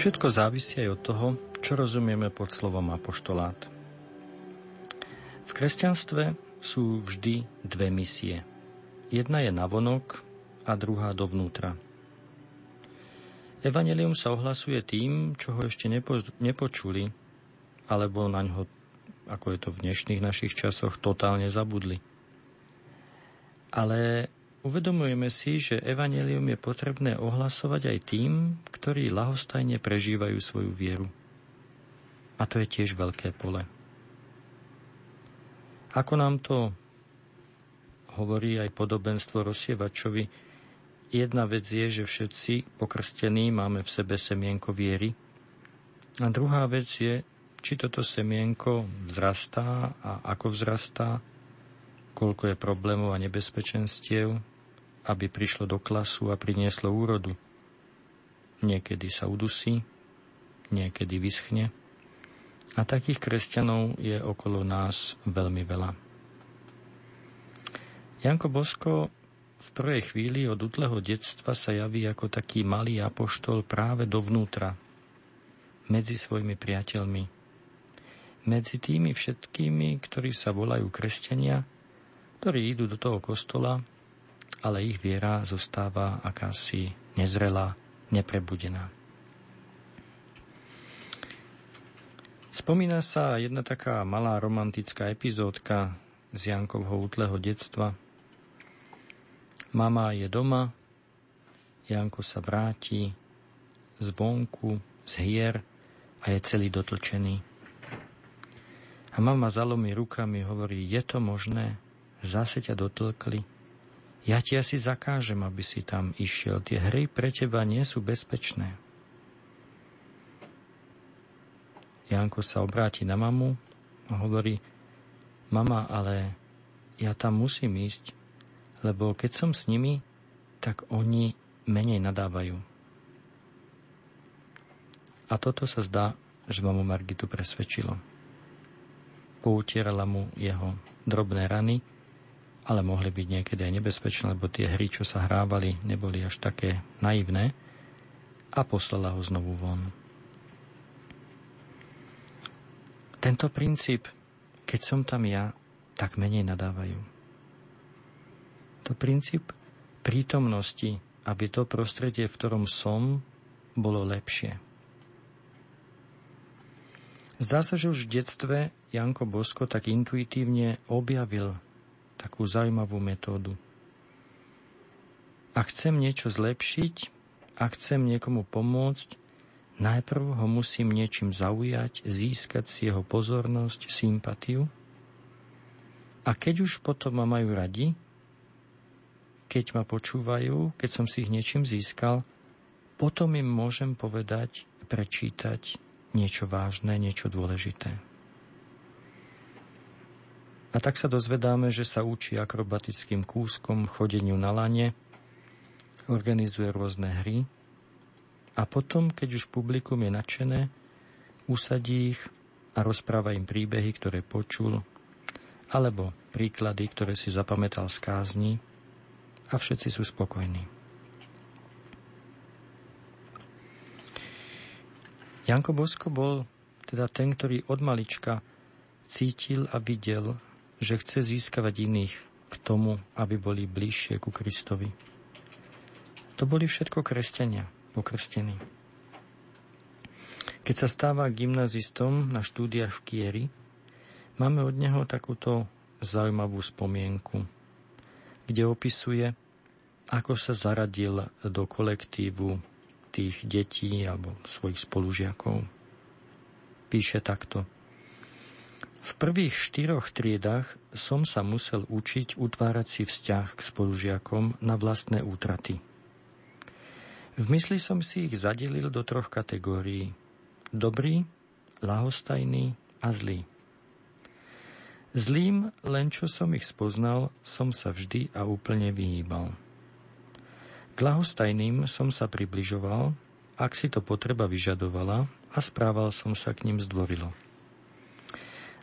Všetko závisí aj od toho, čo rozumieme pod slovom apoštolát. V kresťanstve sú vždy dve misie. Jedna je navonok a druhá dovnútra. Evangelium sa ohlasuje tým, čo ho ešte nepo, nepočuli, alebo na ňo, ako je to v dnešných našich časoch, totálne zabudli. Ale uvedomujeme si, že evanelium je potrebné ohlasovať aj tým, ktorí lahostajne prežívajú svoju vieru. A to je tiež veľké pole. Ako nám to hovorí aj podobenstvo rozsievačovi, jedna vec je, že všetci pokrstení máme v sebe semienko viery. A druhá vec je, či toto semienko vzrastá a ako vzrastá, koľko je problémov a nebezpečenstiev, aby prišlo do klasu a prinieslo úrodu. Niekedy sa udusí, niekedy vyschne. A takých kresťanov je okolo nás veľmi veľa. Janko Bosko v prvej chvíli od útleho detstva sa javí ako taký malý apoštol práve dovnútra, medzi svojimi priateľmi, medzi tými všetkými, ktorí sa volajú kresťania, ktorí idú do toho kostola, ale ich viera zostáva akási nezrelá, neprebudená. Spomína sa jedna taká malá romantická epizódka z Jankovho útleho detstva. Mama je doma, Janko sa vráti zvonku, z hier a je celý dotlčený. A mama zalomí rukami hovorí, je to možné? Zase ťa dotlkli? Ja ti asi zakážem, aby si tam išiel. Tie hry pre teba nie sú bezpečné. Janko sa obráti na mamu a hovorí, mama, ale ja tam musím ísť, lebo keď som s nimi, tak oni menej nadávajú. A toto sa zdá, že mamu Margitu presvedčilo. Poutierala mu jeho drobné rany, ale mohli byť niekedy aj nebezpečné, lebo tie hry, čo sa hrávali, neboli až také naivné a poslala ho znovu von. Tento princíp, keď som tam ja, tak menej nadávajú. To princíp prítomnosti, aby to prostredie, v ktorom som, bolo lepšie. Zdá sa, že už v detstve Janko Bosko tak intuitívne objavil takú zaujímavú metódu. Ak chcem niečo zlepšiť, ak chcem niekomu pomôcť, najprv ho musím niečím zaujať, získať si jeho pozornosť, sympatiu. A keď už potom ma majú radi, keď ma počúvajú, keď som si ich niečím získal, potom im môžem povedať, prečítať niečo vážne, niečo dôležité. A tak sa dozvedáme, že sa učí akrobatickým kúskom, chodeniu na lane, organizuje rôzne hry a potom, keď už publikum je nadšené, usadí ich a rozpráva im príbehy, ktoré počul, alebo príklady, ktoré si zapamätal z kázni a všetci sú spokojní. Janko Bosko bol teda ten, ktorý od malička cítil a videl, že chce získavať iných k tomu, aby boli bližšie ku Kristovi. To boli všetko kresťania, pokrstení. Keď sa stáva gymnazistom na štúdiách v Kieri, máme od neho takúto zaujímavú spomienku, kde opisuje, ako sa zaradil do kolektívu tých detí alebo svojich spolužiakov. Píše takto. V prvých štyroch triedách som sa musel učiť utvárať si vzťah k spolužiakom na vlastné útraty. V mysli som si ich zadelil do troch kategórií. Dobrý, lahostajný a zlý. Zlým, len čo som ich spoznal, som sa vždy a úplne vyhýbal. K lahostajným som sa približoval, ak si to potreba vyžadovala a správal som sa k ním zdvorilo.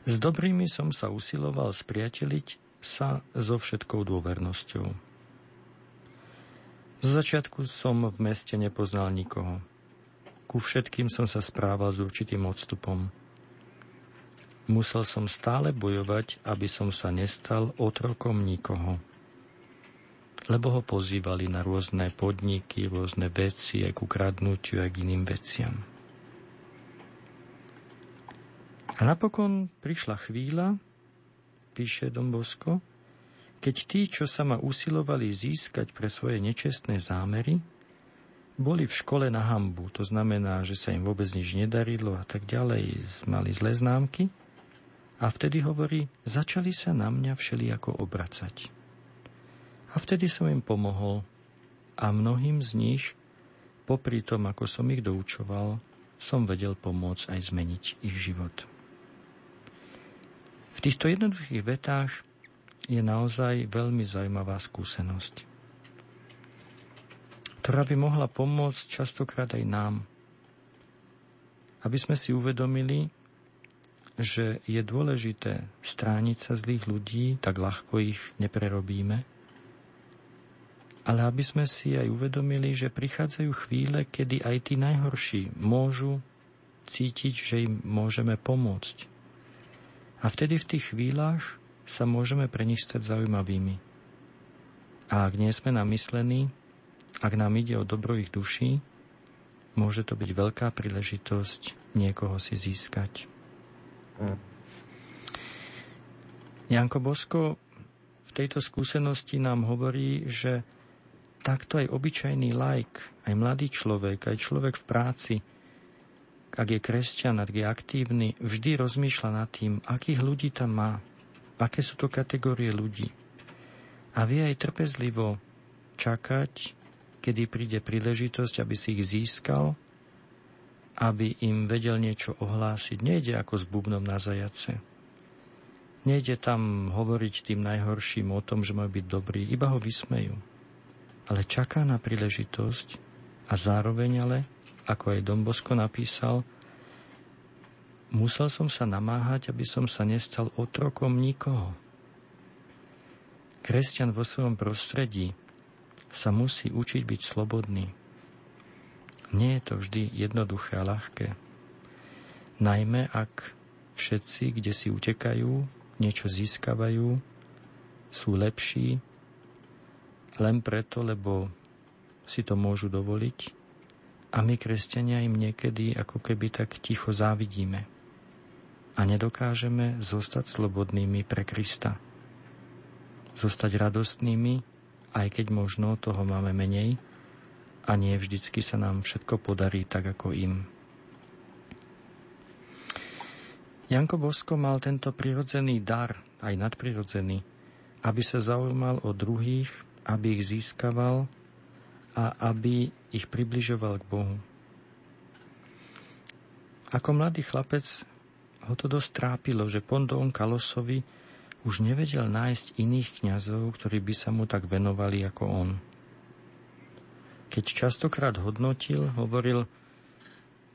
S dobrými som sa usiloval spriateliť sa so všetkou dôvernosťou. Z začiatku som v meste nepoznal nikoho. Ku všetkým som sa správal s určitým odstupom. Musel som stále bojovať, aby som sa nestal otrokom nikoho. Lebo ho pozývali na rôzne podniky, rôzne veci, aj ku kradnutiu, aj k iným veciam. A napokon prišla chvíľa, píše Dombosko, keď tí, čo sa ma usilovali získať pre svoje nečestné zámery, boli v škole na hambu. To znamená, že sa im vôbec nič nedarilo a tak ďalej, mali zlé známky. A vtedy hovorí, začali sa na mňa všelijako obracať. A vtedy som im pomohol a mnohým z nich, popri tom, ako som ich doučoval, som vedel pomôcť aj zmeniť ich život. V týchto jednoduchých vetách je naozaj veľmi zaujímavá skúsenosť, ktorá by mohla pomôcť častokrát aj nám, aby sme si uvedomili, že je dôležité strániť sa zlých ľudí, tak ľahko ich neprerobíme, ale aby sme si aj uvedomili, že prichádzajú chvíle, kedy aj tí najhorší môžu cítiť, že im môžeme pomôcť a vtedy v tých chvíľach sa môžeme pre nich stať zaujímavými. A ak nie sme namyslení, ak nám ide o dobro ich duší, môže to byť veľká príležitosť niekoho si získať. Janko Bosko v tejto skúsenosti nám hovorí, že takto aj obyčajný like, aj mladý človek, aj človek v práci – ak je kresťan, ak je aktívny, vždy rozmýšľa nad tým, akých ľudí tam má, aké sú to kategórie ľudí. A vie aj trpezlivo čakať, kedy príde príležitosť, aby si ich získal, aby im vedel niečo ohlásiť. Nejde ako s bubnom na zajace. Nejde tam hovoriť tým najhorším o tom, že majú byť dobrí, iba ho vysmejú. ale čaká na príležitosť a zároveň ale, ako aj Dombosko napísal, musel som sa namáhať, aby som sa nestal otrokom nikoho. Kresťan vo svojom prostredí sa musí učiť byť slobodný. Nie je to vždy jednoduché a ľahké. Najmä ak všetci, kde si utekajú, niečo získavajú, sú lepší len preto, lebo si to môžu dovoliť a my, kresťania, im niekedy ako keby tak ticho závidíme a nedokážeme zostať slobodnými pre Krista. Zostať radostnými, aj keď možno toho máme menej a nie vždycky sa nám všetko podarí tak ako im. Janko Bosko mal tento prirodzený dar, aj nadprirodzený, aby sa zaujímal o druhých, aby ich získaval a aby ich približoval k Bohu. Ako mladý chlapec ho to dosť trápilo, že Pondón Kalosovi už nevedel nájsť iných kňazov, ktorí by sa mu tak venovali ako on. Keď častokrát hodnotil, hovoril,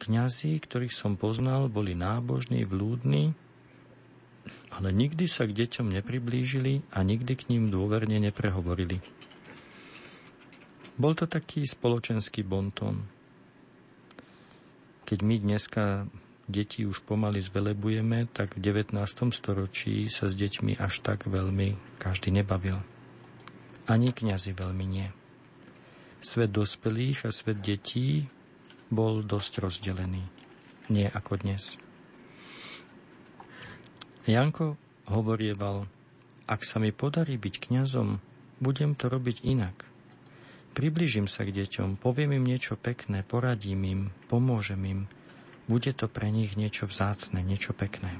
Kňazi, ktorých som poznal, boli nábožní, vlúdni, ale nikdy sa k deťom nepriblížili a nikdy k ním dôverne neprehovorili. Bol to taký spoločenský bonton. Keď my dneska deti už pomaly zvelebujeme, tak v 19. storočí sa s deťmi až tak veľmi každý nebavil. Ani kňazi veľmi nie. Svet dospelých a svet detí bol dosť rozdelený. Nie ako dnes. Janko hovorieval, ak sa mi podarí byť kňazom, budem to robiť inak. Približím sa k deťom, poviem im niečo pekné, poradím im, pomôžem im. Bude to pre nich niečo vzácne, niečo pekné.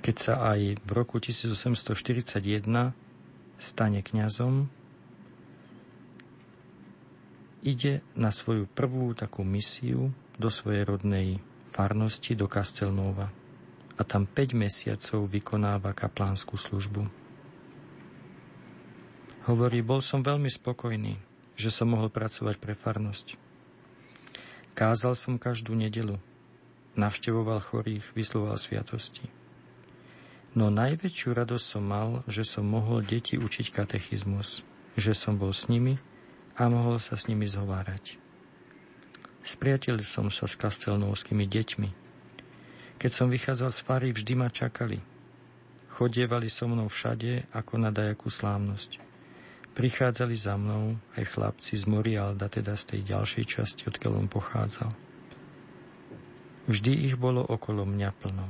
Keď sa aj v roku 1841 stane kňazom, ide na svoju prvú takú misiu do svojej rodnej farnosti do Castelnova a tam 5 mesiacov vykonáva kaplánsku službu. Hovorí, bol som veľmi spokojný, že som mohol pracovať pre farnosť. Kázal som každú nedelu, navštevoval chorých, vysloval sviatosti. No najväčšiu radosť som mal, že som mohol deti učiť katechizmus, že som bol s nimi a mohol sa s nimi zhovárať. Spriateľil som sa s kastelnovskými deťmi. Keď som vychádzal z fary, vždy ma čakali. Chodievali so mnou všade ako na dajakú slávnosť. Prichádzali za mnou aj chlapci z Morialda, teda z tej ďalšej časti, odkiaľ on pochádzal. Vždy ich bolo okolo mňa plno.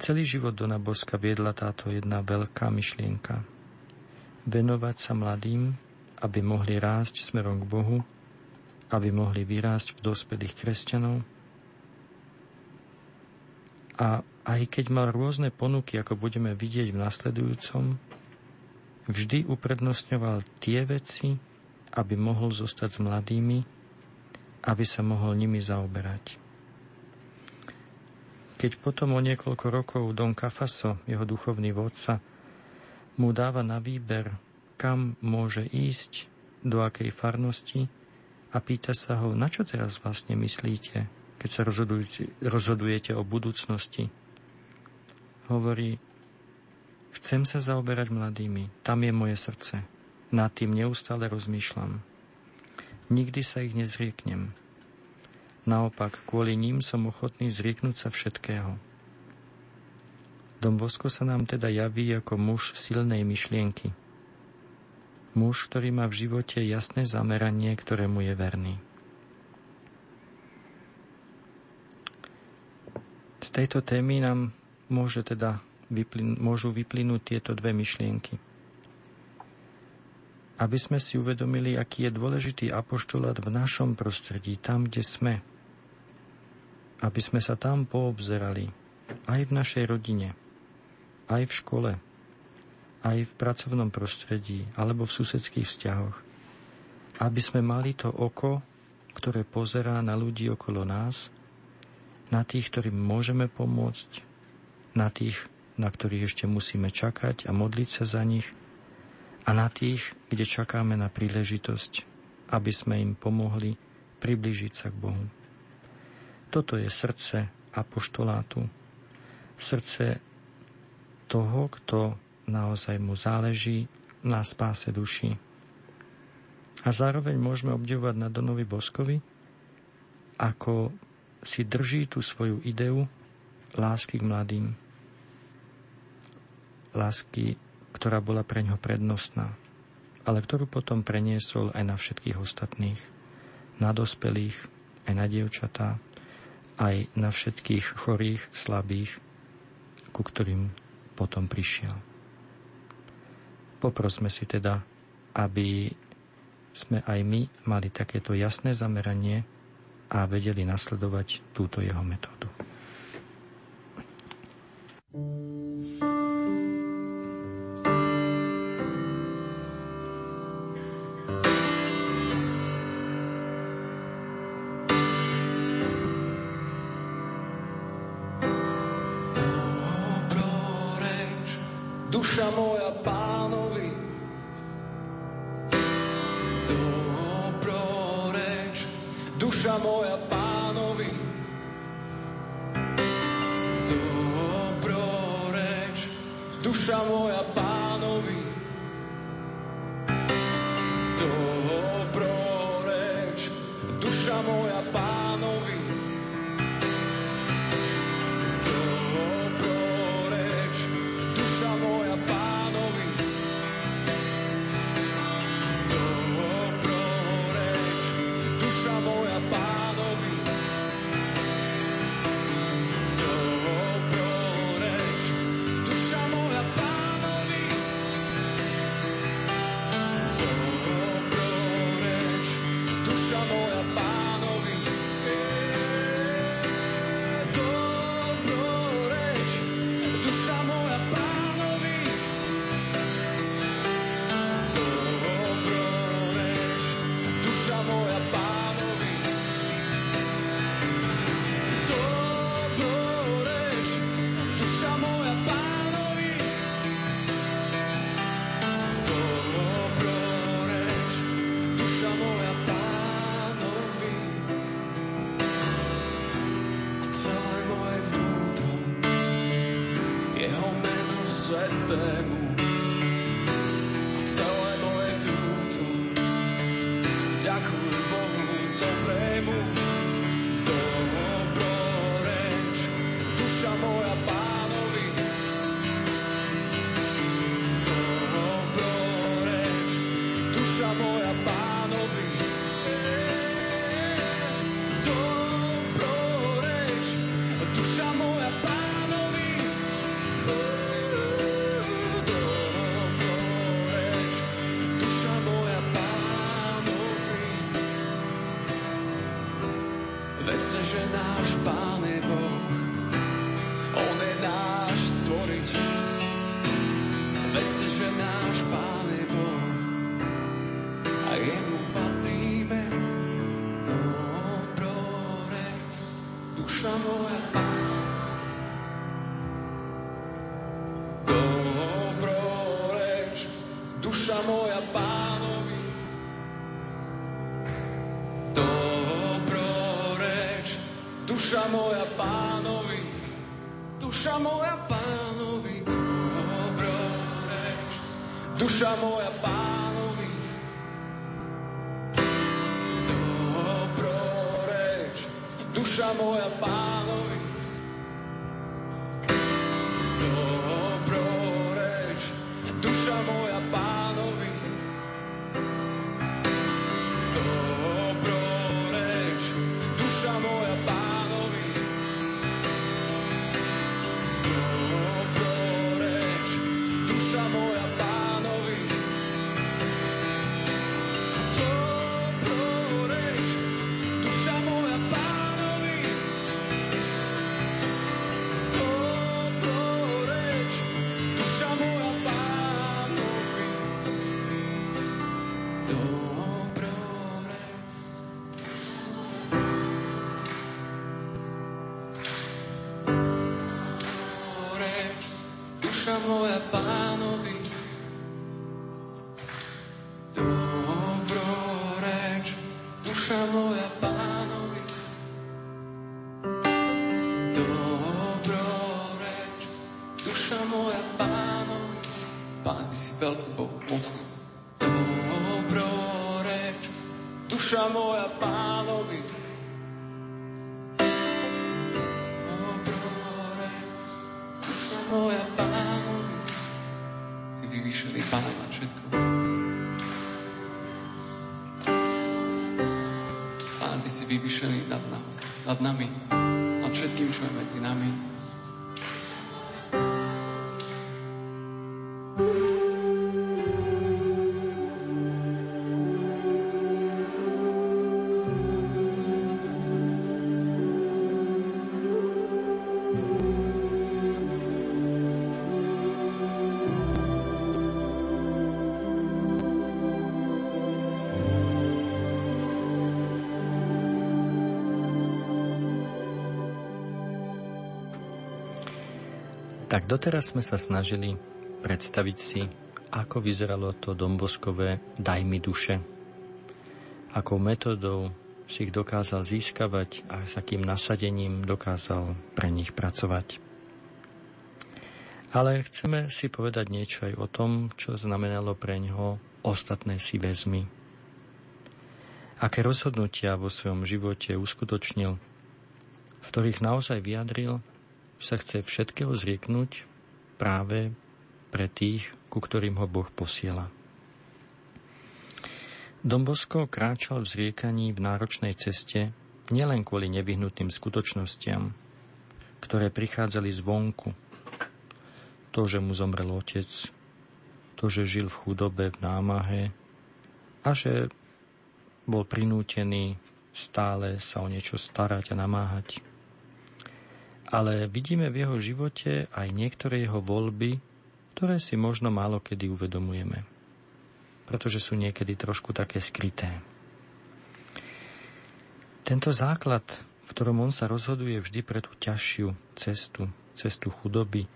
Celý život Dona Boska viedla táto jedna veľká myšlienka – venovať sa mladým, aby mohli rásť smerom k Bohu, aby mohli vyrásť v dospelých kresťanov. A aj keď mal rôzne ponuky, ako budeme vidieť v nasledujúcom, vždy uprednostňoval tie veci, aby mohol zostať s mladými, aby sa mohol nimi zaoberať. Keď potom o niekoľko rokov Don Cafaso, jeho duchovný vodca, mu dáva na výber, kam môže ísť, do akej farnosti a pýta sa ho, na čo teraz vlastne myslíte, keď sa rozhodujete, o budúcnosti. Hovorí, chcem sa zaoberať mladými, tam je moje srdce, nad tým neustále rozmýšľam. Nikdy sa ich nezrieknem. Naopak, kvôli ním som ochotný zrieknúť sa všetkého. Dom Bosko sa nám teda javí ako muž silnej myšlienky. Muž, ktorý má v živote jasné zameranie, ktorému je verný. Z tejto témy nám môže teda vyplyn- môžu vyplynúť tieto dve myšlienky. Aby sme si uvedomili, aký je dôležitý apoštolát v našom prostredí, tam, kde sme. Aby sme sa tam poobzerali, aj v našej rodine – aj v škole, aj v pracovnom prostredí alebo v susedských vzťahoch. Aby sme mali to oko, ktoré pozerá na ľudí okolo nás, na tých, ktorým môžeme pomôcť, na tých, na ktorých ešte musíme čakať a modliť sa za nich a na tých, kde čakáme na príležitosť, aby sme im pomohli priblížiť sa k Bohu. Toto je srdce apoštolátu, srdce toho, kto naozaj mu záleží na spáse duši. A zároveň môžeme obdivovať na Donovi Boskovi, ako si drží tú svoju ideu lásky k mladým. Lásky, ktorá bola pre ňo prednostná, ale ktorú potom preniesol aj na všetkých ostatných, na dospelých, aj na dievčatá, aj na všetkých chorých, slabých, ku ktorým potom prišiel. Poprosme si teda, aby sme aj my mali takéto jasné zameranie a vedeli nasledovať túto jeho metódu. duša duša moja pánovi. Dobroreč, duša moja pánovi. Dobroreč, duša moja pánovi. Vyvýšený nad, nad nami, nad všetkým, čo je medzi nami. Tak doteraz sme sa snažili predstaviť si, ako vyzeralo to domboskové daj mi duše. Akou metodou si ich dokázal získavať a s akým nasadením dokázal pre nich pracovať. Ale chceme si povedať niečo aj o tom, čo znamenalo pre ňoho ostatné si vezmy. Aké rozhodnutia vo svojom živote uskutočnil, v ktorých naozaj vyjadril, sa chce všetkého zrieknúť práve pre tých, ku ktorým ho Boh posiela. Dombosko kráčal v zriekaní v náročnej ceste nielen kvôli nevyhnutným skutočnostiam, ktoré prichádzali zvonku. To, že mu zomrel otec, to, že žil v chudobe, v námahe a že bol prinútený stále sa o niečo starať a namáhať ale vidíme v jeho živote aj niektoré jeho voľby, ktoré si možno málo kedy uvedomujeme, pretože sú niekedy trošku také skryté. Tento základ, v ktorom on sa rozhoduje vždy pre tú ťažšiu cestu, cestu chudoby,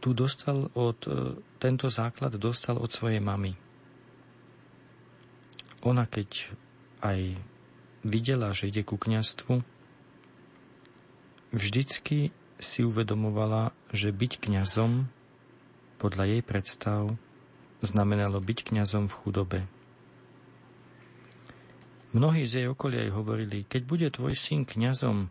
tu dostal od, e, tento základ dostal od svojej mamy. Ona keď aj videla, že ide ku kniastvu, Vždycky si uvedomovala, že byť kňazom podľa jej predstav znamenalo byť kňazom v chudobe. Mnohí z jej okolia jej hovorili, keď bude tvoj syn kňazom,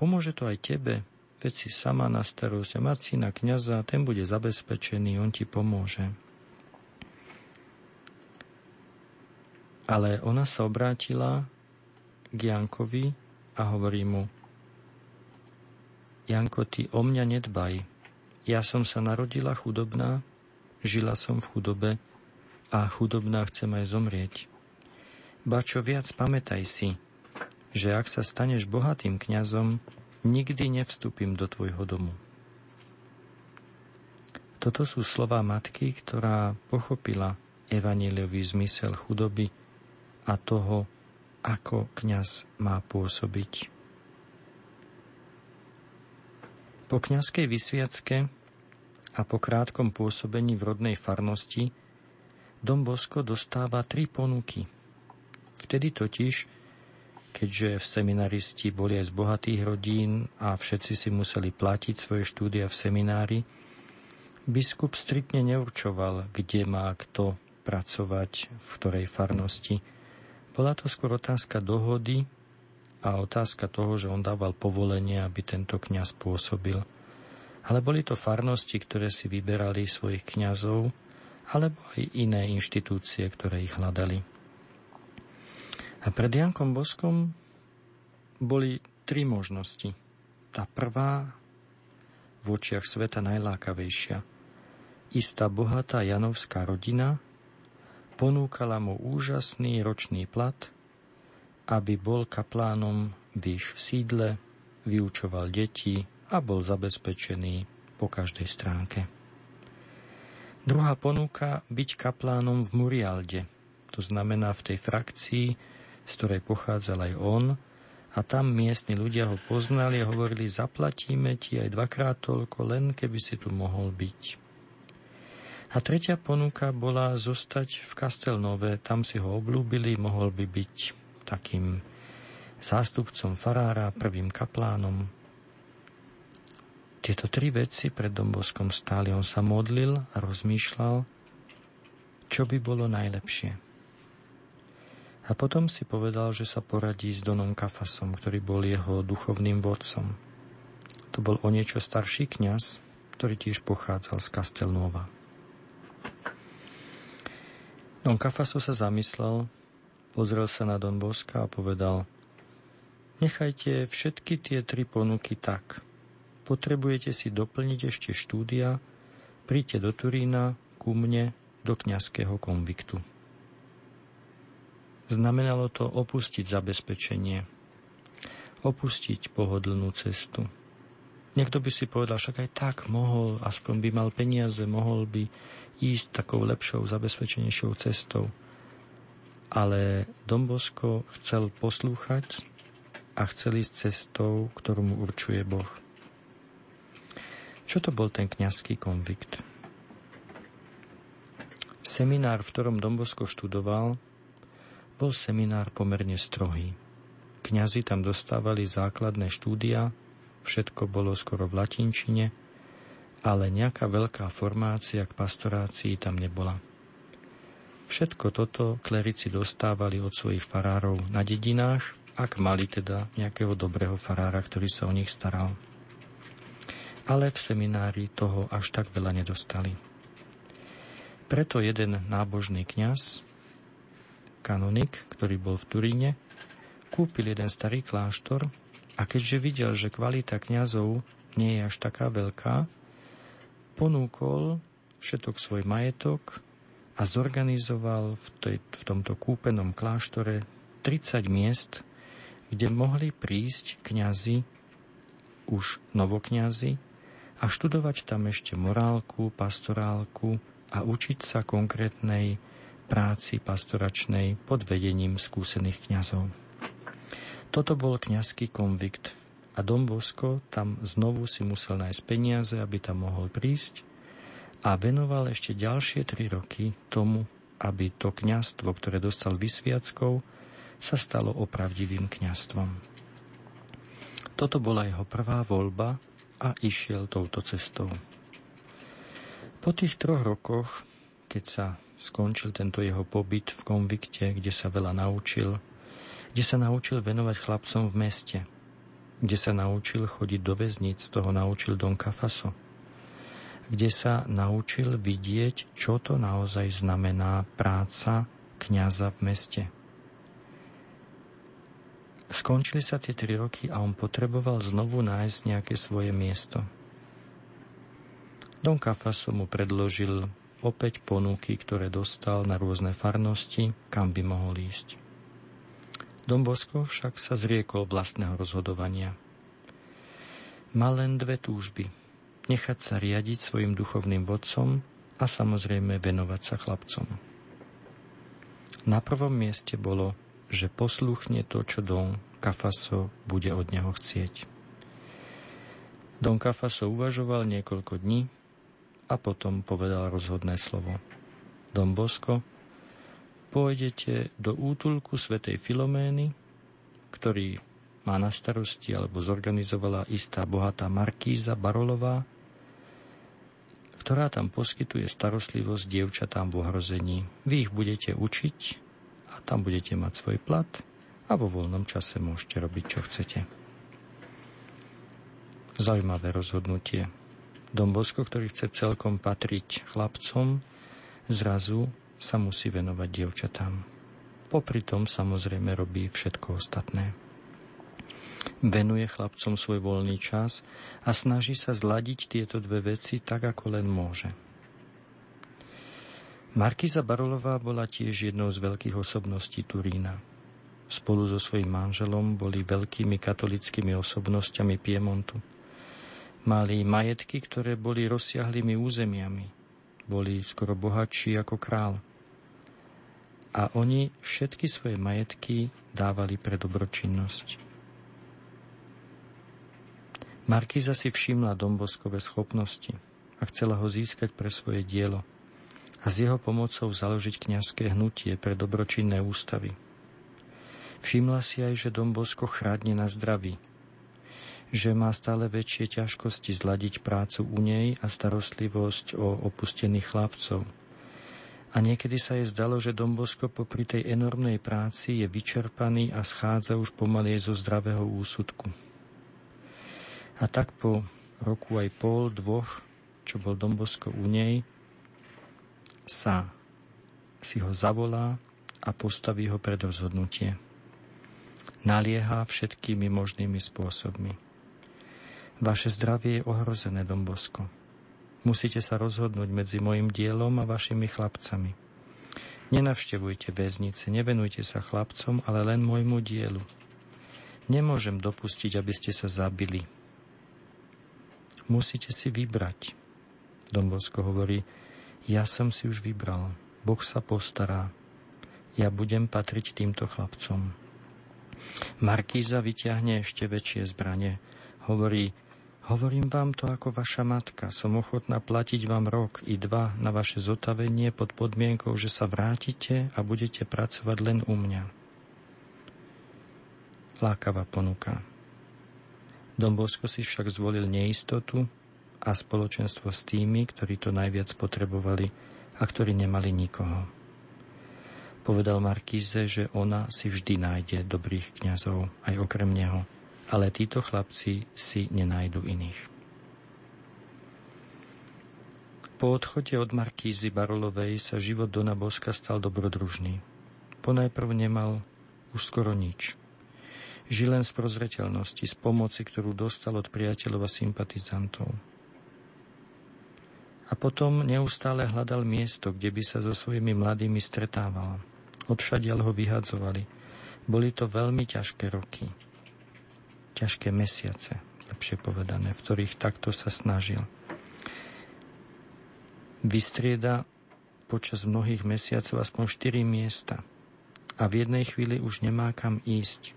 pomôže to aj tebe, veď si sama na starosť a mať syna kňaza, ten bude zabezpečený, on ti pomôže. Ale ona sa obrátila k Jankovi a hovorí mu, Janko, ty o mňa nedbaj. Ja som sa narodila chudobná, žila som v chudobe a chudobná chcem aj zomrieť. Ba čo viac, pamätaj si, že ak sa staneš bohatým kňazom, nikdy nevstúpim do tvojho domu. Toto sú slova matky, ktorá pochopila evaníliový zmysel chudoby a toho, ako kňaz má pôsobiť. Po kňazskej vysviacke a po krátkom pôsobení v rodnej farnosti Dom Bosko dostáva tri ponuky. Vtedy totiž, keďže v seminaristi boli aj z bohatých rodín a všetci si museli platiť svoje štúdia v seminári, biskup striktne neurčoval, kde má kto pracovať, v ktorej farnosti. Bola to skôr otázka dohody a otázka toho, že on dával povolenie, aby tento kňaz pôsobil. Ale boli to farnosti, ktoré si vyberali svojich kňazov, alebo aj iné inštitúcie, ktoré ich hľadali. A pred Jankom Boskom boli tri možnosti. Tá prvá, v očiach sveta najlákavejšia. Istá bohatá janovská rodina ponúkala mu úžasný ročný plat – aby bol kaplánom v ich sídle, vyučoval deti a bol zabezpečený po každej stránke. Druhá ponuka byť kaplánom v Murialde, to znamená v tej frakcii, z ktorej pochádzal aj on, A tam miestni ľudia ho poznali a hovorili, zaplatíme ti aj dvakrát toľko, len keby si tu mohol byť. A tretia ponuka bola zostať v Kastelnove, tam si ho oblúbili, mohol by byť takým zástupcom farára, prvým kaplánom. Tieto tri veci pred Domboskom stáli. On sa modlil a rozmýšľal, čo by bolo najlepšie. A potom si povedal, že sa poradí s Donom Kafasom, ktorý bol jeho duchovným vodcom. To bol o niečo starší kňaz, ktorý tiež pochádzal z Kastelnova. Don Kafaso sa zamyslel, pozrel sa na Don Boska a povedal Nechajte všetky tie tri ponuky tak. Potrebujete si doplniť ešte štúdia, príďte do Turína, ku mne, do kňazského konviktu. Znamenalo to opustiť zabezpečenie, opustiť pohodlnú cestu. Niekto by si povedal, však aj tak mohol, aspoň by mal peniaze, mohol by ísť takou lepšou, zabezpečenejšou cestou. Ale Dombosko chcel poslúchať a chcel ísť cestou, ktorú mu určuje Boh. Čo to bol ten kňazský konvikt? Seminár, v ktorom Dombosko študoval, bol seminár pomerne strohý. Kňazi tam dostávali základné štúdia, všetko bolo skoro v latinčine, ale nejaká veľká formácia k pastorácii tam nebola. Všetko toto klerici dostávali od svojich farárov na dedinách, ak mali teda nejakého dobrého farára, ktorý sa o nich staral. Ale v seminári toho až tak veľa nedostali. Preto jeden nábožný kňaz, kanonik, ktorý bol v Turíne, kúpil jeden starý kláštor a keďže videl, že kvalita kňazov nie je až taká veľká, ponúkol všetok svoj majetok a zorganizoval v, tej, v tomto kúpenom kláštore 30 miest, kde mohli prísť kňazi, už novokňazi, a študovať tam ešte morálku, pastorálku, a učiť sa konkrétnej práci pastoračnej pod vedením skúsených kňazov. Toto bol kňazský konvikt a Dom Bosko tam znovu si musel nájsť peniaze, aby tam mohol prísť a venoval ešte ďalšie tri roky tomu, aby to kňazstvo, ktoré dostal vysviackou, sa stalo opravdivým kňastvom. Toto bola jeho prvá voľba a išiel touto cestou. Po tých troch rokoch, keď sa skončil tento jeho pobyt v konvikte, kde sa veľa naučil, kde sa naučil venovať chlapcom v meste, kde sa naučil chodiť do väznic, toho naučil Don Cafaso, kde sa naučil vidieť, čo to naozaj znamená práca kňaza v meste. Skončili sa tie tri roky a on potreboval znovu nájsť nejaké svoje miesto – Don Cafaso mu predložil opäť ponuky, ktoré dostal na rôzne farnosti, kam by mohol ísť. Don Bosco však sa zriekol vlastného rozhodovania. Mal len dve túžby. Nechať sa riadiť svojim duchovným vodcom a samozrejme venovať sa chlapcom. Na prvom mieste bolo, že posluchne to, čo Don Cafaso bude od neho chcieť. Don Cafaso uvažoval niekoľko dní a potom povedal rozhodné slovo. Dom Bosko, pôjdete do útulku svätej Filomény, ktorý má na starosti alebo zorganizovala istá bohatá Markíza Barolová, ktorá tam poskytuje starostlivosť dievčatám v ohrození. Vy ich budete učiť a tam budete mať svoj plat a vo voľnom čase môžete robiť, čo chcete. Zaujímavé rozhodnutie. Dombosko, ktorý chce celkom patriť chlapcom, zrazu sa musí venovať dievčatám. Popri tom samozrejme robí všetko ostatné. Venuje chlapcom svoj voľný čas a snaží sa zladiť tieto dve veci tak, ako len môže. Markiza Barolová bola tiež jednou z veľkých osobností Turína. Spolu so svojím manželom boli veľkými katolickými osobnosťami Piemontu – Mali majetky, ktoré boli rozsiahlými územiami. Boli skoro bohatší ako král. A oni všetky svoje majetky dávali pre dobročinnosť. Markíza si všimla Domboskové schopnosti a chcela ho získať pre svoje dielo a s jeho pomocou založiť kňazské hnutie pre dobročinné ústavy. Všimla si aj, že Dombosko chrádne na zdraví, že má stále väčšie ťažkosti zladiť prácu u nej a starostlivosť o opustených chlapcov. A niekedy sa jej zdalo, že Dombosko popri tej enormnej práci je vyčerpaný a schádza už pomaly zo zdravého úsudku. A tak po roku aj pol, dvoch, čo bol Dombosko u nej, sa si ho zavolá a postaví ho pred rozhodnutie. Nalieha všetkými možnými spôsobmi. Vaše zdravie je ohrozené, Dombosko. Musíte sa rozhodnúť medzi mojim dielom a vašimi chlapcami. Nenavštevujte väznice, nevenujte sa chlapcom, ale len môjmu dielu. Nemôžem dopustiť, aby ste sa zabili, Musíte si vybrať. Dombosko hovorí, ja som si už vybral, Boh sa postará, ja budem patriť týmto chlapcom. Markíza vyťahne ešte väčšie zbranie. Hovorí, hovorím vám to ako vaša matka, som ochotná platiť vám rok i dva na vaše zotavenie pod podmienkou, že sa vrátite a budete pracovať len u mňa. Lákavá ponuka. Dombosko si však zvolil neistotu a spoločenstvo s tými, ktorí to najviac potrebovali a ktorí nemali nikoho. Povedal Markíze, že ona si vždy nájde dobrých kňazov aj okrem neho, ale títo chlapci si nenájdu iných. Po odchode od Markízy Barolovej sa život Dona Boska stal dobrodružný. Ponajprv nemal už skoro nič – Žil len z prozreteľnosti, z pomoci, ktorú dostal od priateľov a sympatizantov. A potom neustále hľadal miesto, kde by sa so svojimi mladými stretával. Odšadiaľ ho vyhadzovali. Boli to veľmi ťažké roky. Ťažké mesiace, lepšie povedané, v ktorých takto sa snažil. Vystrieda počas mnohých mesiacov aspoň 4 miesta a v jednej chvíli už nemá kam ísť.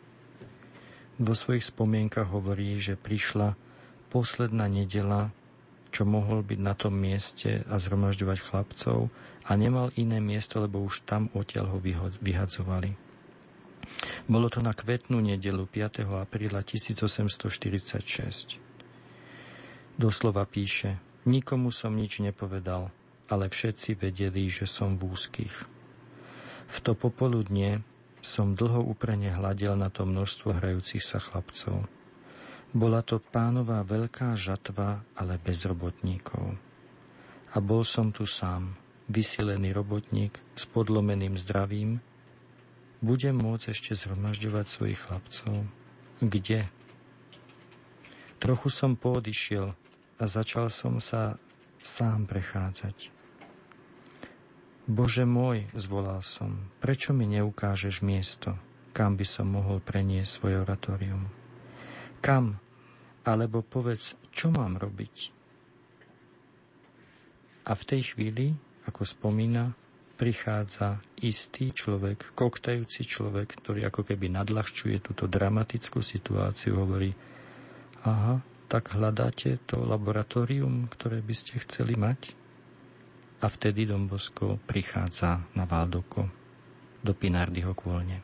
Vo svojich spomienkach hovorí, že prišla posledná nedela, čo mohol byť na tom mieste a zhromažďovať chlapcov a nemal iné miesto, lebo už tam odtiaľ ho vyhadzovali. Bolo to na kvetnú nedelu 5. apríla 1846. Doslova píše, nikomu som nič nepovedal, ale všetci vedeli, že som v úzkých. V to popoludne som dlho uprene hľadel na to množstvo hrajúcich sa chlapcov. Bola to pánová veľká žatva, ale bez robotníkov. A bol som tu sám, vysilený robotník s podlomeným zdravím. Budem môcť ešte zhromažďovať svojich chlapcov? Kde? Trochu som poodišiel a začal som sa sám prechádzať. Bože môj, zvolal som, prečo mi neukážeš miesto, kam by som mohol preniesť svoje oratórium? Kam? Alebo povedz, čo mám robiť? A v tej chvíli, ako spomína, prichádza istý človek, koktajúci človek, ktorý ako keby nadľahčuje túto dramatickú situáciu, hovorí, aha, tak hľadáte to laboratórium, ktoré by ste chceli mať? A vtedy Dombosko prichádza na Valdoko do Pinardyho kôlne.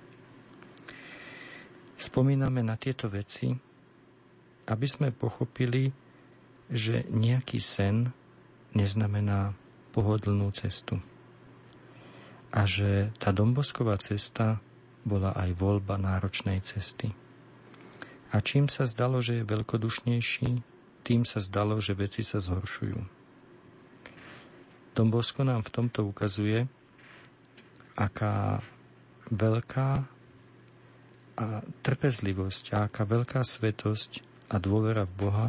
Spomíname na tieto veci, aby sme pochopili, že nejaký sen neznamená pohodlnú cestu. A že tá Dombosková cesta bola aj voľba náročnej cesty. A čím sa zdalo, že je veľkodušnejší, tým sa zdalo, že veci sa zhoršujú. Don Bosco nám v tomto ukazuje, aká veľká a trpezlivosť a aká veľká svetosť a dôvera v Boha,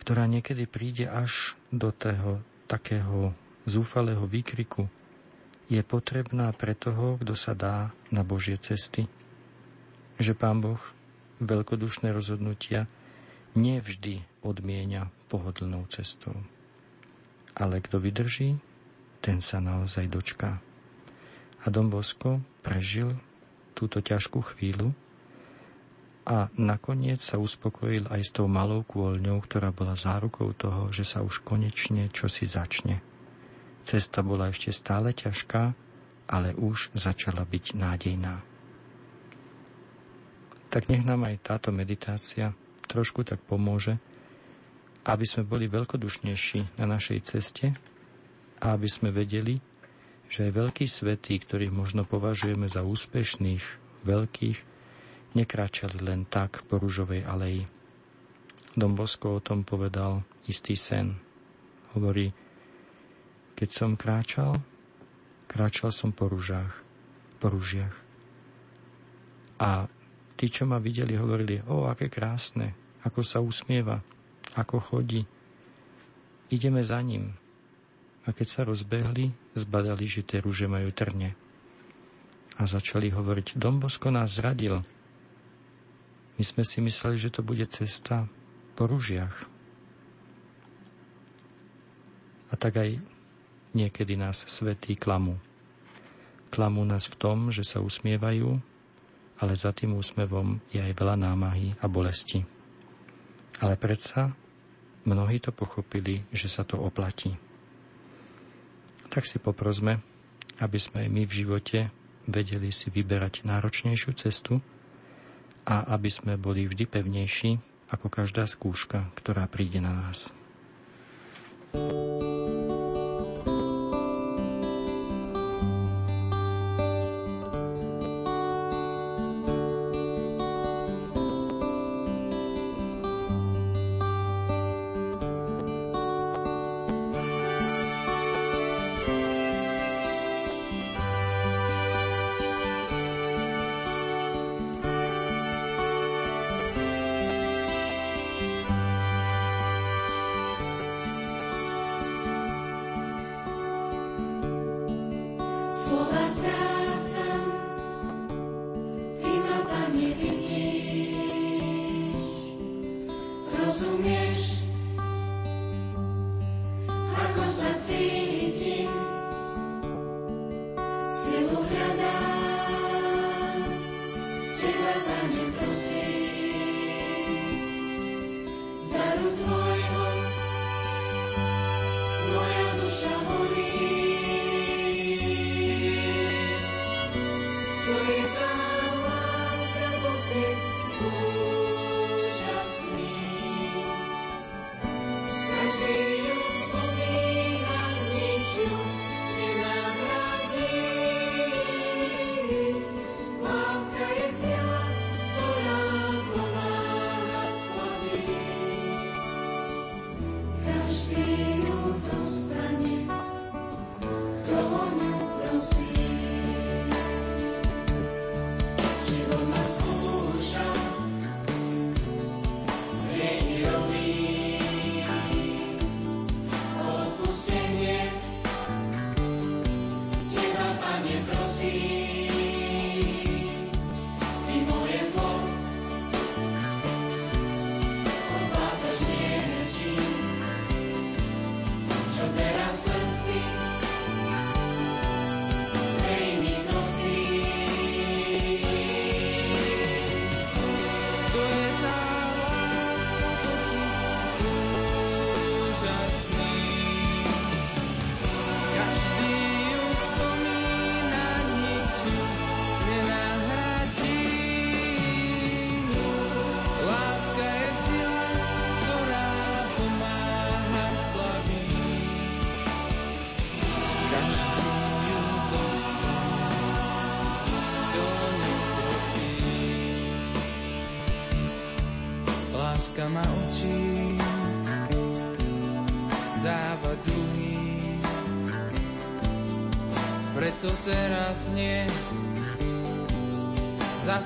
ktorá niekedy príde až do toho takého zúfalého výkriku, je potrebná pre toho, kto sa dá na Božie cesty. Že Pán Boh veľkodušné rozhodnutia nevždy odmienia pohodlnou cestou ale kto vydrží, ten sa naozaj dočká. A Dom Bosko prežil túto ťažkú chvíľu a nakoniec sa uspokojil aj s tou malou kôľňou, ktorá bola zárukou toho, že sa už konečne čosi začne. Cesta bola ešte stále ťažká, ale už začala byť nádejná. Tak nech nám aj táto meditácia trošku tak pomôže, aby sme boli veľkodušnejší na našej ceste a aby sme vedeli, že aj veľkí svetí, ktorých možno považujeme za úspešných, veľkých, nekráčali len tak po rúžovej aleji. Dom Bosko o tom povedal istý sen. Hovorí, keď som kráčal, kráčal som po rúžach, po rúžiach. A tí, čo ma videli, hovorili, o, aké krásne, ako sa usmieva, ako chodí. Ideme za ním. A keď sa rozbehli, zbadali, že tie rúže majú trne. A začali hovoriť, Dombosko nás zradil. My sme si mysleli, že to bude cesta po rúžiach. A tak aj niekedy nás svetí klamu. Klamú nás v tom, že sa usmievajú, ale za tým úsmevom je aj veľa námahy a bolesti. Ale predsa mnohí to pochopili, že sa to oplatí. Tak si poprosme, aby sme aj my v živote vedeli si vyberať náročnejšiu cestu a aby sme boli vždy pevnejší ako každá skúška, ktorá príde na nás. thank you to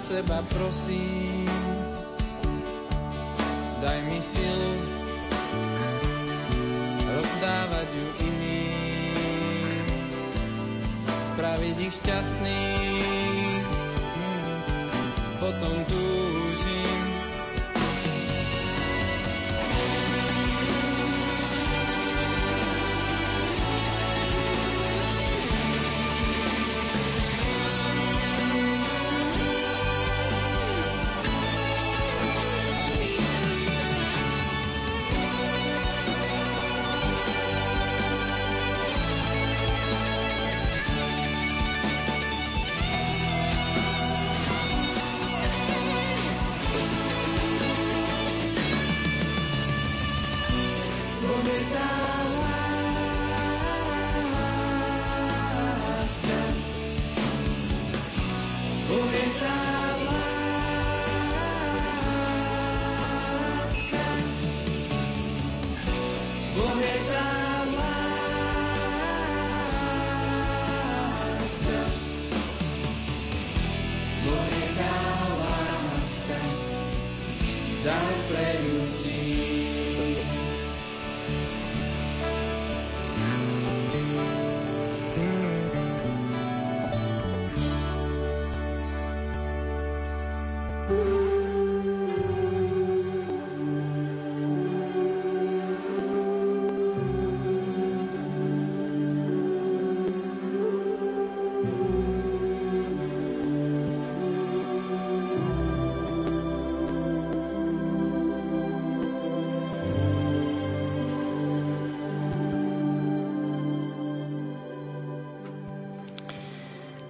seba prosím, daj mi silu rozdávať ju iným, spraviť ich šťastných, potom túžim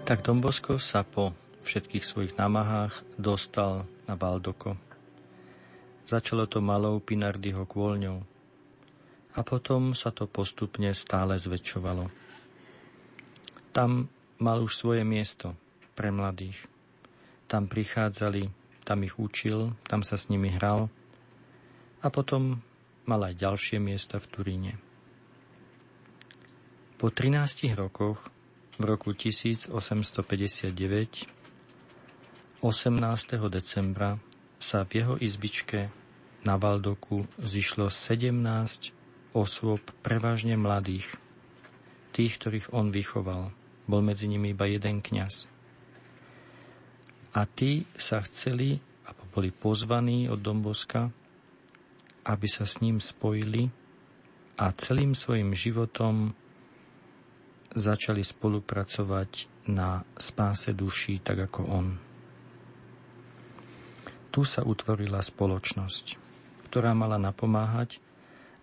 Tak Dombosko sa po všetkých svojich námahách dostal na Valdoko. Začalo to malou Pinardyho kôľňou a potom sa to postupne stále zväčšovalo. Tam mal už svoje miesto pre mladých. Tam prichádzali, tam ich učil, tam sa s nimi hral a potom mal aj ďalšie miesta v Turíne. Po 13 rokoch v roku 1859 18. decembra sa v jeho izbičke na Valdoku zišlo 17 osôb, prevažne mladých, tých, ktorých on vychoval. Bol medzi nimi iba jeden kňaz. A tí sa chceli, alebo boli pozvaní od Domboska, aby sa s ním spojili a celým svojim životom začali spolupracovať na spáse duší tak ako on. Tu sa utvorila spoločnosť, ktorá mala napomáhať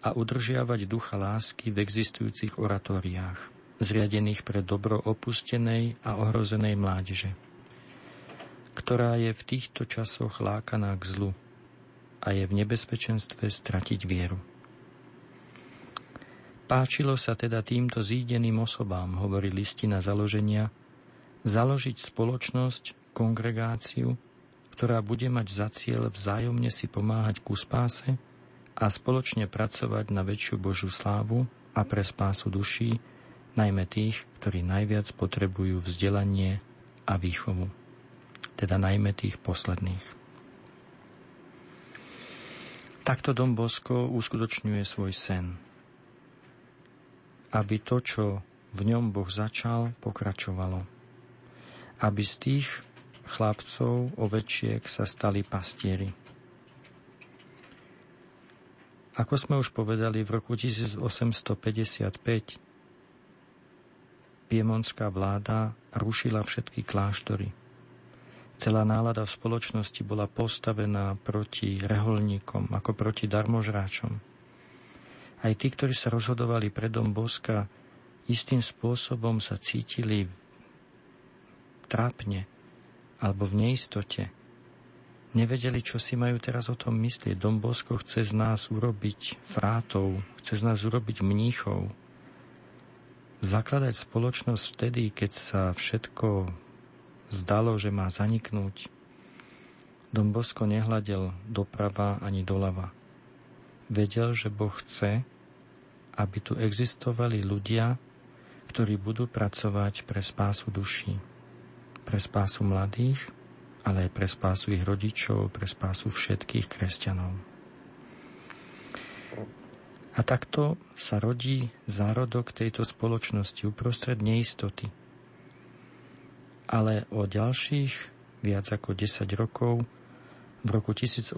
a udržiavať ducha lásky v existujúcich oratóriách, zriadených pre dobro opustenej a ohrozenej mládeže, ktorá je v týchto časoch lákaná k zlu a je v nebezpečenstve stratiť vieru. Páčilo sa teda týmto zídeným osobám, hovorí listina založenia, založiť spoločnosť, kongregáciu, ktorá bude mať za cieľ vzájomne si pomáhať ku spáse a spoločne pracovať na väčšiu Božiu slávu a pre spásu duší, najmä tých, ktorí najviac potrebujú vzdelanie a výchovu, teda najmä tých posledných. Takto Dom Bosko uskutočňuje svoj sen – aby to, čo v ňom Boh začal, pokračovalo. Aby z tých chlapcov, ovečiek sa stali pastieri. Ako sme už povedali, v roku 1855 piemonská vláda rušila všetky kláštory. Celá nálada v spoločnosti bola postavená proti reholníkom, ako proti darmožráčom aj tí, ktorí sa rozhodovali pre dom Boska, istým spôsobom sa cítili trápne alebo v neistote. Nevedeli, čo si majú teraz o tom myslieť. Dom Bosko chce z nás urobiť frátov, chce z nás urobiť mníchov. Zakladať spoločnosť vtedy, keď sa všetko zdalo, že má zaniknúť. Dom Bosko nehľadel doprava ani doľava vedel, že Boh chce, aby tu existovali ľudia, ktorí budú pracovať pre spásu duší, pre spásu mladých, ale aj pre spásu ich rodičov, pre spásu všetkých kresťanov. A takto sa rodí zárodok tejto spoločnosti uprostred neistoty. Ale o ďalších viac ako 10 rokov, v roku 1875,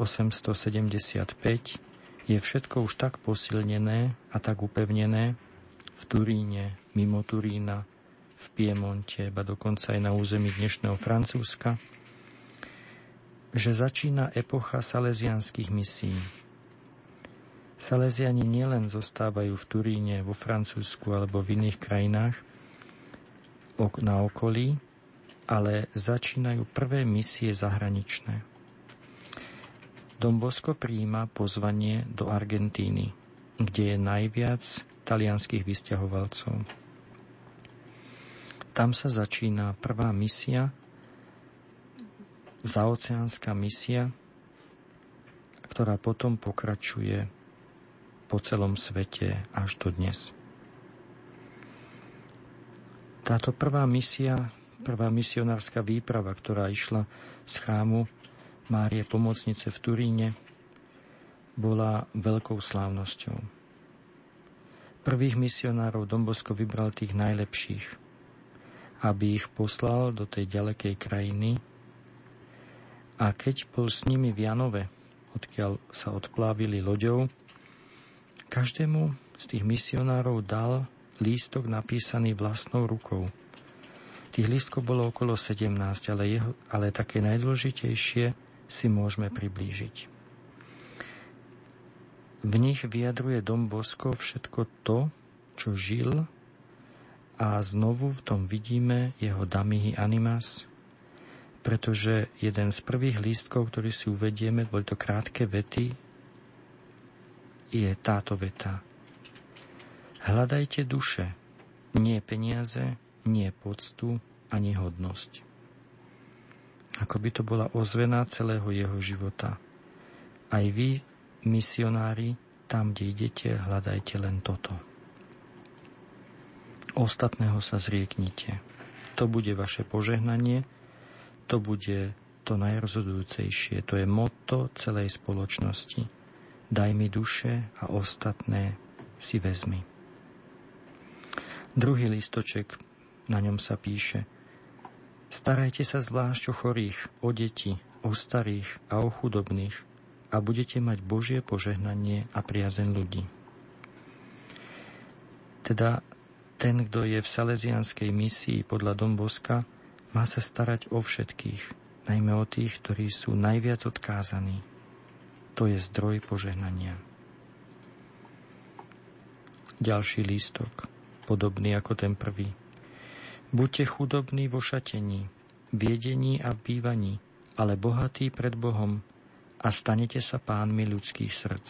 je všetko už tak posilnené a tak upevnené v Turíne, mimo Turína, v Piemonte, ba dokonca aj na území dnešného Francúzska, že začína epocha salesianských misí. Salesiani nielen zostávajú v Turíne, vo Francúzsku alebo v iných krajinách na okolí, ale začínajú prvé misie zahraničné. Dom Bosco prijíma pozvanie do Argentíny, kde je najviac talianských vysťahovalcov. Tam sa začína prvá misia, zaoceánska misia, ktorá potom pokračuje po celom svete až do dnes. Táto prvá misia, prvá misionárska výprava, ktorá išla z chrámu Márie Pomocnice v Turíne, bola veľkou slávnosťou. Prvých misionárov Dombosko vybral tých najlepších, aby ich poslal do tej ďalekej krajiny a keď bol s nimi v Janove, odkiaľ sa odplávili loďou, každému z tých misionárov dal lístok napísaný vlastnou rukou. Tých lístkov bolo okolo 17, ale, jeho, ale také najdôležitejšie si môžeme priblížiť. V nich vyjadruje Dom Bosko všetko to, čo žil a znovu v tom vidíme jeho damihy animas, pretože jeden z prvých lístkov, ktorý si uvedieme, boli to krátke vety, je táto veta. Hľadajte duše, nie peniaze, nie poctu, ani hodnosť. Ako by to bola ozvena celého jeho života. Aj vy, misionári, tam, kde idete, hľadajte len toto. Ostatného sa zrieknite. To bude vaše požehnanie, to bude to najrozhodujúcejšie. To je motto celej spoločnosti. Daj mi duše a ostatné si vezmi. Druhý listoček, na ňom sa píše Starajte sa zvlášť o chorých, o deti, o starých a o chudobných a budete mať Božie požehnanie a priazen ľudí. Teda ten, kto je v salesianskej misii podľa Domboska, má sa starať o všetkých, najmä o tých, ktorí sú najviac odkázaní. To je zdroj požehnania. Ďalší lístok podobný ako ten prvý. Buďte chudobní vo šatení, v jedení a v bývaní, ale bohatí pred Bohom a stanete sa pánmi ľudských srdc.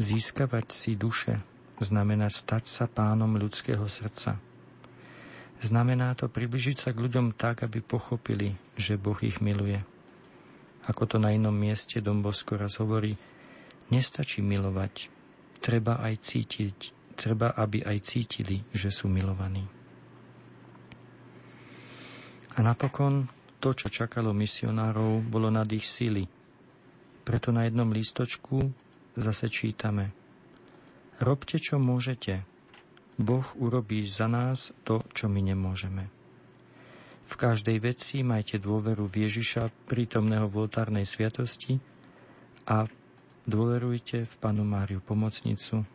Získavať si duše znamená stať sa pánom ľudského srdca. Znamená to približiť sa k ľuďom tak, aby pochopili, že Boh ich miluje. Ako to na inom mieste Dombosko raz hovorí, nestačí milovať, treba aj cítiť, treba, aby aj cítili, že sú milovaní. A napokon to, čo čakalo misionárov, bolo nad ich síly. Preto na jednom lístočku zase čítame Robte, čo môžete. Boh urobí za nás to, čo my nemôžeme. V každej veci majte dôveru v Ježiša, prítomného v oltárnej sviatosti a Dôverujte v Panu Máriu pomocnicu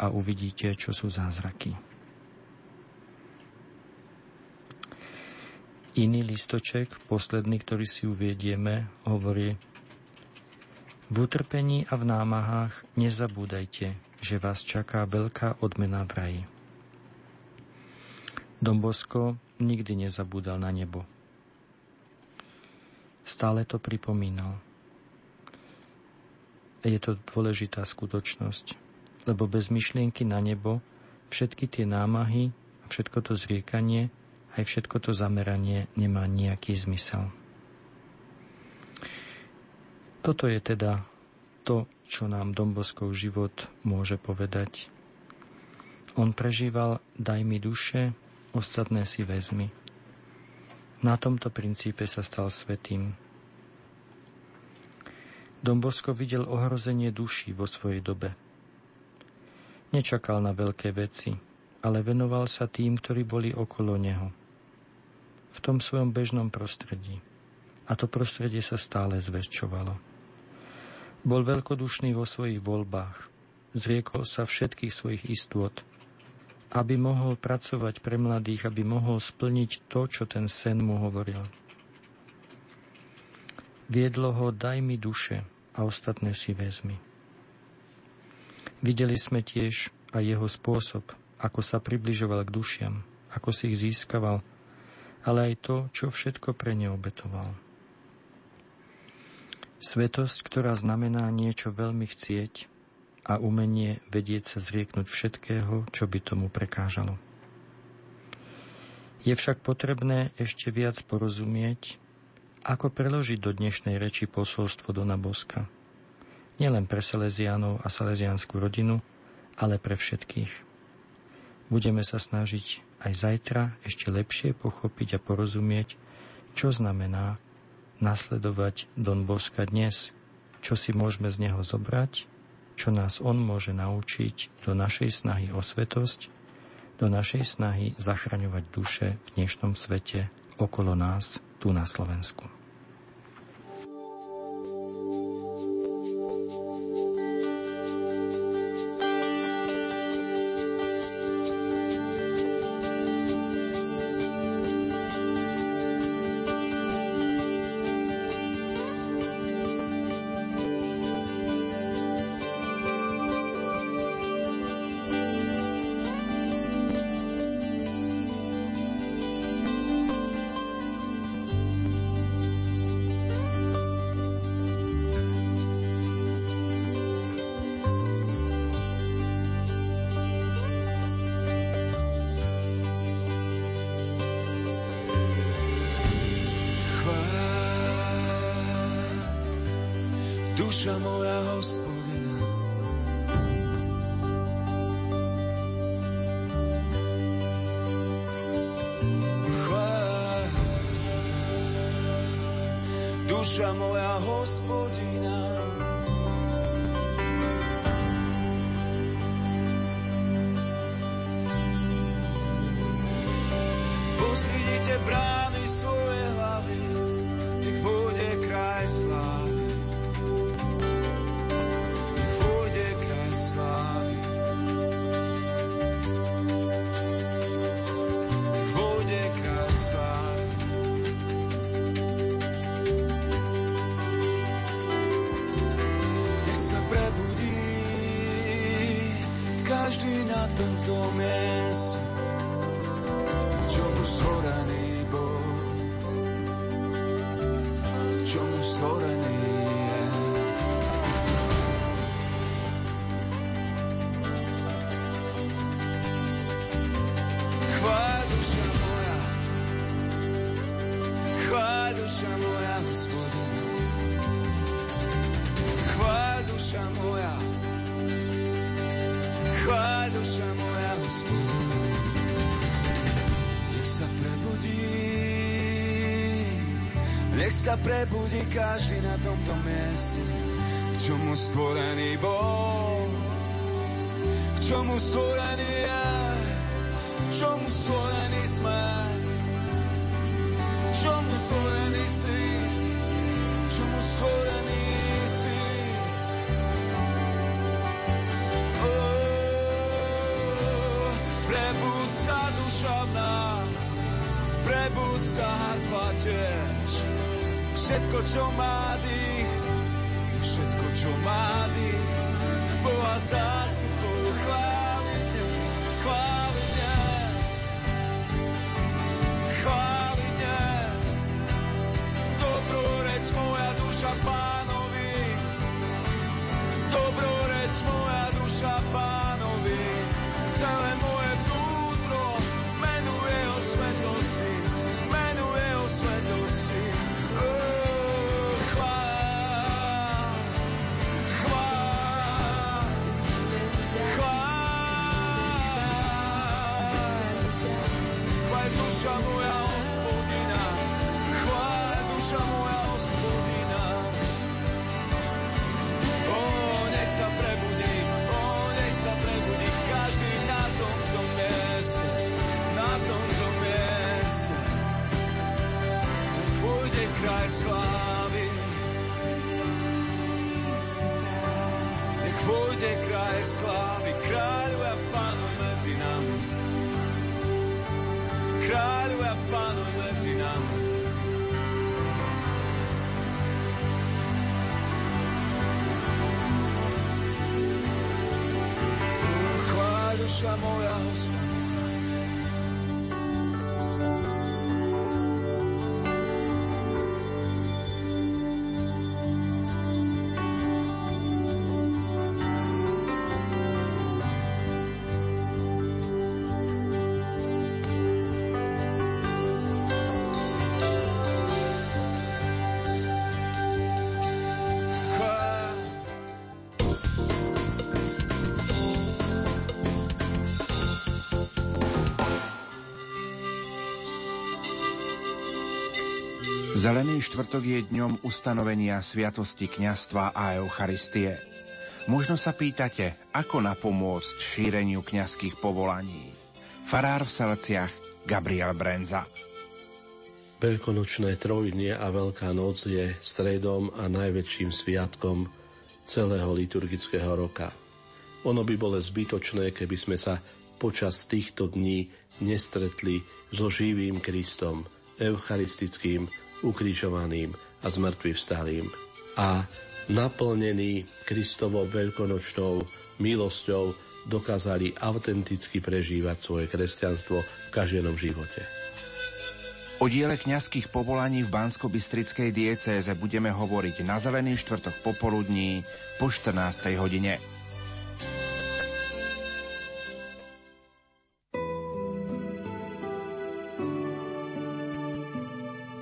a uvidíte, čo sú zázraky. Iný listoček, posledný, ktorý si uviedieme, hovorí V utrpení a v námahách nezabúdajte, že vás čaká veľká odmena v raji. Dombosko nikdy nezabúdal na nebo. Stále to pripomínal – je to dôležitá skutočnosť, lebo bez myšlienky na nebo všetky tie námahy, všetko to zriekanie, aj všetko to zameranie nemá nejaký zmysel. Toto je teda to, čo nám Domboskov život môže povedať. On prežíval daj mi duše, ostatné si vezmi. Na tomto princípe sa stal svetým. Dombosko videl ohrozenie duší vo svojej dobe. Nečakal na veľké veci, ale venoval sa tým, ktorí boli okolo neho. V tom svojom bežnom prostredí. A to prostredie sa stále zväčšovalo. Bol veľkodušný vo svojich voľbách. Zriekol sa všetkých svojich istôt, aby mohol pracovať pre mladých, aby mohol splniť to, čo ten sen mu hovoril. Viedlo ho daj mi duše a ostatné si vezmi. Videli sme tiež aj jeho spôsob, ako sa približoval k dušiam, ako si ich získaval, ale aj to, čo všetko pre ne obetoval. Svetosť, ktorá znamená niečo veľmi chcieť a umenie vedieť sa zrieknúť všetkého, čo by tomu prekážalo. Je však potrebné ešte viac porozumieť, ako preložiť do dnešnej reči posolstvo Dona Boska. Nielen pre Salesianov a salesianskú rodinu, ale pre všetkých. Budeme sa snažiť aj zajtra ešte lepšie pochopiť a porozumieť, čo znamená nasledovať Don Boska dnes, čo si môžeme z neho zobrať, čo nás on môže naučiť do našej snahy o svetosť, do našej snahy zachraňovať duše v dnešnom svete okolo nás tu na Slovensku. Zelený štvrtok je dňom ustanovenia sviatosti kňastva a Eucharistie. Možno sa pýtate, ako napomôcť šíreniu kňazských povolaní. Farár v Selciach Gabriel Brenza. Veľkonočné trojdnie a Veľká noc je stredom a najväčším sviatkom celého liturgického roka. Ono by bolo zbytočné, keby sme sa počas týchto dní nestretli so živým Kristom, eucharistickým ukrižovaným a zmrtvý vstalým. A naplnený Kristovou veľkonočnou milosťou dokázali autenticky prežívať svoje kresťanstvo v každom živote. O diele kňazských povolaní v Bansko-Bystrickej diecéze budeme hovoriť na Zelený štvrtok popoludní po 14. hodine.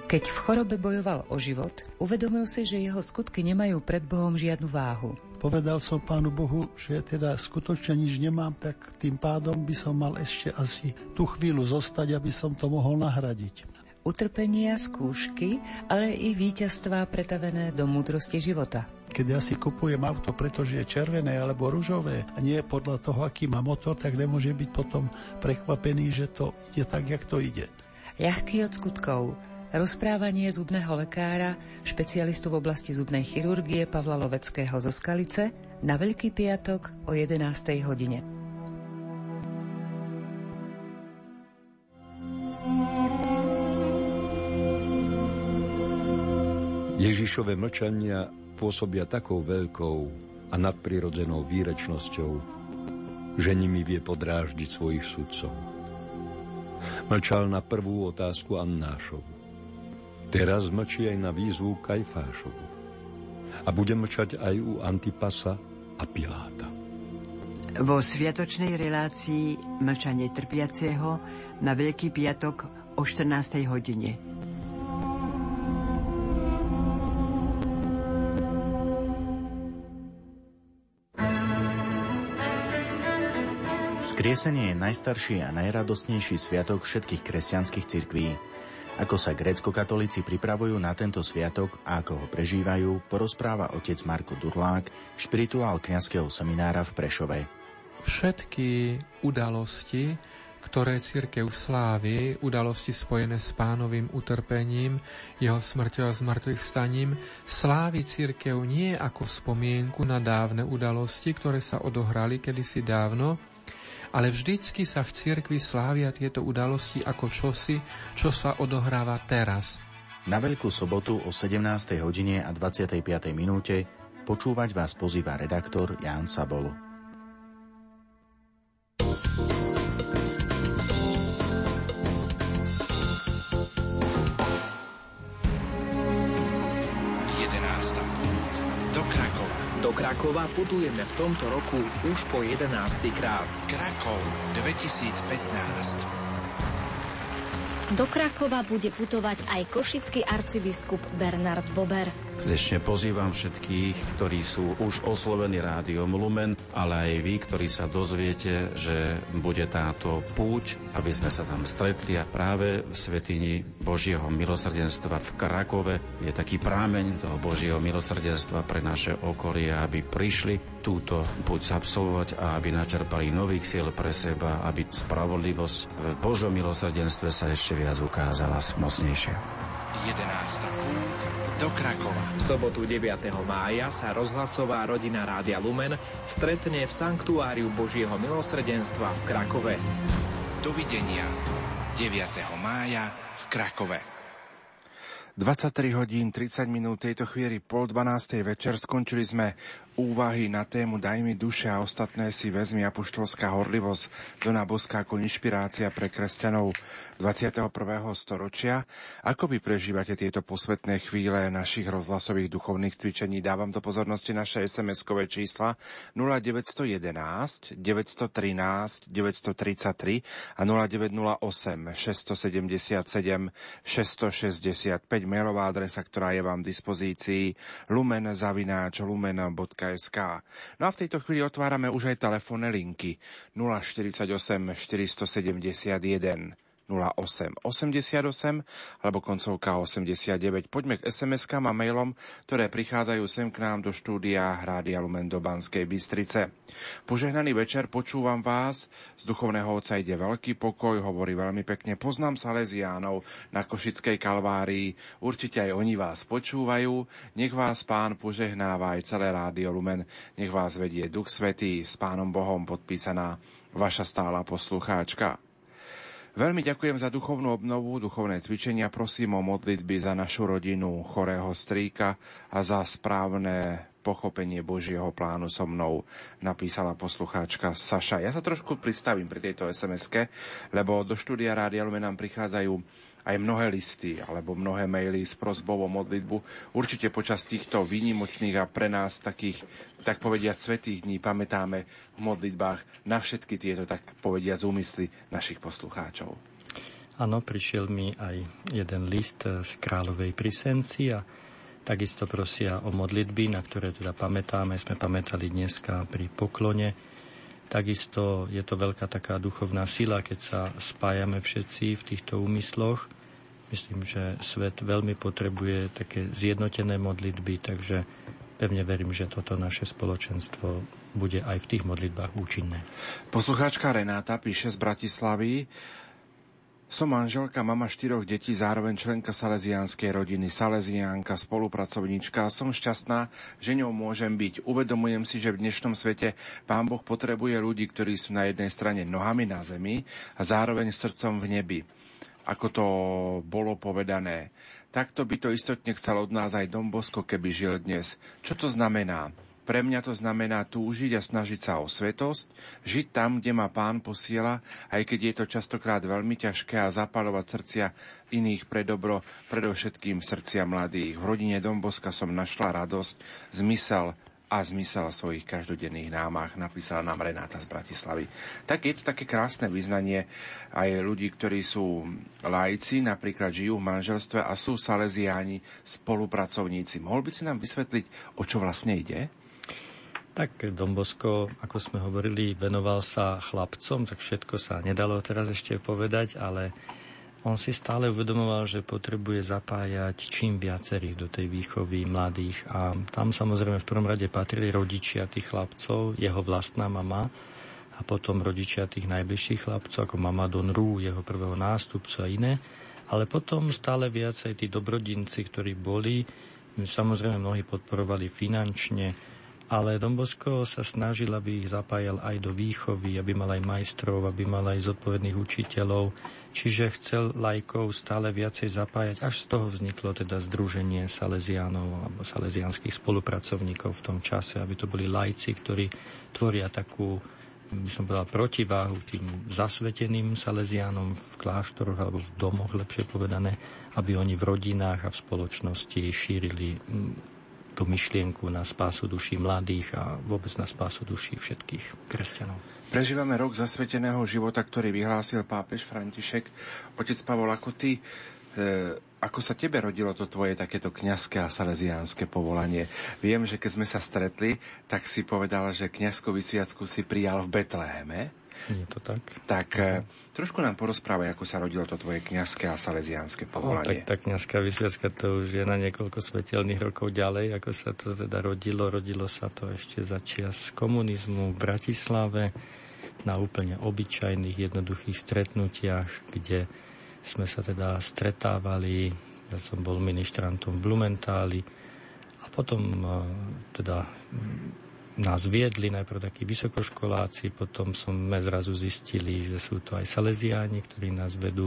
Keď v chorobe bojoval o život, uvedomil si, že jeho skutky nemajú pred Bohom žiadnu váhu. Povedal som pánu Bohu, že teda skutočne nič nemám, tak tým pádom by som mal ešte asi tú chvíľu zostať, aby som to mohol nahradiť. Utrpenia, skúšky, ale i víťazstvá pretavené do múdrosti života. Keď ja si kupujem auto, pretože je červené alebo ružové a nie podľa toho, aký má motor, tak nemôže byť potom prekvapený, že to ide tak, jak to ide. Ľahký od skutkov, Rozprávanie zubného lekára, špecialistu v oblasti zubnej chirurgie Pavla Loveckého zo Skalice na Veľký piatok o 11. hodine. Ježišové mlčania pôsobia takou veľkou a nadprirodzenou výrečnosťou, že nimi vie podráždiť svojich sudcov. Mlčal na prvú otázku Annášovu. Teraz mlčí aj na výzvu Kajfášovu. A bude mlčať aj u Antipasa a Piláta. Vo sviatočnej relácii Mlčanie trpiaceho na Veľký piatok o 14. hodine. Skriesenie je najstarší a najradostnejší sviatok všetkých kresťanských cirkví. Ako sa grécko-katolíci pripravujú na tento sviatok a ako ho prežívajú, porozpráva otec Marko Durlák, špirituál kňazského seminára v Prešove. Všetky udalosti, ktoré církev slávi, udalosti spojené s pánovým utrpením, jeho smrťou a zmrtvých staním, slávi církev nie ako spomienku na dávne udalosti, ktoré sa odohrali kedysi dávno, ale vždycky sa v cirkvi slávia tieto udalosti ako čosi, čo sa odohráva teraz. Na Veľkú sobotu o 17. hodine a 25. minúte počúvať vás pozýva redaktor Ján Sabol. Krakova putujeme v tomto roku už po 11. krát. Krakov 2015 do Krakova bude putovať aj košický arcibiskup Bernard Bober. Srdečne pozývam všetkých, ktorí sú už oslovení rádiom Lumen, ale aj vy, ktorí sa dozviete, že bude táto púť, aby sme sa tam stretli a práve v Svetini Božieho milosrdenstva v Krakove je taký prámeň toho Božieho milosrdenstva pre naše okolie, aby prišli túto púť absolvovať a aby načerpali nových síl pre seba, aby spravodlivosť v Božom milosrdenstve sa ešte viac ukázala mocnejšia. 11. púť do Krakova. V sobotu 9. mája sa rozhlasová rodina Rádia Lumen stretne v Sanktuáriu Božieho milosrdenstva v Krakove. Dovidenia 9. mája v Krakove. 23 hodín 30 minút tejto chvíli pol 12. večer skončili sme úvahy na tému Daj mi duše a ostatné si vezmi apoštolská horlivosť do náboská ako inšpirácia pre kresťanov 21. storočia. Ako vy prežívate tieto posvetné chvíle našich rozhlasových duchovných cvičení? Dávam do pozornosti naše SMS-kové čísla 0911 913 933 a 0908 677 665 mailová adresa, ktorá je vám v dispozícii lumen.lumen.sk No a v tejto chvíli otvárame už aj telefónne linky 048 471 08 88 alebo koncovka 89. Poďme k SMS-kám a mailom, ktoré prichádzajú sem k nám do štúdia Hrádia Lumen do Banskej Bystrice. Požehnaný večer, počúvam vás. Z duchovného oca ide veľký pokoj, hovorí veľmi pekne. Poznám Salesiánov na Košickej Kalvárii. Určite aj oni vás počúvajú. Nech vás pán požehnáva aj celé Rádio Lumen. Nech vás vedie Duch Svetý s pánom Bohom podpísaná vaša stála poslucháčka. Veľmi ďakujem za duchovnú obnovu, duchovné cvičenia. Prosím o modlitby za našu rodinu, chorého strýka a za správne pochopenie Božieho plánu so mnou, napísala poslucháčka Saša. Ja sa trošku pristavím pri tejto sms lebo do štúdia Rádia Lumen nám prichádzajú aj mnohé listy alebo mnohé maily s prosbou o modlitbu. Určite počas týchto výnimočných a pre nás takých, tak povediať, svetých dní pamätáme v modlitbách na všetky tieto, tak povediať, úmysly našich poslucháčov. Áno, prišiel mi aj jeden list z Kráľovej Prisenci a takisto prosia o modlitby, na ktoré teda pamätáme. Sme pamätali dneska pri poklone. Takisto je to veľká taká duchovná sila, keď sa spájame všetci v týchto úmysloch Myslím, že svet veľmi potrebuje také zjednotené modlitby, takže pevne verím, že toto naše spoločenstvo bude aj v tých modlitbách účinné. Poslucháčka Renáta píše z Bratislavy, som manželka, mama štyroch detí, zároveň členka salesianskej rodiny, salesiánka, spolupracovníčka som šťastná, že ňou môžem byť. Uvedomujem si, že v dnešnom svete Pán Boh potrebuje ľudí, ktorí sú na jednej strane nohami na zemi a zároveň srdcom v nebi ako to bolo povedané. Takto by to istotne chcel od nás aj Dom Bosko, keby žil dnes. Čo to znamená? Pre mňa to znamená túžiť a snažiť sa o svetosť, žiť tam, kde ma pán posiela, aj keď je to častokrát veľmi ťažké a zapalovať srdcia iných pre dobro, predovšetkým srdcia mladých. V rodine Domboska som našla radosť, zmysel a zmysel svojich každodenných námach, napísala nám Renáta z Bratislavy. Tak je to také krásne vyznanie aj ľudí, ktorí sú lajci, napríklad žijú v manželstve a sú saleziáni, spolupracovníci. Mohol by si nám vysvetliť, o čo vlastne ide? Tak Dombosko, ako sme hovorili, venoval sa chlapcom, tak všetko sa nedalo teraz ešte povedať, ale on si stále uvedomoval, že potrebuje zapájať čím viacerých do tej výchovy mladých a tam samozrejme v prvom rade patrili rodičia tých chlapcov, jeho vlastná mama a potom rodičia tých najbližších chlapcov, ako mama Don Rú, jeho prvého nástupcu a iné. Ale potom stále viacej tí dobrodinci, ktorí boli, samozrejme mnohí podporovali finančne, ale Dombosko sa snažil, aby ich zapájal aj do výchovy, aby mal aj majstrov, aby mal aj zodpovedných učiteľov. Čiže chcel lajkov stále viacej zapájať, až z toho vzniklo teda Združenie Salesiánov alebo salesianských spolupracovníkov v tom čase, aby to boli lajci, ktorí tvoria takú by som povedal, protiváhu tým zasveteným salesiánom v kláštoroch alebo v domoch, lepšie povedané, aby oni v rodinách a v spoločnosti šírili tú myšlienku na spásu duší mladých a vôbec na spásu duší všetkých kresťanov. Prežívame rok zasveteného života, ktorý vyhlásil pápež František. Otec Pavol, ako ty, e, ako sa tebe rodilo to tvoje takéto kňazské a salesiánske povolanie? Viem, že keď sme sa stretli, tak si povedala, že kňazskú vysviacku si prijal v Betleheme. Je to tak? Tak uh trošku nám porozprávaj, ako sa rodilo to tvoje kňazské a salesiánske povolanie. No, tak tá kňazská vysviacka to už je na niekoľko svetelných rokov ďalej, ako sa to teda rodilo. Rodilo sa to ešte za čias komunizmu v Bratislave na úplne obyčajných, jednoduchých stretnutiach, kde sme sa teda stretávali. Ja som bol ministrantom v Blumentáli a potom eh, teda nás viedli najprv takí vysokoškoláci, potom sme zrazu zistili, že sú to aj salesiáni, ktorí nás vedú.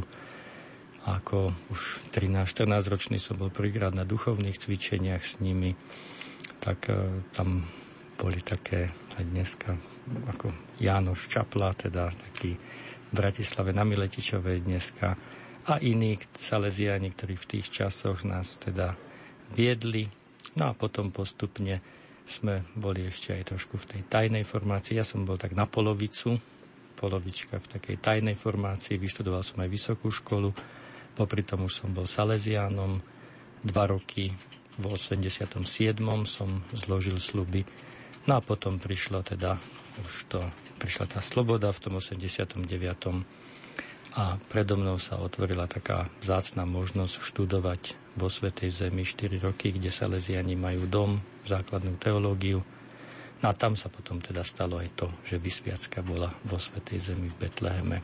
Ako už 13-14 ročný som bol prvýkrát na duchovných cvičeniach s nimi, tak e, tam boli také aj dneska, ako Jánoš Čapla, teda taký v Bratislave na Miletičovej dneska a iní salesiáni, ktorí v tých časoch nás teda viedli. No a potom postupne sme boli ešte aj trošku v tej tajnej formácii. Ja som bol tak na polovicu, polovička v takej tajnej formácii. Vyštudoval som aj vysokú školu. Popri tom už som bol salesiánom. Dva roky v 87. som zložil sluby. No a potom prišlo teda už to, prišla tá sloboda v tom 89. a predo mnou sa otvorila taká zácna možnosť študovať vo Svetej Zemi 4 roky, kde Salesiani majú dom, základnú teológiu. No a tam sa potom teda stalo aj to, že vysviacka bola vo Svetej Zemi v Betleheme.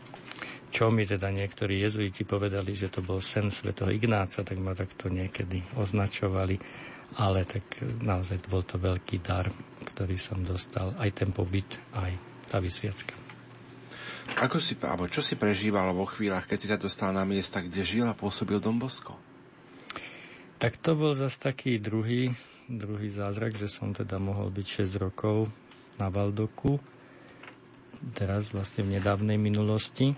Čo mi teda niektorí jezuiti povedali, že to bol sen svätého Ignáca, tak ma takto niekedy označovali. Ale tak naozaj bol to veľký dar, ktorý som dostal. Aj ten pobyt, aj tá vysviacka. Ako si, alebo čo si prežíval vo chvíľach, keď si sa dostal na miesta, kde žil a pôsobil Don Bosco? Tak to bol zase taký druhý, druhý zázrak, že som teda mohol byť 6 rokov na Valdoku, teraz vlastne v nedávnej minulosti.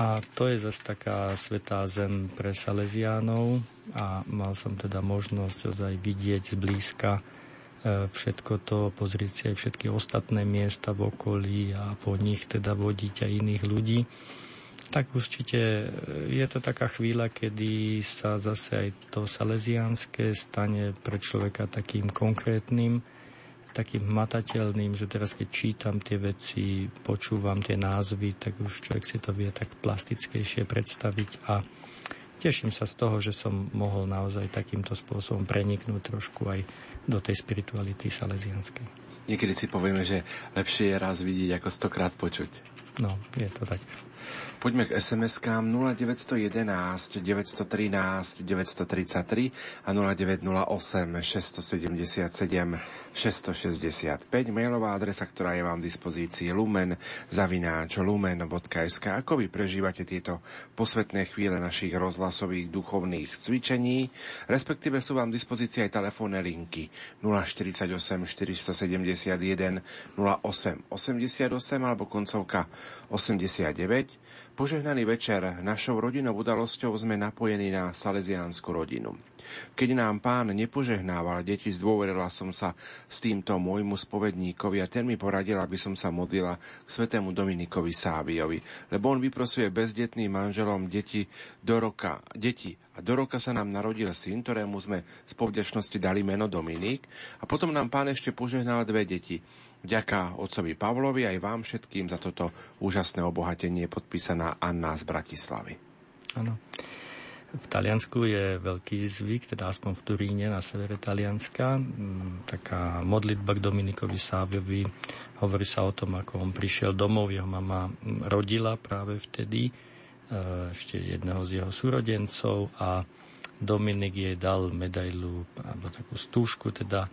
A to je zase taká svetá zem pre Salesiánov a mal som teda možnosť ozaj vidieť zblízka všetko to, pozrieť si aj všetky ostatné miesta v okolí a po nich teda vodiť aj iných ľudí tak určite je to taká chvíľa, kedy sa zase aj to salesiánske stane pre človeka takým konkrétnym, takým matateľným, že teraz keď čítam tie veci, počúvam tie názvy, tak už človek si to vie tak plastickejšie predstaviť a teším sa z toho, že som mohol naozaj takýmto spôsobom preniknúť trošku aj do tej spirituality salesianskej. Niekedy si povieme, že lepšie je raz vidieť ako stokrát počuť. No, je to tak. Poďme k SMS-kám 0911 913 933 a 0908 677 665. Mailová adresa, ktorá je vám v dispozícii lumen zavináč lumen.sk. Ako vy prežívate tieto posvetné chvíle našich rozhlasových duchovných cvičení, respektíve sú vám v dispozícii aj telefónne linky 048 471 08 88 alebo koncovka 89 Požehnaný večer, našou rodinou udalosťou sme napojení na salesiánsku rodinu. Keď nám pán nepožehnával deti, zdôverila som sa s týmto môjmu spovedníkovi a ten mi poradil, aby som sa modlila k svetému Dominikovi Sábiovi, lebo on vyprosuje bezdetným manželom deti do roka, deti a do roka sa nám narodil syn, ktorému sme z povďačnosti dali meno Dominik a potom nám pán ešte požehnal dve deti. Vďaka otcovi Pavlovi aj vám všetkým za toto úžasné obohatenie podpísaná Anna z Bratislavy. Áno. V Taliansku je veľký zvyk, teda aspoň v Turíne na severe Talianska, taká modlitba k Dominikovi Sáviovi. Hovorí sa o tom, ako on prišiel domov, jeho mama rodila práve vtedy e, ešte jedného z jeho súrodencov a Dominik jej dal medailu, alebo takú stúžku, teda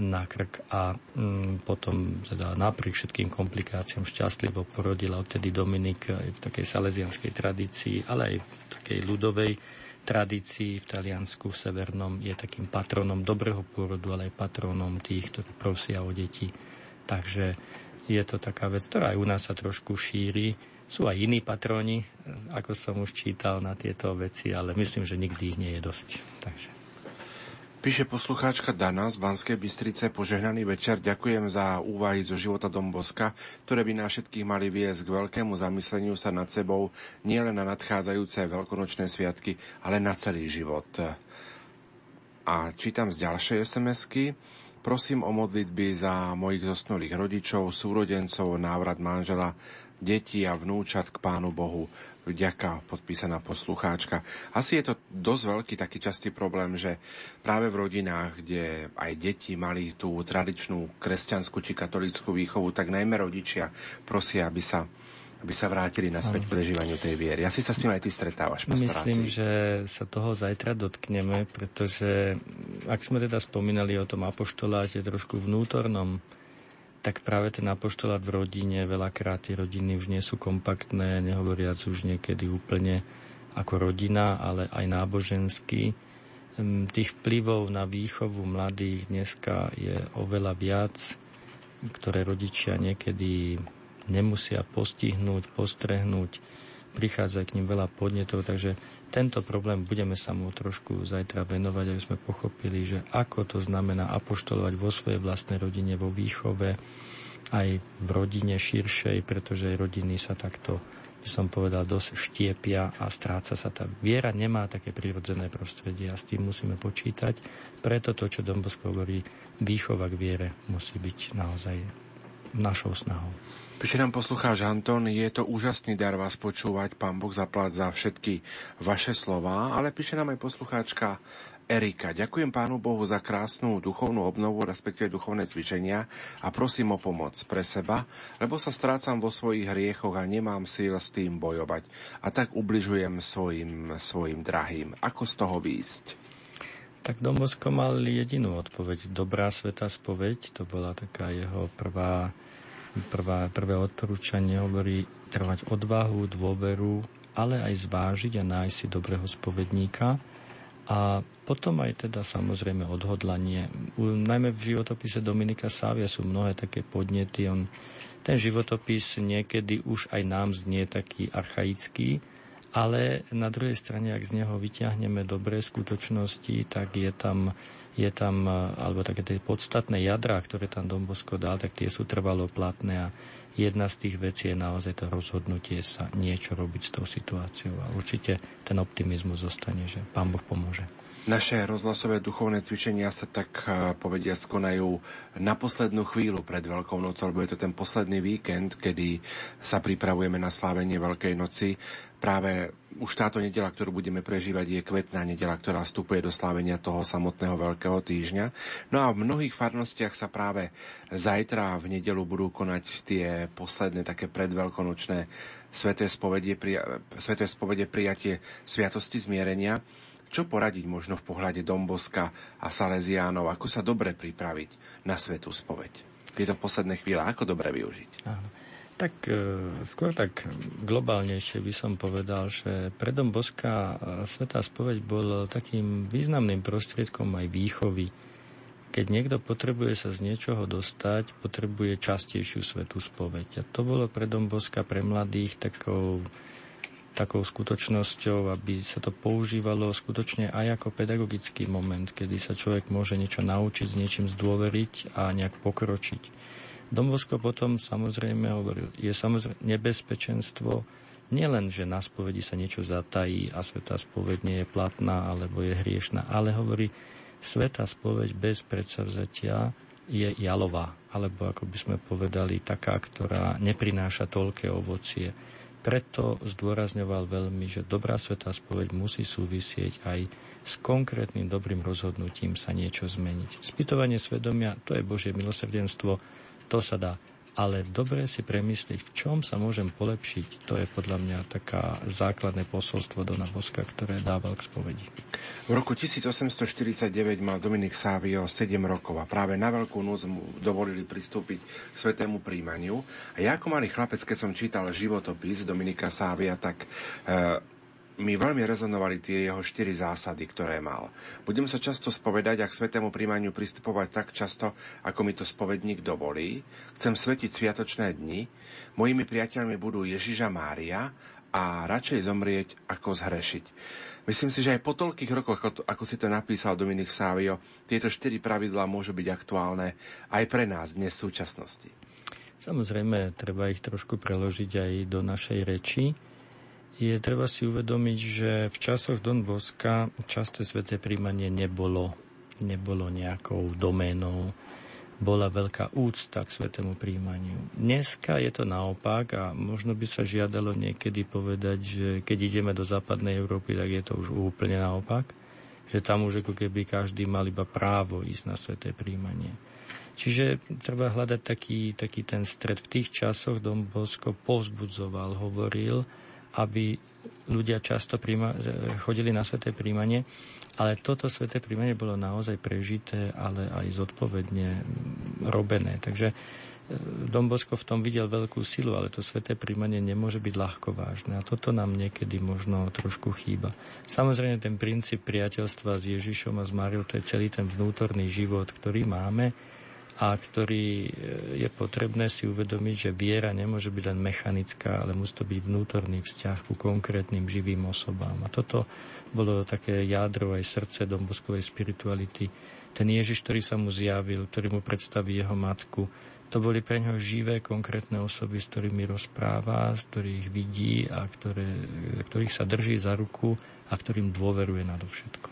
na krk a mm, potom teda napriek všetkým komplikáciám šťastlivo porodila odtedy Dominik aj v takej salesianskej tradícii, ale aj v takej ľudovej tradícii v Taliansku v Severnom je takým patronom dobrého pôrodu, ale aj patronom tých, ktorí prosia o deti. Takže je to taká vec, ktorá aj u nás sa trošku šíri. Sú aj iní patroni, ako som už čítal na tieto veci, ale myslím, že nikdy ich nie je dosť. Takže. Píše poslucháčka Dana z Banskej Bystrice. Požehnaný večer. Ďakujem za úvahy zo života Domboska, ktoré by nás všetkých mali viesť k veľkému zamysleniu sa nad sebou nielen na nadchádzajúce veľkonočné sviatky, ale na celý život. A čítam z ďalšej SMS-ky. Prosím o modlitby za mojich zosnulých rodičov, súrodencov, návrat manžela, detí a vnúčat k Pánu Bohu vďaka, podpísaná poslucháčka. Asi je to dosť veľký taký častý problém, že práve v rodinách, kde aj deti mali tú tradičnú kresťanskú či katolickú výchovu, tak najmä rodičia prosia, aby sa aby sa vrátili naspäť k prežívaniu tej viery. Asi sa s tým aj ty stretávaš, Myslím, že sa toho zajtra dotkneme, pretože ak sme teda spomínali o tom apoštoláte trošku vnútornom, tak práve ten apoštolát v rodine, veľakrát tie rodiny už nie sú kompaktné, nehovoriac už niekedy úplne ako rodina, ale aj náboženský. Tých vplyvov na výchovu mladých dneska je oveľa viac, ktoré rodičia niekedy nemusia postihnúť, postrehnúť, prichádza k ním veľa podnetov, takže tento problém budeme sa mu trošku zajtra venovať, aby sme pochopili, že ako to znamená apoštolovať vo svojej vlastnej rodine, vo výchove, aj v rodine širšej, pretože rodiny sa takto, by som povedal, dosť štiepia a stráca sa tá viera, nemá také prirodzené prostredie a s tým musíme počítať. Preto to, čo Dombosko hovorí, výchova k viere musí byť naozaj našou snahou. Píše nám poslucháč Anton, je to úžasný dar vás počúvať, pán Boh zaplať za všetky vaše slova, ale píše nám aj poslucháčka Erika. Ďakujem pánu Bohu za krásnu duchovnú obnovu, respektíve duchovné cvičenia a prosím o pomoc pre seba, lebo sa strácam vo svojich hriechoch a nemám síl s tým bojovať. A tak ubližujem svojim, svojim drahým. Ako z toho výjsť? Tak Dombosko mal jedinú odpoveď. Dobrá sveta spoveď, to bola taká jeho prvá Prvá, prvé odporúčanie hovorí trvať odvahu, dôveru, ale aj zvážiť a nájsť si dobrého spovedníka. A potom aj teda samozrejme odhodlanie. U, najmä v životopise Dominika Sávia sú mnohé také podnety. On, ten životopis niekedy už aj nám znie taký archaický, ale na druhej strane, ak z neho vyťahneme dobré skutočnosti, tak je tam je tam, e, alebo také tie podstatné jadrá, ktoré tam Dombosko dal, tak tie sú trvalo platné a jedna z tých vecí je naozaj to rozhodnutie sa niečo robiť s tou situáciou a určite ten optimizmus zostane, že Pán Boh pomôže. Naše rozhlasové duchovné cvičenia sa tak e, povedia skonajú na poslednú chvíľu pred Veľkou nocou, lebo je to ten posledný víkend, kedy sa pripravujeme na slávenie Veľkej noci. Práve už táto nedela, ktorú budeme prežívať, je kvetná nedela, ktorá vstupuje do slávenia toho samotného Veľkého týždňa. No a v mnohých farnostiach sa práve zajtra v nedelu budú konať tie posledné také predveľkonočné sveté spovedie, sveté spovedie prijatie sviatosti zmierenia. Čo poradiť možno v pohľade Domboska a Salesiánov? Ako sa dobre pripraviť na svetú spoveď? Tieto posledné chvíle, ako dobre využiť? Tak e, skôr tak globálnejšie by som povedal, že pre Domboska Svetá spoveď bol takým významným prostriedkom aj výchovy. Keď niekto potrebuje sa z niečoho dostať, potrebuje častejšiu svetú spoveď. A to bolo pre Domboska, pre mladých takou takou skutočnosťou, aby sa to používalo skutočne aj ako pedagogický moment, kedy sa človek môže niečo naučiť, s niečím zdôveriť a nejak pokročiť. Dombosko potom samozrejme hovoril, je samozrejme nebezpečenstvo nielen, že na spovedi sa niečo zatají a sveta spoveď nie je platná alebo je hriešná, ale hovorí, sveta spoveď bez predsavzatia je jalová, alebo ako by sme povedali, taká, ktorá neprináša toľké ovocie preto zdôrazňoval veľmi, že dobrá svetá spoveď musí súvisieť aj s konkrétnym dobrým rozhodnutím sa niečo zmeniť. Spytovanie svedomia, to je Božie milosrdenstvo, to sa dá ale dobre si premyslieť, v čom sa môžem polepšiť. To je podľa mňa taká základné posolstvo Dona Boska, ktoré dával k spovedi. V roku 1849 mal Dominik Sávio 7 rokov a práve na Veľkú noc mu dovolili pristúpiť k svetému príjmaniu. A ja ako malý chlapec, keď som čítal životopis Dominika Sávia, tak e, mi veľmi rezonovali tie jeho štyri zásady, ktoré mal. Budem sa často spovedať a k svetému príjmaniu pristupovať tak často, ako mi to spovedník dovolí. Chcem svetiť sviatočné dni. Mojimi priateľmi budú Ježiža Mária a radšej zomrieť, ako zhrešiť. Myslím si, že aj po toľkých rokoch, ako si to napísal Dominik Sávio, tieto štyri pravidlá môžu byť aktuálne aj pre nás dnes v súčasnosti. Samozrejme, treba ich trošku preložiť aj do našej reči je treba si uvedomiť, že v časoch Don Boska časté sveté príjmanie nebolo, nebolo nejakou doménou. Bola veľká úcta k svetému príjmaniu. Dneska je to naopak a možno by sa žiadalo niekedy povedať, že keď ideme do západnej Európy, tak je to už úplne naopak. Že tam už ako keby každý mal iba právo ísť na sveté príjmanie. Čiže treba hľadať taký, taký ten stred. V tých časoch Dom Bosko povzbudzoval, hovoril, aby ľudia často príjma, chodili na sveté príjmanie, ale toto sveté príjmanie bolo naozaj prežité, ale aj zodpovedne robené. Takže e, Dombosko v tom videl veľkú silu, ale to sveté príjmanie nemôže byť ľahko vážne. A toto nám niekedy možno trošku chýba. Samozrejme, ten princíp priateľstva s Ježišom a s Máriou, to je celý ten vnútorný život, ktorý máme a ktorý e, je potrebné si uvedomiť, že viera nemôže byť len mechanická, ale musí to byť vnútorný vzťah ku konkrétnym živým osobám. A toto bolo také jádro aj srdce domboskovej spirituality. Ten Ježiš, ktorý sa mu zjavil, ktorý mu predstaví jeho matku, to boli pre neho živé, konkrétne osoby, s ktorými rozpráva, z ktorých vidí a ktoré, ktorých sa drží za ruku a ktorým dôveruje nadovšetko.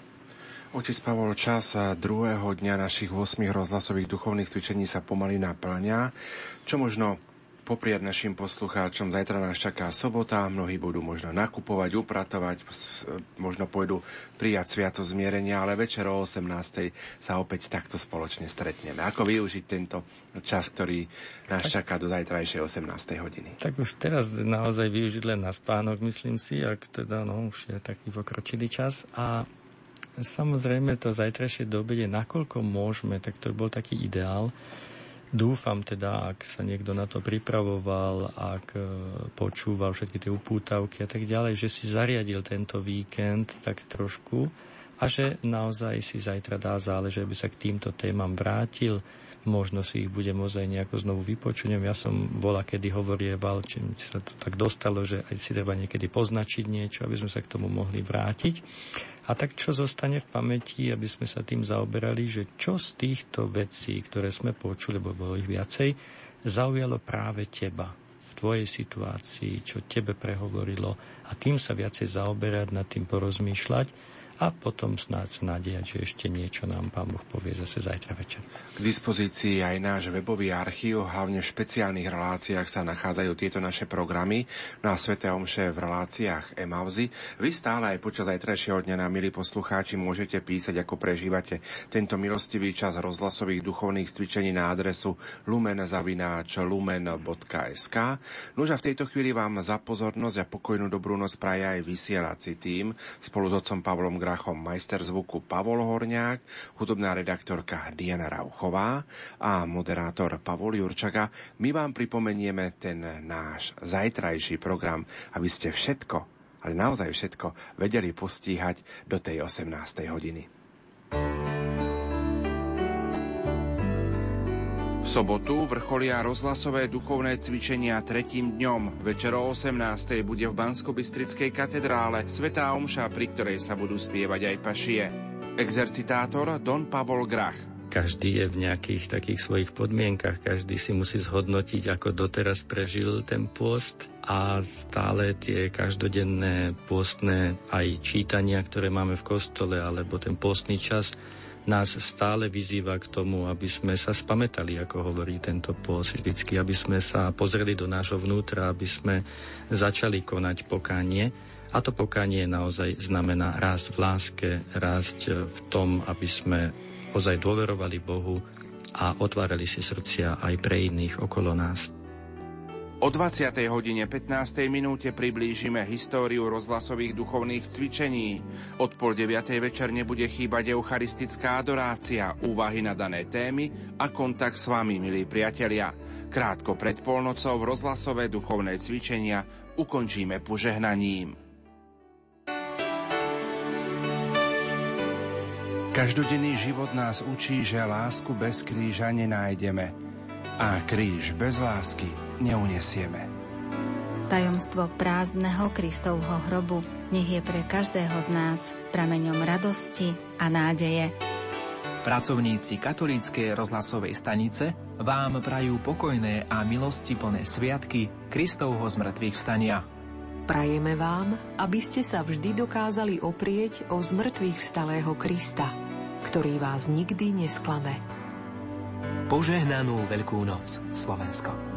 Otec Pavol, čas druhého dňa našich 8 rozhlasových duchovných cvičení sa pomaly naplňa. Čo možno poprieť našim poslucháčom. Zajtra nás čaká sobota, mnohí budú možno nakupovať, upratovať, možno pôjdu prijať sviato zmierenia, ale večer o 18. sa opäť takto spoločne stretneme. Ako využiť tento čas, ktorý nás tak, čaká do zajtrajšej 18. hodiny? Tak už teraz naozaj využiť len na spánok, myslím si, ak teda no, už je taký pokročilý čas. A samozrejme to zajtrajšie dobede, nakoľko môžeme, tak to bol taký ideál, Dúfam teda, ak sa niekto na to pripravoval, ak e, počúval všetky tie upútavky a tak ďalej, že si zariadil tento víkend tak trošku a že naozaj si zajtra dá záležať, aby sa k týmto témam vrátil, možno si ich bude môcť aj nejako znovu vypočuť. Ja som bola, kedy hovorieval, či sa to tak dostalo, že aj si treba niekedy poznačiť niečo, aby sme sa k tomu mohli vrátiť. A tak čo zostane v pamäti, aby sme sa tým zaoberali, že čo z týchto vecí, ktoré sme počuli, lebo bolo ich viacej, zaujalo práve teba v tvojej situácii, čo tebe prehovorilo a tým sa viacej zaoberať, nad tým porozmýšľať a potom snáď nádejať, že ešte niečo nám Pán Boh povie zase zajtra večer. K dispozícii aj náš webový archív, hlavne v špeciálnych reláciách sa nachádzajú tieto naše programy na Svete Omše v reláciách Emavzy. Vy stále aj počas zajtrajšieho dňa na milí poslucháči môžete písať, ako prežívate tento milostivý čas rozhlasových duchovných cvičení na adresu lumen.lumen.sk. Nož a v tejto chvíli vám za pozornosť a pokojnú dobrú noc praje aj vysielací tým spolu s otcom Pavlom Gra Rachom, majster zvuku Pavol Horňák, hudobná redaktorka Diana Rauchová a moderátor Pavol Jurčaga. My vám pripomenieme ten náš zajtrajší program, aby ste všetko, ale naozaj všetko, vedeli postíhať do tej 18. hodiny. V sobotu vrcholia rozhlasové duchovné cvičenia tretím dňom. Večer o 18. bude v bansko katedrále Svetá Omša, pri ktorej sa budú spievať aj pašie. Exercitátor Don Pavol Grach. Každý je v nejakých takých svojich podmienkach, každý si musí zhodnotiť, ako doteraz prežil ten pôst a stále tie každodenné pôstne aj čítania, ktoré máme v kostole, alebo ten pôstny čas nás stále vyzýva k tomu, aby sme sa spametali, ako hovorí tento pôs vždycky, aby sme sa pozreli do nášho vnútra, aby sme začali konať pokánie. A to pokánie naozaj znamená rásť v láske, rásť v tom, aby sme ozaj dôverovali Bohu a otvárali si srdcia aj pre iných okolo nás. O 20. hodine 15. minúte priblížime históriu rozhlasových duchovných cvičení. Od pol 9. večer nebude chýbať eucharistická adorácia, úvahy na dané témy a kontakt s vami, milí priatelia. Krátko pred polnocou rozhlasové duchovné cvičenia ukončíme požehnaním. Každodenný život nás učí, že lásku bez kríža nenájdeme a kríž bez lásky neunesieme. Tajomstvo prázdneho Kristovho hrobu nech je pre každého z nás prameňom radosti a nádeje. Pracovníci katolíckej rozhlasovej stanice vám prajú pokojné a milosti plné sviatky Kristovho zmrtvých vstania. Prajeme vám, aby ste sa vždy dokázali oprieť o zmrtvých vstalého Krista, ktorý vás nikdy nesklame. Požehnanú Veľkú noc, Slovensko.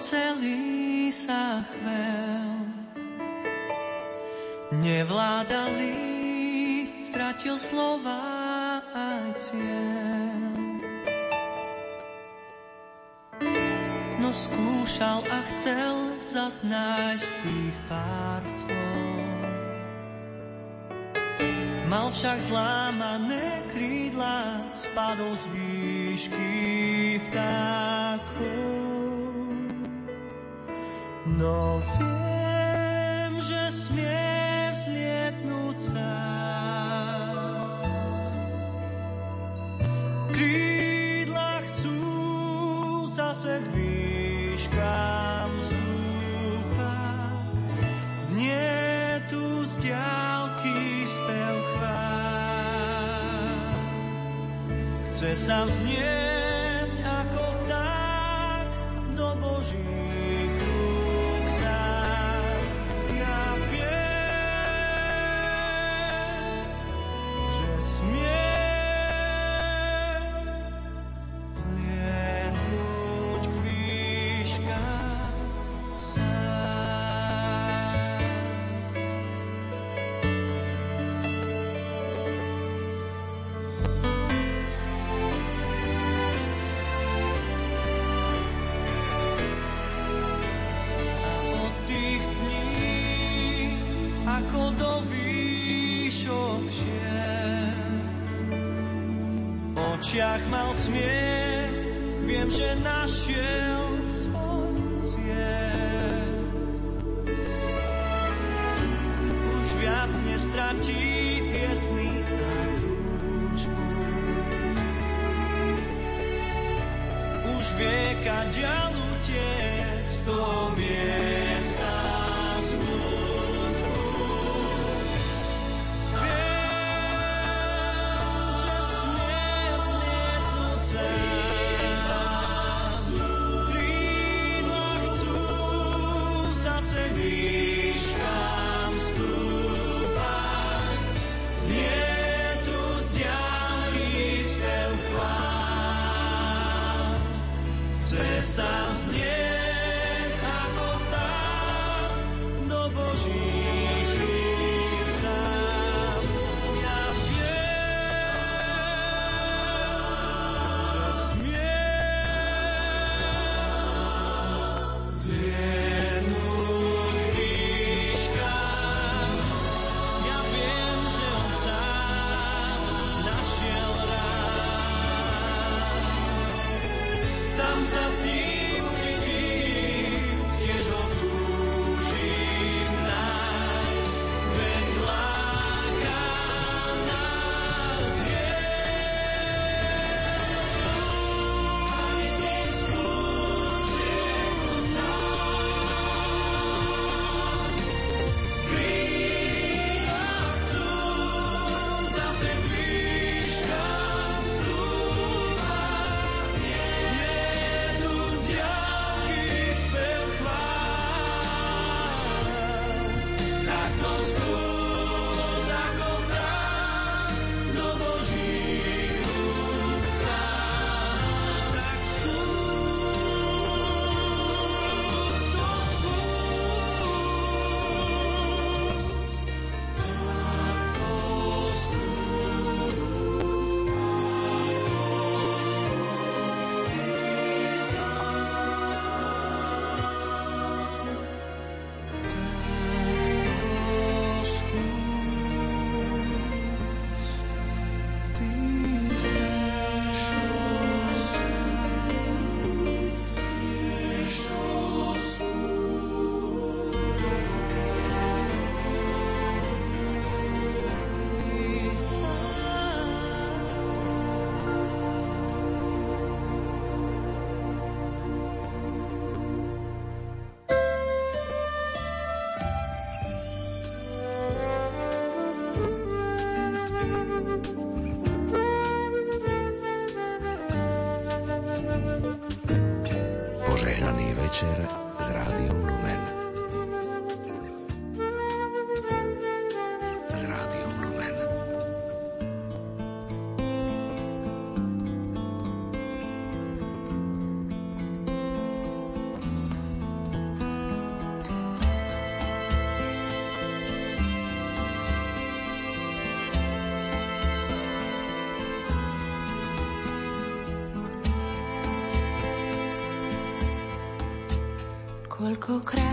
celý sa chvel. Nevládali, stratil slova a cieľ. No skúšal a chcel zas nájsť tých pár slov. Mal však zlámané krídla, spadol z výšky vtákov. No viem, že smie vzlietnúť sám. Krídla chcú zase k výškám stúpa. Znie tu z ďalky spev chvál. Chce sám znieť Koľkokrát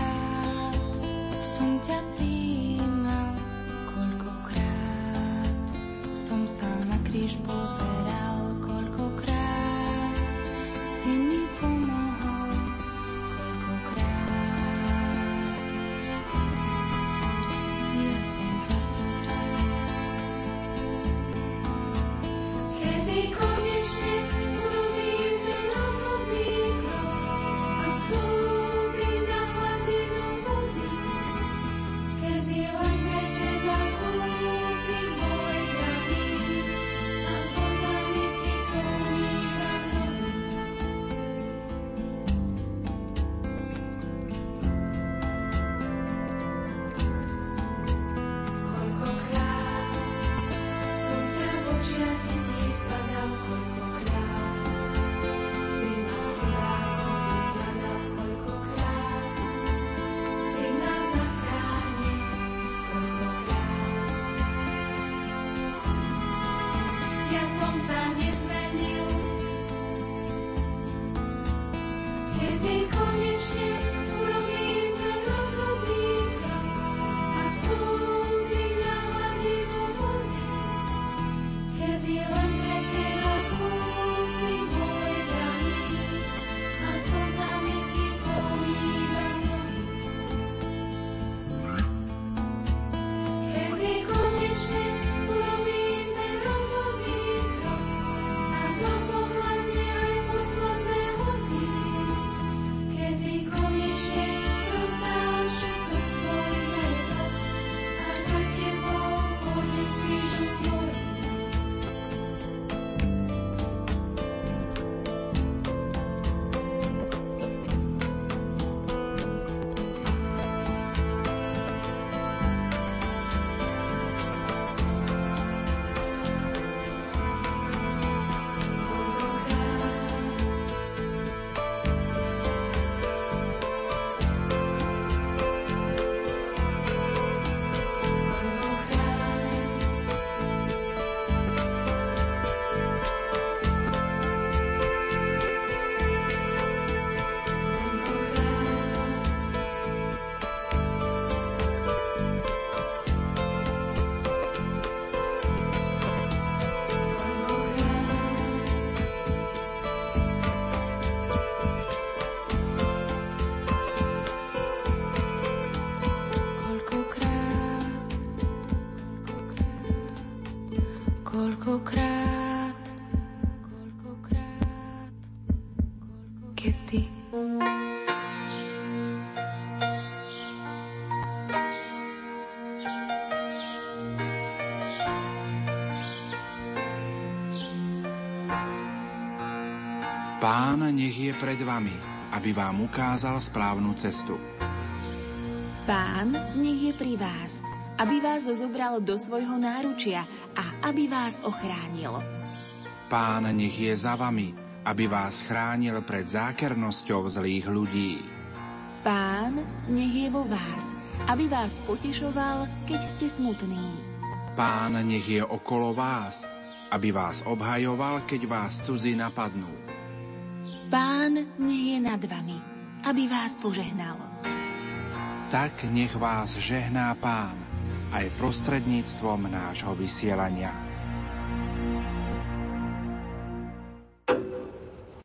Pán nech je pred vami, aby vám ukázal správnu cestu. Pán nech je pri vás, aby vás zobral do svojho náručia a aby vás ochránil. Pán nech je za vami, aby vás chránil pred zákernosťou zlých ľudí. Pán nech je vo vás, aby vás potešoval, keď ste smutní. Pán nech je okolo vás, aby vás obhajoval, keď vás cudzí napadnú. Nad vami, aby vás požehnal. Tak nech vás žehná Pán aj prostredníctvom nášho vysielania.